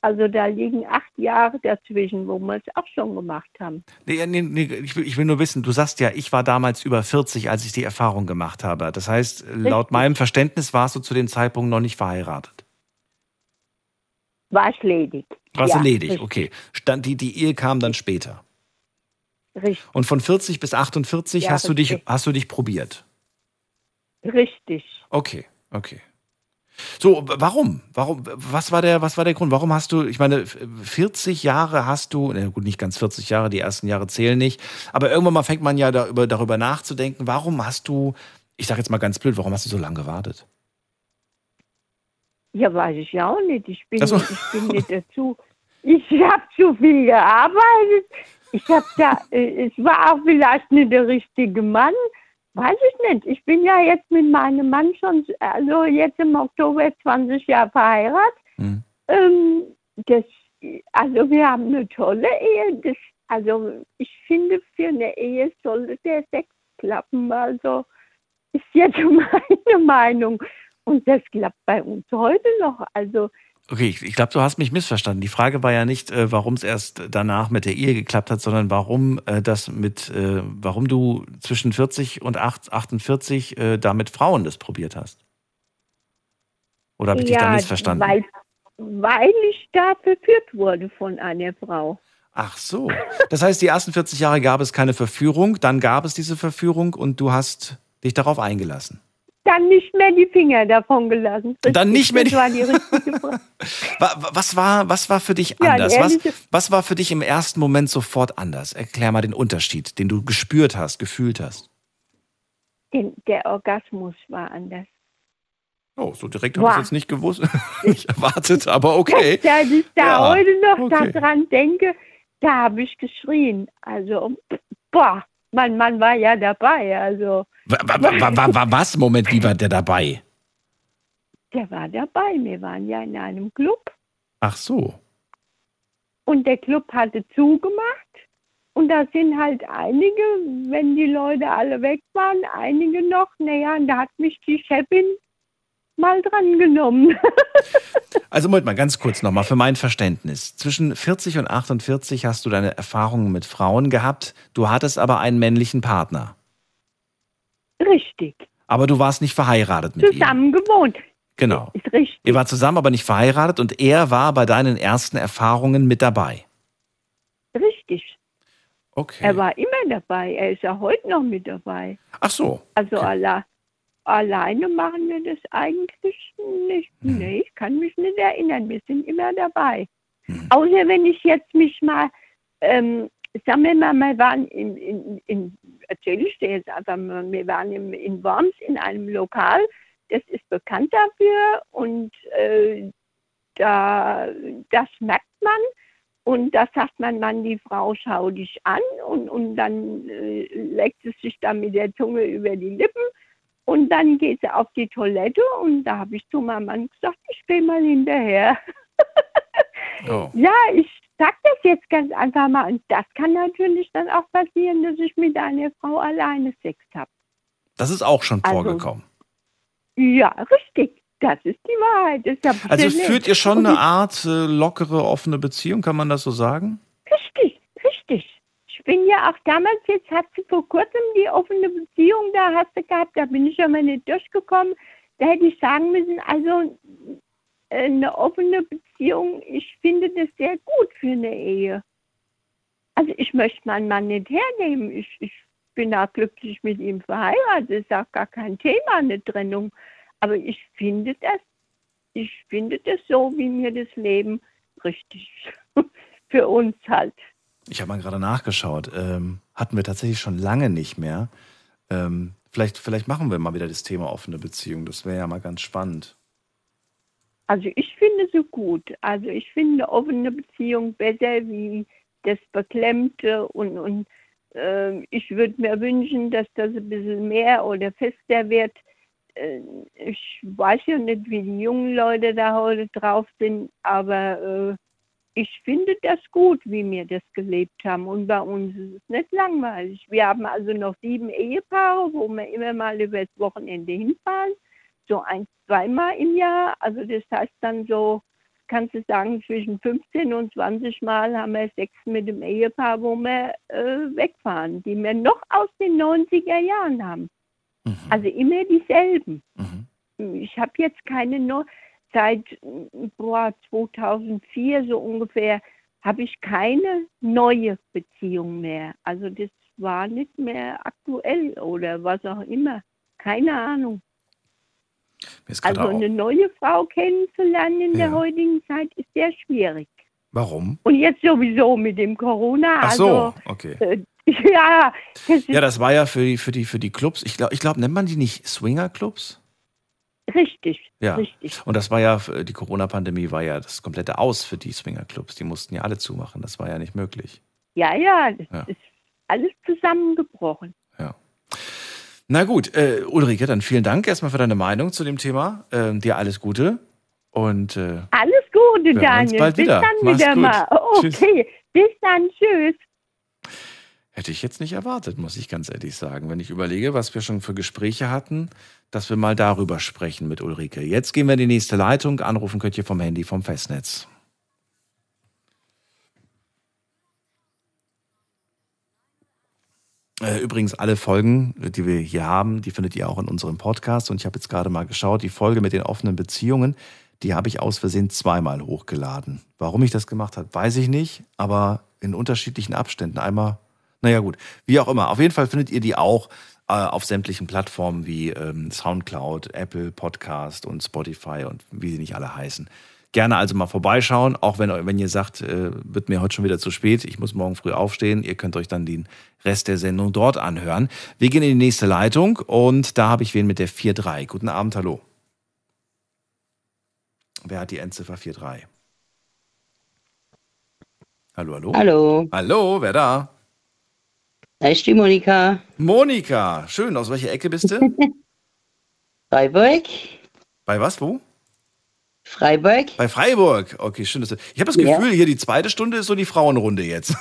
Also da liegen acht Jahre dazwischen, wo wir es auch schon gemacht haben. Nee, nee, nee, ich, will, ich, will, nur wissen, du sagst ja, ich war damals über 40, als ich die Erfahrung gemacht habe. Das heißt, Richtig. laut meinem Verständnis warst du zu dem Zeitpunkt noch nicht verheiratet. War ich ledig. Warst ja, ledig, richtig. okay. Stand, die, die Ehe kam dann später. Richtig. Und von 40 bis 48 ja, hast, du dich, hast du dich probiert? Richtig. Okay, okay. So, warum? Warum? Was war der, was war der Grund? Warum hast du, ich meine, 40 Jahre hast du, na gut, nicht ganz 40 Jahre, die ersten Jahre zählen nicht, aber irgendwann mal fängt man ja darüber, darüber nachzudenken, warum hast du, ich sage jetzt mal ganz blöd, warum hast du so lange gewartet? Ja, weiß ich ja auch nicht. Ich bin, so. ich bin nicht dazu. Ich habe zu viel gearbeitet ich habe da, äh, es war auch vielleicht nicht der richtige Mann, weiß ich nicht. Ich bin ja jetzt mit meinem Mann schon, also jetzt im Oktober 20 Jahre verheiratet. Mhm. Ähm, das also wir haben eine tolle Ehe. Das, also ich finde, für eine Ehe sollte der Sex klappen. Also ist jetzt meine Meinung. Und das klappt bei uns heute noch. Also Okay, ich, ich glaube, du hast mich missverstanden. Die Frage war ja nicht, äh, warum es erst danach mit der Ehe geklappt hat, sondern warum äh, das mit, äh, warum du zwischen 40 und 8, 48 äh, da mit Frauen das probiert hast. Oder habe ich dich da missverstanden? Weil, weil ich da verführt wurde von einer Frau. Ach so. Das heißt, die ersten 40 Jahre gab es keine Verführung, dann gab es diese Verführung und du hast dich darauf eingelassen. Dann nicht mehr die Finger davon gelassen. Dann nicht mehr die- Das war die richtige Frage. Was war, was war für dich Ja, anders? die was, was war für dich im ersten Moment sofort anders? Erklär mal den Unterschied, den du gespürt hast, gefühlt hast. Den, der Orgasmus war anders. Oh, so direkt habe ich Boah. jetzt nicht gewusst, nicht erwartet, aber okay. Dass ich da Ja, heute noch okay. daran denke, da habe ich geschrien. Also, boah, mein Mann war ja dabei. Also, Wa- wa- wa- wa- wa- Was? Moment, wie war der dabei? der war dabei. Wir waren ja in einem Club Ach so. und der Club hatte zugemacht. Und da sind halt einige, wenn die Leute alle weg waren, einige noch. Naja, und da hat mich die Chefin mal dran genommen. Also Moment mal, ganz kurz nochmal für mein Verständnis. Zwischen 40 und 48 hast du deine Erfahrungen mit Frauen gehabt. Du hattest aber einen männlichen Partner. Richtig. Aber du warst nicht verheiratet mit ihm. Zusammen gewohnt. Genau. Ist richtig. Ihr wart zusammen, aber nicht verheiratet und er war bei deinen ersten Erfahrungen mit dabei. Richtig. Okay. Er war immer dabei. Er ist ja heute noch mit dabei. Ach so. Also alle, alleine machen wir das eigentlich nicht. Mhm. Nee, ich kann mich nicht erinnern. Wir sind immer dabei. Mhm. Außer wenn ich jetzt mich mal, ähm, sagen wir mal, wir waren in, in, in erzähle ich dir jetzt einfach mal, wir waren im, in Worms in einem Lokal, das ist bekannt dafür und äh, da, das merkt man. Und da sagt man dann, die Frau schau dich an und, und dann äh, leckt es sich dann mit der Zunge über die Lippen und dann geht sie auf die Toilette und da habe ich zu meinem Mann gesagt, ich gehe mal hinterher. Oh. Ja, ich sag das jetzt ganz einfach mal. Und das kann natürlich dann auch passieren, dass ich mit einer Frau alleine Sex habe. Das ist auch schon Also, vorgekommen. Ja, richtig. Das ist die Wahrheit. Ich Also führt ihr schon eine Art äh, lockere, offene Beziehung, kann man das so sagen? Richtig, richtig. Bin ja auch damals, jetzt hat sie vor kurzem die offene Beziehung da hast du gehabt, da bin ich aber nicht durchgekommen. Da hätte ich sagen müssen, also äh, eine offene Beziehung, ich finde das sehr gut für eine Ehe. Also ich möchte meinen Mann nicht hernehmen. Ich, ich bin auch glücklich mit ihm verheiratet. Ist auch gar kein Thema, eine Trennung. Aber ich finde das, ich finde das so, wie mir das Leben richtig für uns halt. Ich habe mal gerade nachgeschaut. Ähm, hatten wir tatsächlich schon lange nicht mehr. Ähm, vielleicht, vielleicht machen wir mal wieder das Thema offene Beziehung. Das wäre ja mal ganz spannend. Also ich finde sie gut. Also ich finde offene Beziehung besser wie das Beklemmte und, und äh, ich würde mir wünschen, dass das ein bisschen mehr oder fester wird. Äh, ich weiß ja nicht, wie die jungen Leute da heute drauf sind, aber äh, ich finde das gut, wie wir das gelebt haben. Und bei uns ist es nicht langweilig. Wir haben also noch sieben Ehepaare, wo wir immer mal über das Wochenende hinfahren. So ein, zweimal im Jahr. Also das heißt dann so, kannst du sagen, zwischen 15 und 20 Mal haben wir Sex mit dem Ehepaar, wo wir äh, wegfahren, die wir noch aus den 90er Jahren haben. Also immer dieselben. Ich habe jetzt keine neu seit boah, 2004 so ungefähr habe ich keine neue Beziehung mehr. Also das war nicht mehr aktuell oder was auch immer. Keine Ahnung. Also eine neue Frau kennenzulernen in der Ja. heutigen Zeit ist sehr schwierig. Warum? Und jetzt sowieso mit dem Corona. Ach so, also, okay. Äh, ja, das Ja, das war ja für die, für die, für die Clubs. Ich glaube, ich glaub, nennt man die nicht Swinger-Clubs? Richtig. Ja. Richtig. Und das war ja, die Corona-Pandemie war ja das komplette Aus für die Swinger-Clubs. Die mussten ja alle zumachen. Das war ja nicht möglich. Ja, ja, das Ja. ist alles zusamgebrochen. Na gut, äh, Ulrike, dann vielen Dank erstmal für deine Meinung zu dem Thema. Ähm, dir alles Gute. Und äh, Alles gut. du, Wir hören uns Daniel. bald bis wieder. dann Mach's wieder gut. mal. Tschüss. Okay, bis dann. Tschüss. Hätte ich jetzt nicht erwartet, muss ich ganz ehrlich sagen. Wenn ich überlege, was wir schon für Gespräche hatten, dass wir mal darüber sprechen mit Ulrike. Jetzt gehen wir in die nächste Leitung. Anrufen könnt ihr vom Handy vom Festnetz. Äh, Übrigens, alle Folgen, die wir hier haben, die findet ihr auch in unserem Podcast. Und ich habe jetzt gerade mal geschaut, die Folge mit den offenen Beziehungen, die habe ich aus Versehen zweimal hochgeladen. Warum ich das gemacht habe, weiß ich nicht, aber in unterschiedlichen Abständen. Einmal, naja gut, wie auch immer. Auf jeden Fall findet ihr die auch äh, auf sämtlichen Plattformen wie ähm, Soundcloud, Apple Podcast und Spotify und wie sie nicht alle heißen. Gerne also mal vorbeischauen, auch wenn, wenn ihr sagt, äh, wird mir heute schon wieder zu spät, ich muss morgen früh aufstehen. Ihr könnt euch dann den Rest der Sendung dort anhören. Wir gehen in die nächste Leitung und da habe ich wen mit der 4.3. Guten Abend, hallo. Wer hat die Endziffer 4.3? Hallo, hallo. Hallo. Hallo, wer da? Da ist die Monika. Monika, schön. Aus welcher Ecke bist du? Freiburg. Bei was, wo? Freiburg. Bei Freiburg. Okay, schön. Dass du, ich habe das Ja. Gefühl, hier die zweite Stunde ist so die Frauenrunde jetzt.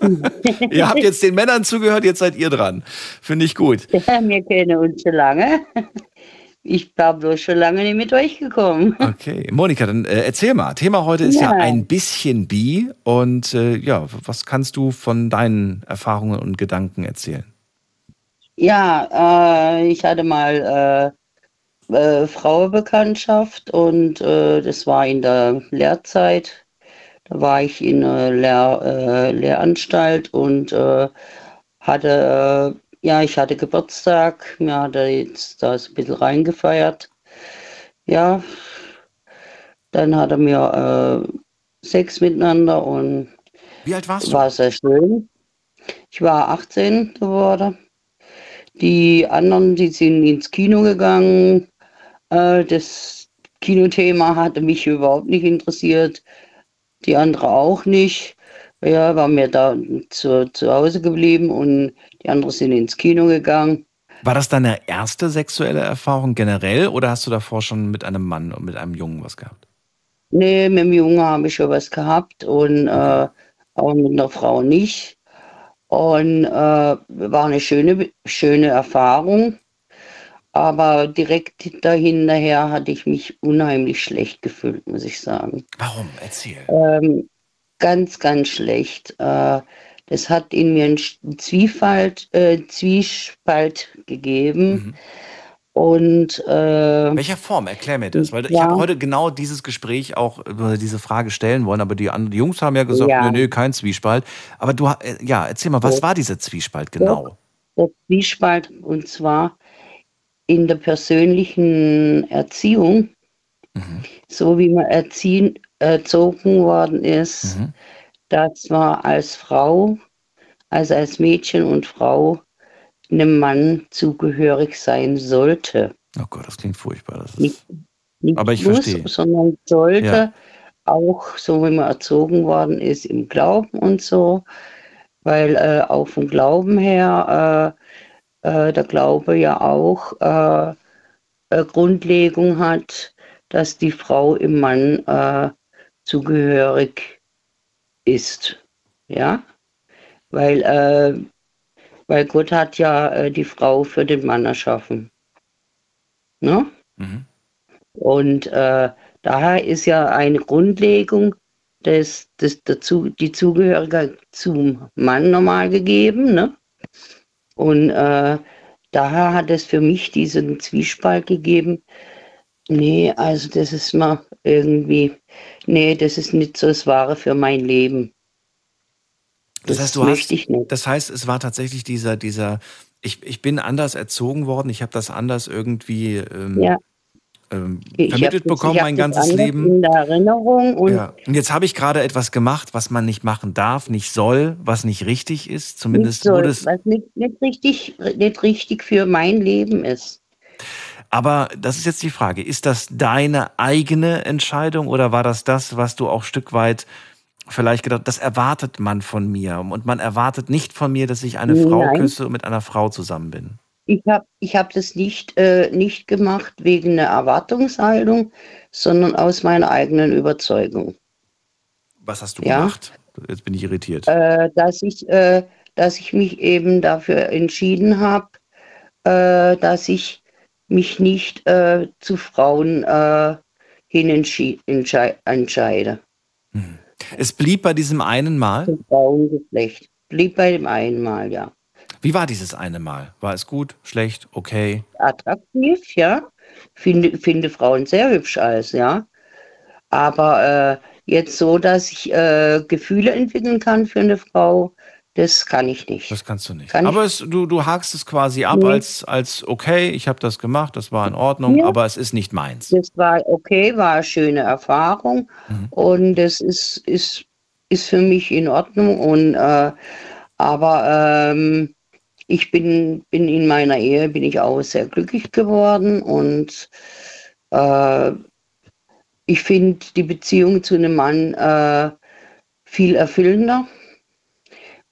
ihr habt jetzt den Männern zugehört, jetzt seid ihr dran. Finde ich gut. Ja, wir kennen uns schon lange. Ich war bloß schon lange nicht mit euch gekommen. Okay, Monika, dann äh, erzähl mal. Thema heute ist ja, Ja. ein bisschen bi. Und äh, ja, was kannst du von deinen Erfahrungen und Gedanken erzählen? Ja, äh, ich hatte mal äh, äh, Frauenbekanntschaft und äh, das war in der Lehrzeit. Da war ich in einer Lehr, Lehranstalt und hatte, ja, ich hatte Geburtstag. Mir hat er jetzt da ein bisschen reingefeiert. Ja, dann hat er mir äh, Sex miteinander und Wie alt warst du? war sehr schön. Ich war 18 geworden. Die anderen, die sind ins Kino gegangen. Äh, das Kinothema hatte mich überhaupt nicht interessiert. Die andere auch nicht. Ja, waren wir da zu, zu Hause geblieben und die anderen sind ins Kino gegangen. War das deine erste sexuelle Erfahrung generell oder hast du davor schon mit einem Mann und mit einem Jungen was gehabt? Nee, mit dem Jungen habe ich schon was gehabt und äh, auch mit einer Frau nicht. Und äh, war eine schöne, schöne Erfahrung. Aber direkt dahinterher hatte ich mich unheimlich schlecht gefühlt, muss ich sagen. Warum? Erzähl. Ähm, ganz, ganz schlecht. Äh, das hat in mir einen Zwiespalt, äh, Zwiespalt gegeben. Und äh, Welcher Form? Erklär mir das. Weil ich Ja. habe heute genau dieses Gespräch auch über diese Frage stellen wollen, aber die, anderen, die Jungs haben ja gesagt, Ja. nö, nö, kein Zwiespalt. Aber du, äh, ja, erzähl mal, was war dieser Zwiespalt genau? der Zwiespalt und zwar in der persönlichen Erziehung, so wie man erziehen, erzogen worden ist, dass man als Frau, also als Mädchen und Frau, einem Mann zugehörig sein sollte. Oh Gott, das klingt furchtbar. Das ist, Nicht, nicht Aber ich muss, verstehe. sondern sollte Ja. auch, so wie man erzogen worden ist, im Glauben und so, weil äh, auch vom Glauben her äh, äh, der Glaube ja auch äh, Grundlegung hat, dass die Frau im Mann äh, zugehörig ist. Ja, weil, äh, weil Gott hat ja äh, die Frau für den Mann erschaffen. Ne? Mhm. Und äh, daher ist ja eine Grundlegung, dass, dass dazu, die Zugehörigkeit zum Mann normal gegeben. Ne? Und äh, daher hat es für mich diesen Zwiespalt gegeben. Nee, also das ist mal irgendwie, nee, das ist nicht so das Wahre für mein Leben. Das, Das heißt, du hast, das heißt, es war tatsächlich dieser, dieser, ich, ich bin anders erzogen worden, ich habe das anders irgendwie ähm, Ja. ähm, vermittelt bekommen mein ganzes Leben. In der Erinnerung und ja. Und jetzt habe ich gerade etwas gemacht, was man nicht machen darf, nicht soll, was nicht richtig ist. Zumindest nicht so, wurde es. was nicht, nicht, richtig, nicht richtig für mein Leben ist. Aber das ist jetzt die Frage: Ist das deine eigene Entscheidung oder war das das, was du auch Stück weit vielleicht gedacht, das erwartet man von mir und man erwartet nicht von mir, dass ich eine Frau Nein. küsse und mit einer Frau zusammen bin? Ich habe ich hab das nicht, äh, nicht gemacht wegen einer Erwartungshaltung, sondern aus meiner eigenen Überzeugung. Was hast du Ja. gemacht? Jetzt bin ich irritiert. Äh, dass, ich, äh, dass ich mich eben dafür entschieden habe, äh, dass ich mich nicht äh, zu Frauen äh, hin entscheide. Es blieb bei diesem einen Mal. Zum Frauengeschlecht. Blieb bei dem einen Mal, ja. Wie war dieses eine Mal? War es gut, schlecht, okay? attraktiv, ja. Finde, finde Frauen sehr hübsch als, ja. Aber äh, jetzt so, dass ich äh, Gefühle entwickeln kann für eine Frau, das kann ich nicht. Das kannst du nicht. Kann aber es, du, du hakst es quasi ab Nee. als, als okay, ich habe das gemacht, das war in Ordnung, Ja. aber es ist nicht meins. Das war okay, war eine schöne Erfahrung Mhm. und das ist, ist, ist für mich in Ordnung. Und, äh, aber ähm, ich bin, bin in meiner Ehe bin ich auch sehr glücklich geworden und äh, ich finde die Beziehung zu einem Mann äh, viel erfüllender.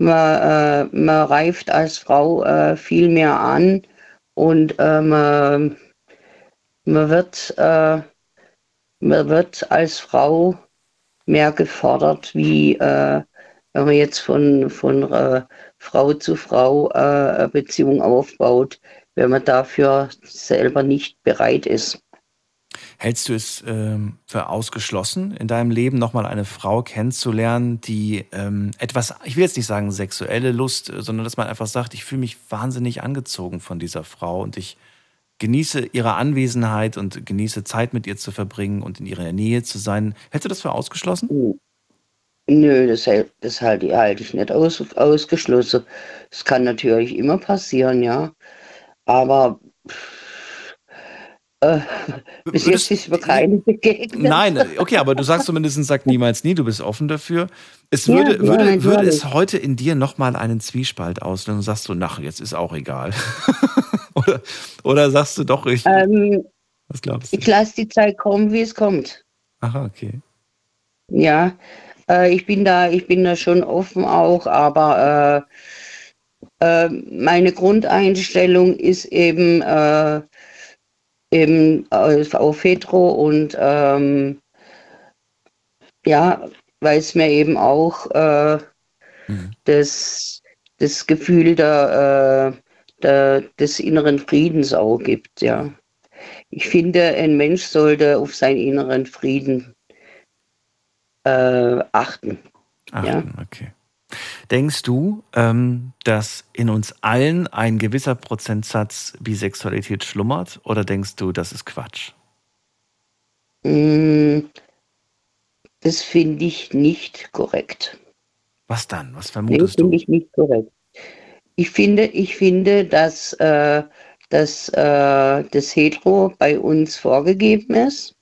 Man, äh, man reift als Frau äh, viel mehr an und äh, man, man, wird, äh, man wird als Frau mehr gefordert, wie äh, wenn man jetzt von, von äh, Frau zu Frau eine Beziehung aufbaut, wenn man dafür selber nicht bereit ist. Hältst du es ähm, für ausgeschlossen, in deinem Leben nochmal eine Frau kennenzulernen, die ähm, etwas, ich will jetzt nicht sagen sexuelle Lust, äh, sondern dass man einfach sagt, ich fühle mich wahnsinnig angezogen von dieser Frau und ich genieße ihre Anwesenheit und genieße Zeit mit ihr zu verbringen und in ihrer Nähe zu sein. Hältst du das für ausgeschlossen? Nö, das, das halte, halte ich nicht aus, ausgeschlossen. Es kann natürlich immer passieren, ja. Aber äh, bis jetzt ist mir keine begegnet. Nein, äh, okay, aber du sagst zumindest, sag niemals nie, du bist offen dafür. Es Ja, würde, ja, würde, würde natürlich. es heute in dir nochmal einen Zwiespalt auslösen und sagst du, nach, jetzt ist auch egal. oder, oder sagst du doch, ich, Ähm, was glaubst du? ich lasse die Zeit kommen, wie es kommt. Aha, okay. Ja, äh, ich bin da, ich bin da schon offen auch, aber äh, äh, meine Grundeinstellung ist eben, eben äh, auf Hetero und ähm, ja, weil es mir eben auch äh, das, das Gefühl der, äh, der, des inneren Friedens auch gibt, ja. Ich finde, ein Mensch sollte auf seinen inneren Frieden äh, achten. Ja. Achten, okay. Denkst du, ähm, dass in uns allen ein gewisser Prozentsatz Bisexualität schlummert oder denkst du, das ist Quatsch? Mm, Das finde ich nicht korrekt. Was dann? Was Nee, vermutest finde du? ich nicht korrekt. Ich finde, ich finde, dass, äh, dass äh, das Hetero bei uns vorgegeben ist.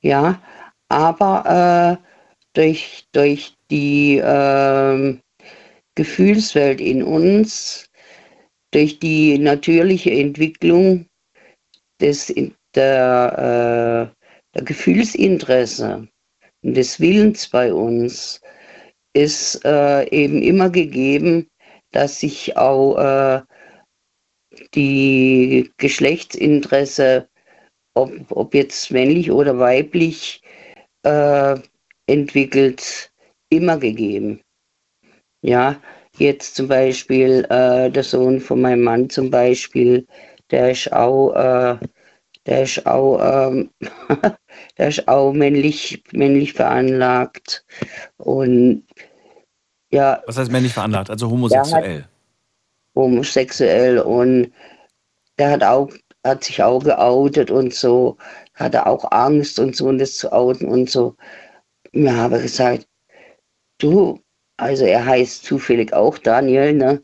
Ja, aber äh, durch, durch die ähm, Gefühlswelt in uns, durch die natürliche Entwicklung des, der, äh, der Gefühlsinteresse und des Willens bei uns, ist äh, eben immer gegeben, dass sich auch äh, die Geschlechtsinteresse, ob, ob jetzt männlich oder weiblich, äh, entwickelt, immer gegeben. Ja, jetzt zum Beispiel äh, der Sohn von meinem Mann zum Beispiel, der ist auch, äh, der ist auch, ähm, der ist auch männlich, männlich veranlagt und ja, Was heißt männlich veranlagt? Also homosexuell. homosexuell und der hat auch, hat sich auch geoutet und so, hatte auch Angst und so, und das zu outen und so. Mir habe gesagt, du, also er heißt zufällig auch Daniel, ne?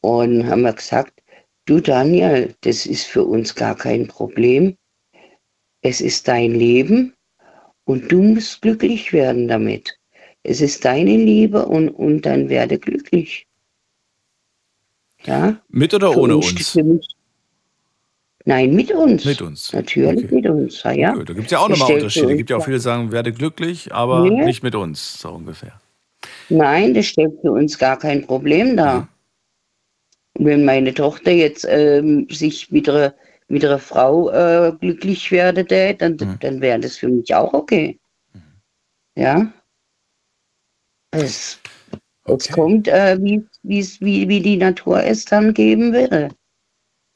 Und haben wir gesagt, du Daniel, das ist für uns gar kein Problem. Es ist dein Leben und du musst glücklich werden damit. Es ist deine Liebe und, und dann werde glücklich. Ja? Mit oder Für ohne uns- uns? Nein, mit uns. Mit uns. Natürlich mit uns, ja. ja. Da gibt es ja auch nochmal Unterschiede. Es gibt ja auch viele, die sagen, werde glücklich, aber Nee. nicht mit uns, so ungefähr. Nein, das stellt für uns gar kein Problem dar. wenn meine Tochter jetzt ähm, sich mit ihrer, mit ihrer Frau äh, glücklich werde, dann, Mhm. dann wäre das für mich auch okay. Ja. Es, es kommt, äh, wie, wie, wie die Natur es dann geben würde.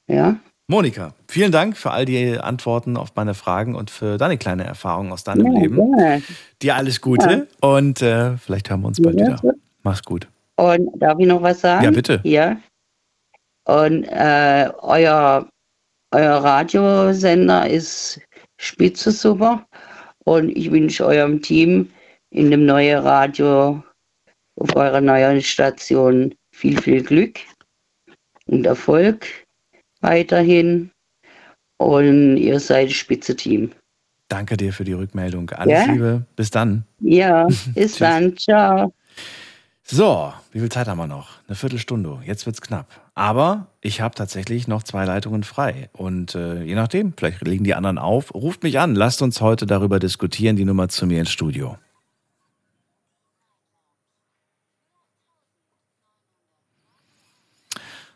Ja. Monika, vielen Dank für all die Antworten auf meine Fragen und für deine kleine Erfahrung aus deinem Ja, Leben. gerne. Dir alles Gute und äh, vielleicht hören wir uns bald Ja, wieder. Mach's gut. Und darf ich noch was sagen? Ja, bitte. Ja. Und äh, euer, euer Radiosender ist spitze super. Und ich wünsche eurem Team in dem neuen Radio auf eurer neuen Station viel, viel Glück und Erfolg weiterhin. Und ihr seid ein spitze Team. Danke dir für die Rückmeldung. Alles Ja. Liebe. Bis dann. Ja, bis dann. Ciao. So, wie viel Zeit haben wir noch? Eine Viertelstunde. Jetzt wird's knapp. Aber ich habe tatsächlich noch zwei Leitungen frei. Und äh, je nachdem, vielleicht legen die anderen auf. Ruft mich an. Lasst uns heute darüber diskutieren. Die Nummer zu mir ins Studio.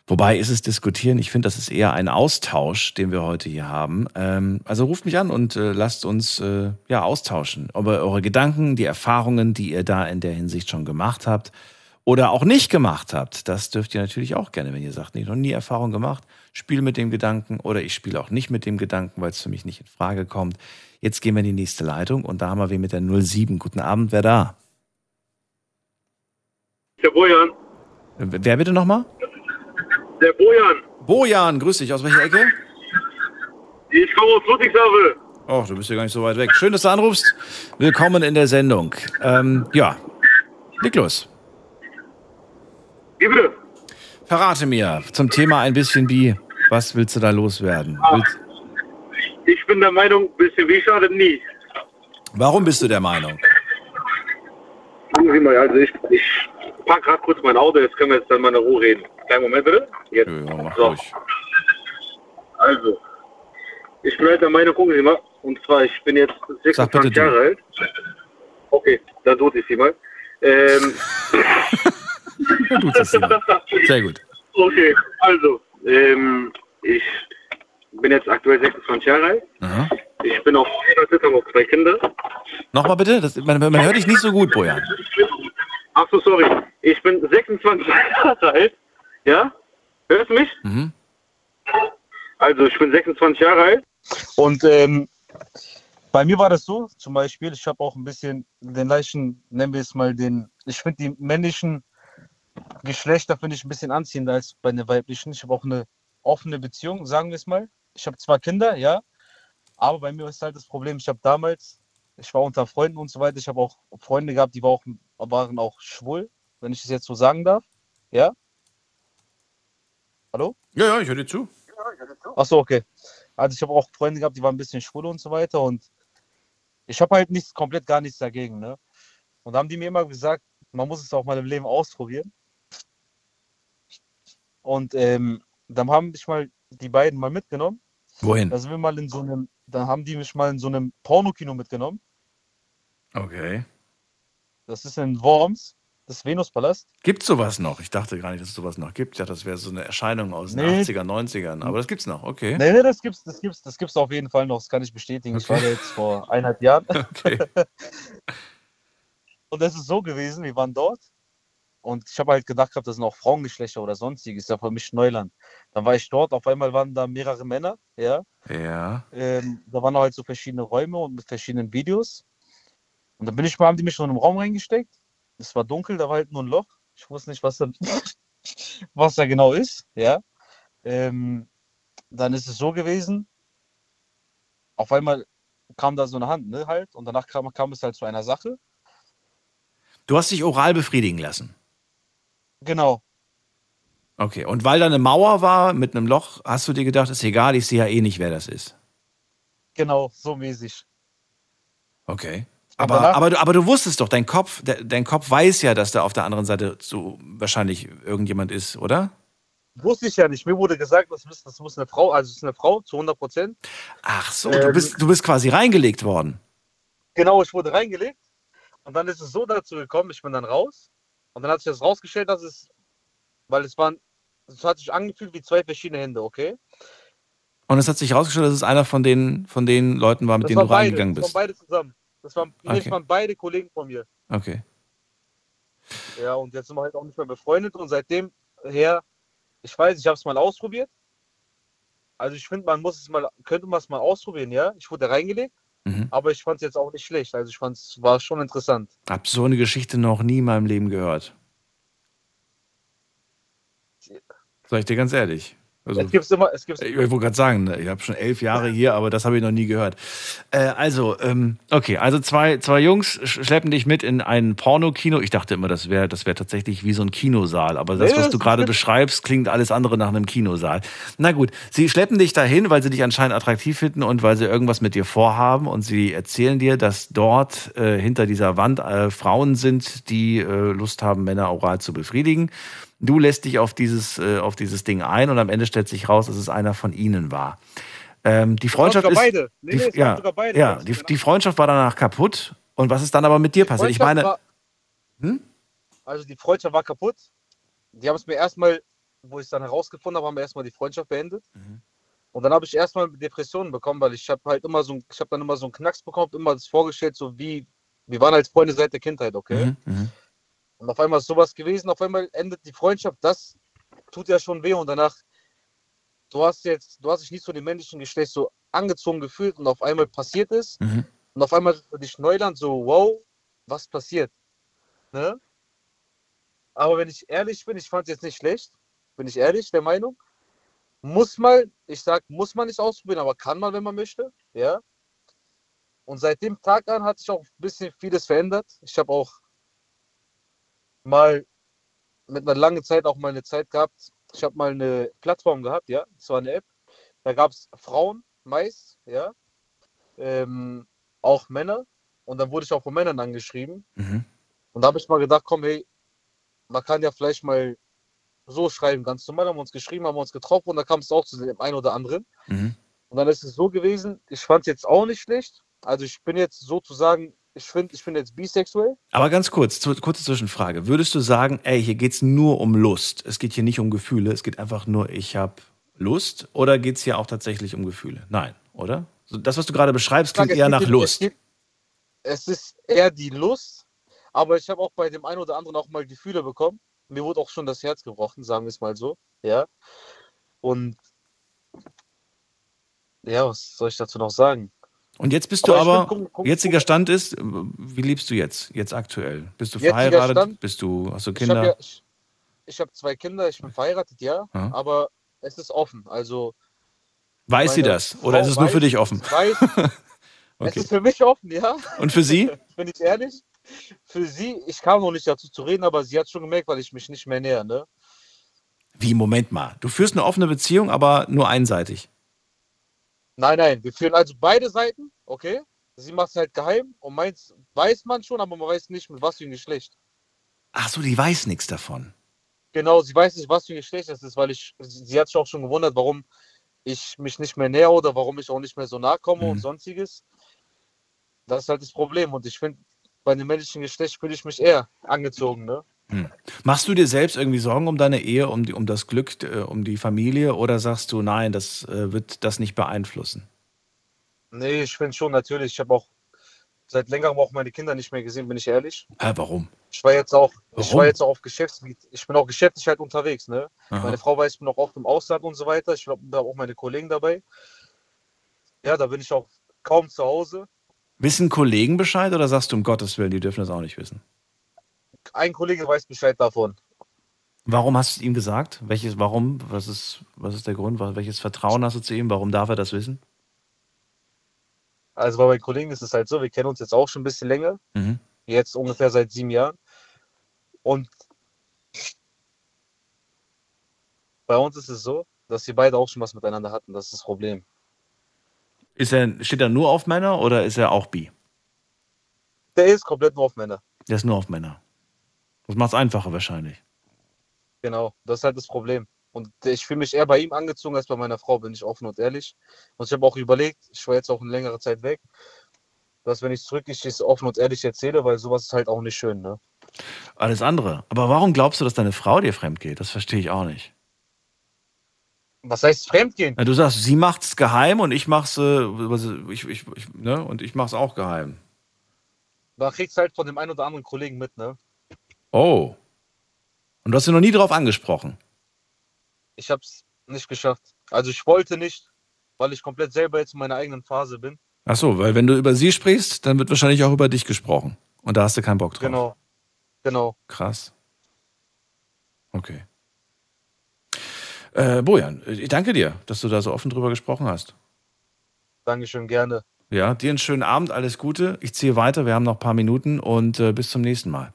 Wobei ist es diskutieren, ich finde, das ist eher ein Austausch, den wir heute hier haben. Ähm, also ruft mich an und äh, lasst uns äh, ja austauschen über eure Gedanken, die Erfahrungen, die ihr da in der Hinsicht schon gemacht habt oder auch nicht gemacht habt. Das dürft ihr natürlich auch gerne, wenn ihr sagt, nee, noch nie Erfahrung gemacht, spiele mit dem Gedanken oder ich spiele auch nicht mit dem Gedanken, weil es für mich nicht in Frage kommt. Jetzt gehen wir in die nächste Leitung und da haben wir wen mit der 07. Guten Abend, wer da? Der Bojan. Wer bitte nochmal? Der Bojan. Bojan, grüß dich. Aus welcher Ecke? Ich komme aus Ludwigshafen. Oh, du bist ja gar nicht so weit weg. Schön, dass du anrufst. Willkommen in der Sendung. Ähm, ja, Niklas, Wie bitte? verrate mir zum Thema ein bisschen wie, was willst du da loswerden? Willst, Ich bin der Meinung, bisschen wie schadet nie. warum bist du der Meinung? Gucken Sie mal, also ich, ich pack gerade kurz mein Auto, jetzt können wir jetzt dann mal in Ruhe reden. Kleinen Moment bitte. Jetzt. so. Also, ich bin halt der Meinung, gucken Sie mal, und zwar, ich bin jetzt Sag bitte 26 du. Jahre alt. Okay, dann tut ich Sie mal. Ähm, Ja, du das immer. Sehr gut. Okay, also, ähm, ich bin jetzt aktuell 26 Jahre alt. Aha. Ich bin auch verheiratet, habe auch zwei Kinder. Nochmal bitte, das, man, man hört dich nicht so gut, Bojan. Ach so, sorry. Ich bin 26 Jahre alt. Ja? Hörst du mich? Mhm. Also, ich bin 26 Jahre alt. Und ähm, bei mir war das so, zum Beispiel, ich habe auch ein bisschen den leichten, nennen wir es mal den, ich finde die männlichen Geschlechter finde ich ein bisschen anziehender als bei den weiblichen. Ich habe auch eine offene Beziehung, sagen wir es mal. Ich habe zwar Kinder, ja, aber bei mir ist halt das Problem, ich habe damals, ich war unter Freunden und so weiter, ich habe auch Freunde gehabt, die war auch, waren auch schwul, wenn ich das jetzt so sagen darf. Ja? Hallo? Ja, ja, ich höre dir zu. Ach so, okay. Also ich habe auch Freunde gehabt, die waren ein bisschen schwul und so weiter und ich habe halt nichts, komplett gar nichts dagegen, ne? Und da haben die mir immer gesagt, man muss es auch mal im Leben ausprobieren. Und ähm, dann haben mich mal die beiden mal mitgenommen. Wohin? Da sind wir mal in so einem, dann haben die mich mal in so einem Pornokino mitgenommen. Okay. Das ist in Worms, das Venuspalast. Gibt sowas noch? Ich dachte gar nicht, dass es sowas noch gibt. Ich dachte, das wäre so eine Erscheinung aus den Nee. 80er, 90ern. Aber das gibt's noch, okay. Nee, nee, das gibt's, das gibt's, das gibt's auf jeden Fall noch, das kann ich bestätigen. Ich war da jetzt vor eineinhalb Jahren. Okay. Und es ist so gewesen, wir waren dort und ich habe halt gedacht gehabt, das sind auch Frauengeschlechter oder sonstiges, ist ja für mich Neuland. Dann war ich dort, auf einmal waren da mehrere Männer, ja. Ja. Ähm, da waren halt so verschiedene Räume und mit verschiedenen Videos. Und dann bin ich mal, haben die mich so in einen Raum reingesteckt. Es war dunkel, da war halt nur ein Loch. Ich wusste nicht, was da, was da genau ist, ja. Ähm, dann ist es so gewesen, auf einmal kam da so eine Hand, ne, halt, und danach kam, kam es halt zu einer Sache. Du hast dich oral befriedigen lassen. Genau. Okay. Und weil da eine Mauer war mit einem Loch, hast du dir gedacht, ist egal, ich sehe ja eh nicht, wer das ist. Genau, so mäßig. Okay. Aber, aber, du, aber du wusstest doch, dein Kopf, de, dein Kopf weiß ja, dass da auf der anderen Seite so wahrscheinlich irgendjemand ist, oder? Wusste ich ja nicht. Mir wurde gesagt, das muss, das muss eine Frau, also es ist eine Frau zu 100 Prozent. Ach so, du Ähm, bist, du bist quasi reingelegt worden. Genau, ich wurde reingelegt. Und dann ist es so dazu gekommen, ich bin dann raus. Und dann hat sich das rausgestellt, dass es, weil es waren es hat sich angefühlt wie zwei verschiedene Hände, okay? Und es hat sich herausgestellt, dass es einer von den, von den Leuten war, mit Das denen du beide, reingegangen das bist. waren beide zusammen. Das waren, Okay. das waren beide Kollegen von mir. Okay. Ja, und jetzt sind wir halt auch nicht mehr befreundet und seitdem her, ich weiß, ich habe es mal ausprobiert. Also ich finde, man muss es mal, könnte man es mal ausprobieren, ja. Ich wurde reingelegt, Mhm. aber ich fand es jetzt auch nicht schlecht. Also ich fand es war schon interessant. Hab so eine Geschichte noch nie in meinem Leben gehört. Sag ich dir ganz ehrlich. Also, es gibt's immer, es gibt's ich wollte gerade sagen, ne, ich habe schon elf Jahre hier, aber das habe ich noch nie gehört. Äh, also, ähm, okay, also zwei, zwei Jungs sch- schleppen dich mit in ein Pornokino. Ich dachte immer, das wäre das wär tatsächlich wie so ein Kinosaal, aber das, was du gerade beschreibst, klingt alles andere nach einem Kinosaal. Na gut, sie schleppen dich dahin, weil sie dich anscheinend attraktiv finden und weil sie irgendwas mit dir vorhaben und sie erzählen dir, dass dort äh, hinter dieser Wand äh, Frauen sind, die äh, Lust haben, Männer oral zu befriedigen. Du lässt dich auf dieses, äh, auf dieses Ding ein und am Ende stellt sich raus, dass es einer von ihnen war. Ähm, die Freundschaft ist. beide. Nee, die, nee, ja, sogar beide. ja die, die Freundschaft war danach kaputt. Und was ist dann aber mit dir passiert? Ich meine, war- Hm? Also die Freundschaft war kaputt. Die haben es mir erstmal, wo ich es dann herausgefunden habe, haben wir erstmal die Freundschaft beendet. Mhm. Und dann habe ich erstmal Depressionen bekommen, weil ich habe halt immer so, ich habe dann immer so einen Knacks bekommen, immer das vorgestellt, so wie, wir waren als Freunde seit der Kindheit, okay? Mhm, mhm. Und auf einmal ist sowas gewesen, auf einmal endet die Freundschaft, das tut ja schon weh und danach, du hast jetzt, du hast dich nicht zu dem männlichen Geschlecht so angezogen gefühlt und auf einmal passiert es Mhm. und auf einmal für dich Neuland so, wow, was passiert? Ne? Aber wenn ich ehrlich bin, ich fand es jetzt nicht schlecht, bin ich ehrlich der Meinung. Muss mal, ich sag, muss man nicht ausprobieren, aber kann man, wenn man möchte, ja. Und seit dem Tag an hat sich auch ein bisschen vieles verändert. Ich habe auch mal mit einer langen Zeit auch mal eine Zeit gehabt. Ich habe mal eine Plattform gehabt, ja, das war eine App. Da gab es Frauen meist, ja, ähm, auch Männer. Und dann wurde ich auch von Männern angeschrieben. Mhm. Und da habe ich mal gedacht, komm, hey, man kann ja vielleicht mal so schreiben, ganz normal haben wir uns geschrieben, haben wir uns getroffen und da kam es auch zu dem einen oder anderen. Mhm. Und dann ist es so gewesen, ich fand es jetzt auch nicht schlecht. Also ich bin jetzt sozusagen, ich finde, ich bin jetzt bisexuell. Aber ganz kurz, zu, kurze Zwischenfrage. Würdest du sagen, ey, hier geht's nur um Lust? Es geht hier nicht um Gefühle, es geht einfach nur, ich habe Lust? Oder geht's hier auch tatsächlich um Gefühle? Nein, oder? So, Das, was du gerade beschreibst, klingt Ich eher es nach geht- Lust. Es, geht, es ist eher die Lust, aber ich habe auch bei dem einen oder anderen auch mal Gefühle bekommen. Mir wurde auch schon das Herz gebrochen, sagen wir es mal so. Ja. Und ja, was soll ich dazu noch sagen? Und jetzt bist du Aber ich aber, find, guck- guck- jetziger Stand ist, wie lebst du jetzt, jetzt aktuell? Bist du verheiratet? Stand? Bist du, hast du Ich Kinder? habe ja, ich, ich hab zwei Kinder, ich bin verheiratet, ja, Ja. aber es ist offen. Also Weiß sie das? Oder ist Frau es nur für weiß- dich offen? Weiß, Es Okay. ist für mich offen, ja. Und für sie? Bin ich ehrlich? Für sie, ich kam noch nicht dazu zu reden, aber sie hat schon gemerkt, weil ich mich nicht mehr näher, ne? Wie, Moment mal. Du führst eine offene Beziehung, aber nur einseitig. Nein, nein, wir führen also beide Seiten, okay? Sie macht es halt geheim und meins weiß man schon, aber man weiß nicht, mit was für ein Geschlecht. Ach so, die weiß nichts davon. Genau, sie weiß nicht, was für ein Geschlecht das ist, weil ich, sie hat sich auch schon gewundert, warum ich mich nicht mehr näher oder warum ich auch nicht mehr so nahe komme Mhm. und sonstiges. Das ist halt das Problem. Und ich finde, bei dem männlichen Geschlecht fühle ich mich eher angezogen, ne? Hm. Machst du dir selbst irgendwie Sorgen um deine Ehe, um, die, um das Glück, äh, um die Familie oder sagst du, nein, das äh, wird das nicht beeinflussen? Nee, ich finde schon natürlich. Ich habe auch seit längerem auch meine Kinder nicht mehr gesehen, bin ich ehrlich. Hä, warum? Ich war jetzt auch, ich war jetzt auch auf Geschäftsgebiet. Ich bin auch geschäftlich halt unterwegs, ne? Aha. Meine Frau weiß, ich bin auch oft im Ausland und so weiter. Ich glaube, da auch meine Kollegen dabei. Ja, da bin ich auch kaum zu Hause. Wissen Kollegen Bescheid oder sagst du um Gottes Willen, die dürfen das auch nicht wissen? Ein Kollege weiß Bescheid davon. Warum hast du es ihm gesagt? Welches, warum? Was ist, was ist der Grund? Welches Vertrauen hast du zu ihm? Warum darf er das wissen? Also bei meinen Kollegen ist es halt so, wir kennen uns jetzt auch schon ein bisschen länger. Mhm. Jetzt ungefähr seit sieben Jahren. Und bei uns ist es so, dass wir beide auch schon was miteinander hatten. Das ist das Problem. Ist er, steht er nur auf Männer oder ist er auch bi? Der ist komplett nur auf Männer. Der ist nur auf Männer. Das macht es einfacher wahrscheinlich. Genau, das ist halt das Problem. Und ich fühle mich eher bei ihm angezogen als bei meiner Frau, bin ich offen und ehrlich. Und ich habe auch überlegt, ich war jetzt auch eine längere Zeit weg, dass wenn ich zurück ich es offen und ehrlich erzähle, weil sowas ist halt auch nicht schön, ne? Alles andere. Aber warum glaubst du, dass deine Frau dir fremd geht? Das verstehe ich auch nicht. Was heißt Fremdgehen? Na, du sagst, sie macht's geheim und ich mach's, äh, ich, ich, ich, ne? und ich mach's auch geheim. Da kriegst du halt von dem einen oder anderen Kollegen mit, ne? Oh. Und du hast sie noch nie drauf angesprochen. Ich hab's nicht geschafft. Also ich wollte nicht, weil ich komplett selber jetzt in meiner eigenen Phase bin. Ach so, weil wenn du über sie sprichst, dann wird wahrscheinlich auch über dich gesprochen. Und da hast du keinen Bock drauf. Genau. Genau. Krass. Okay. Äh, Bojan, ich danke dir, dass du da so offen drüber gesprochen hast. Dankeschön, gerne. Ja, dir einen schönen Abend, alles Gute. Ich ziehe weiter, wir haben noch ein paar Minuten und äh, bis zum nächsten Mal.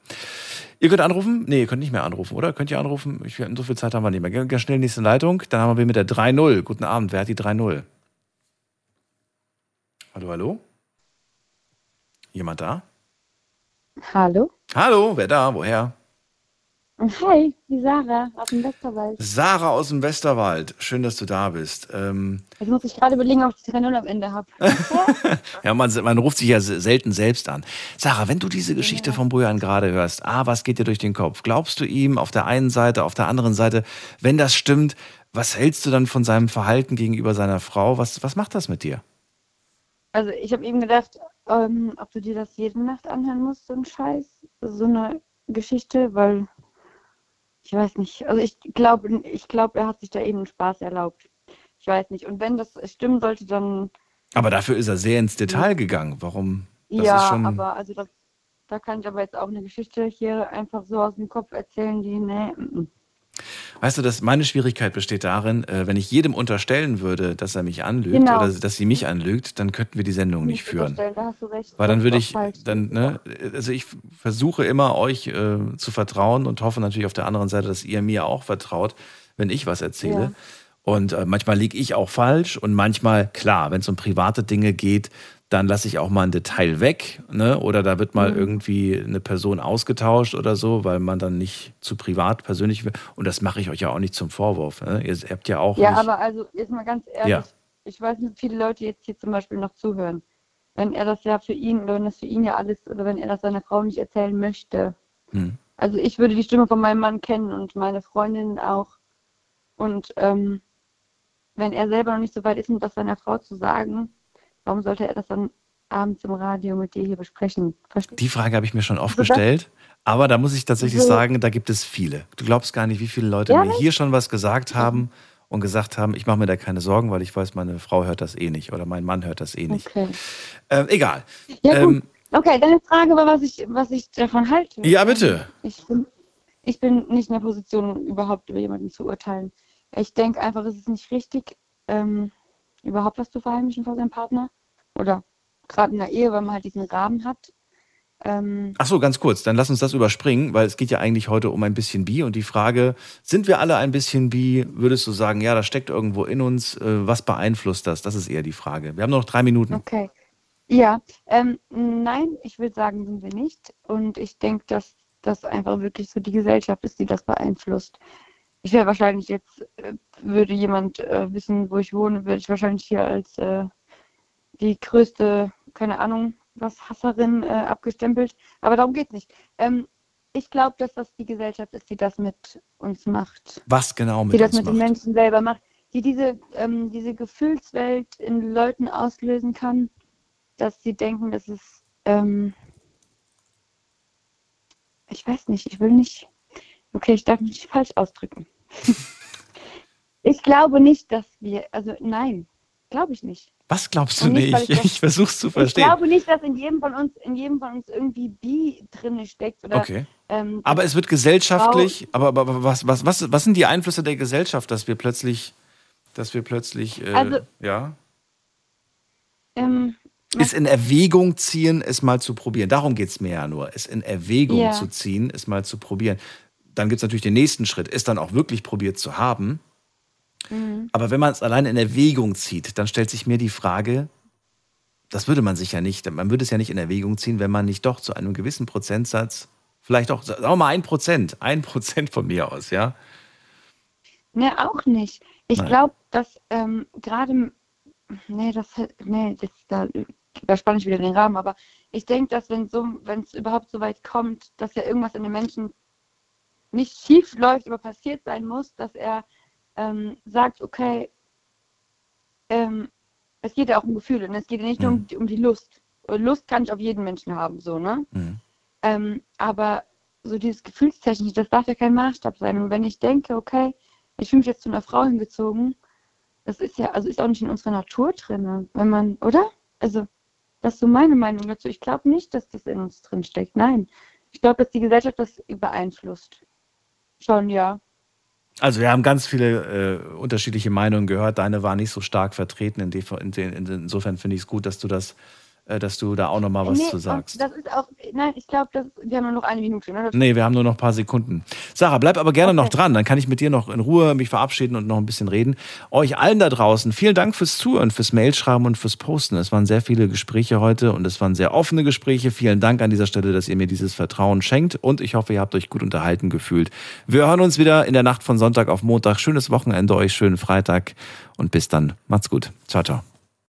Ihr könnt anrufen? Nee, ihr könnt nicht mehr anrufen, oder? Könnt ihr anrufen? Ich, so viel Zeit haben wir nicht mehr. Ganz schnell nächste Leitung. Dann haben wir mit der 3-0. Guten Abend, wer hat die 3-0? Hallo, hallo? Jemand da? Hallo? Hallo, wer da? Woher? Hi, die Sarah aus dem Westerwald. Sarah aus dem Westerwald. Schön, dass du da bist. Ähm, Jetzt muss ich gerade überlegen, ob ich die 3-0 am Ende habe. ja, man, man ruft sich ja selten selbst an. Sarah, wenn du diese Geschichte ja. von Bojan gerade hörst, ah, was geht dir durch den Kopf? Glaubst du ihm auf der einen Seite, auf der anderen Seite, wenn das stimmt, was hältst du dann von seinem Verhalten gegenüber seiner Frau? Was, was macht das mit dir? Also ich habe eben gedacht, ähm, ob du dir das jede Nacht anhören musst, so ein Scheiß, so eine Geschichte, weil ich weiß nicht. Also ich glaube, ich glaube, er hat sich da eben einen Spaß erlaubt. Ich weiß nicht. Und wenn das stimmen sollte, dann. Aber dafür ist er sehr ins Detail gegangen. Warum? Das ja, schon... aber also das, da kann ich aber jetzt auch eine Geschichte hier einfach so aus dem Kopf erzählen, die, nee. M Weißt du, dass meine Schwierigkeit besteht darin, äh, wenn ich jedem unterstellen würde, dass er mich anlügt Genau. oder dass sie mich anlügt, dann könnten wir die Sendung nicht führen. unterstellen, Da hast du recht. Weil dann würde ich, dann, ne, also ich versuche immer euch äh, zu vertrauen und hoffe natürlich auf der anderen Seite, dass ihr mir auch vertraut, wenn ich was erzähle. Ja. Und äh, manchmal liege ich auch falsch und manchmal, klar, wenn es um private Dinge geht, dann lasse ich auch mal ein Detail weg, ne? Oder da wird mal Mhm. irgendwie eine Person ausgetauscht oder so, weil man dann nicht zu privat persönlich will. Und das mache ich euch ja auch nicht zum Vorwurf. Ne? Ihr habt ja auch Ja, nicht, aber also jetzt mal ganz ehrlich, Ja. ich weiß nicht, wie viele Leute jetzt hier zum Beispiel noch zuhören. Wenn er das ja für ihn, oder wenn das für ihn ja alles, oder wenn er das seiner Frau nicht erzählen möchte. Hm. Also ich würde die Stimme von meinem Mann kennen und meine Freundin auch. Und ähm, wenn er selber noch nicht so weit ist, um das seiner Frau zu sagen, warum sollte er das dann abends im Radio mit dir hier besprechen? Verstehst Die Frage habe ich mir schon oft Also gestellt. Aber da muss ich tatsächlich So. sagen, da gibt es viele. Du glaubst gar nicht, wie viele Leute Ja, mir hier schon was gesagt haben und gesagt haben, ich mache mir da keine Sorgen, weil ich weiß, meine Frau hört das eh nicht oder mein Mann hört das eh nicht. Okay. Ähm, egal. Ja, Ähm. Okay, deine Frage war, was ich, was ich davon halte. Ja, bitte. Ich bin, ich bin nicht in der Position, überhaupt über jemanden zu urteilen. Ich denke einfach, es ist nicht richtig, ähm, überhaupt was zu verheimlichen vor seinem Partner. Oder gerade in der Ehe, weil man halt diesen Rahmen hat. Ähm, Ach so, ganz kurz, dann lass uns das überspringen, weil es geht ja eigentlich heute um ein bisschen Bi und die Frage, sind wir alle ein bisschen Bi? Würdest du sagen, ja, das steckt irgendwo in uns, äh, was beeinflusst das? Das ist eher die Frage. Wir haben noch drei Minuten. okay. Ja, ähm, nein, ich würde sagen, sind wir nicht. Und ich denke, dass das einfach wirklich so die Gesellschaft ist, die das beeinflusst. Ich wäre wahrscheinlich jetzt, äh, würde jemand äh, wissen, wo ich wohne, würde ich wahrscheinlich hier als äh, die größte, keine Ahnung, was Hasserin äh, abgestempelt. Aber darum geht es nicht. Ähm, ich glaube, dass das die Gesellschaft ist, die das mit uns macht. Was genau die mit das uns mit den macht? Menschen selber macht. Die diese, ähm, diese Gefühlswelt in Leuten auslösen kann, dass sie denken, dass es, ähm, ich weiß nicht, ich will nicht, okay, ich darf mich nicht falsch ausdrücken. ich glaube nicht, dass wir, also nein, glaube ich nicht. Was glaubst du nicht, nicht? ich Ich versuch's zu Ich verstehen. glaube nicht, dass in jedem von uns, in jedem von uns irgendwie Bi drin steckt oder Okay. ähm, Aber es wird gesellschaftlich, aber, aber, aber was, was, was, was sind die Einflüsse der Gesellschaft, dass wir plötzlich, dass wir plötzlich, äh, Also- ja, ähm, es in Erwägung ziehen, es mal zu probieren. Darum geht's mir ja nur, es in Erwägung Ja. zu ziehen, es mal zu probieren. Dann gibt's natürlich den nächsten Schritt, es dann auch wirklich probiert zu haben. mhm. Aber wenn man es allein in Erwägung zieht, dann stellt sich mir die Frage, das würde man sich ja nicht, man würde es ja nicht in Erwägung ziehen, wenn man nicht doch zu einem gewissen Prozentsatz, vielleicht auch, sagen wir mal ein Prozent, ein Prozent von mir aus, ja, Ne, auch nicht. Ich glaube, dass ähm, gerade, nee, das, nee, das, da, spanne ich wieder den Rahmen, aber ich denke, dass wenn so, wenn es überhaupt so weit kommt, dass ja irgendwas in dem Menschen nicht schief läuft, aber passiert sein muss, dass er ähm, sagt, okay, ähm, es geht ja auch um Gefühle und es geht ja nicht nur um, die- um die Lust. Lust kann ich auf jeden Menschen haben, so, ne? Mhm. Ähm, aber so dieses Gefühlstechnische, das darf ja kein Maßstab sein. Und wenn ich denke, okay, ich fühle mich jetzt zu einer Frau hingezogen, das ist ja, also ist auch nicht in unserer Natur drin, wenn man, oder? Also, das ist so meine Meinung dazu. Ich glaube nicht, dass das in uns drin steckt. Nein. Ich glaube, dass die Gesellschaft das beeinflusst. Schon, ja. Also wir haben ganz viele äh, unterschiedliche Meinungen gehört. Deine war nicht so stark vertreten. In Insofern finde ich es gut, dass du das, dass du da auch noch mal was nee, zu sagst. Das ist auch, nein, ich glaube, wir haben nur noch eine Minute. Ne? Das- Nee, wir haben nur noch ein paar Sekunden. Sarah, bleib aber gerne noch dran. Dann kann ich mit dir noch in Ruhe mich verabschieden und noch ein bisschen reden. Euch allen da draußen, vielen Dank fürs Zuhören, fürs Mailschreiben und fürs Posten. Es waren sehr viele Gespräche heute und es waren sehr offene Gespräche. Vielen Dank an dieser Stelle, dass ihr mir dieses Vertrauen schenkt und ich hoffe, ihr habt euch gut unterhalten gefühlt. Wir hören uns wieder in der Nacht von Sonntag auf Montag. Schönes Wochenende euch, schönen Freitag und bis dann. Macht's gut. Ciao, ciao.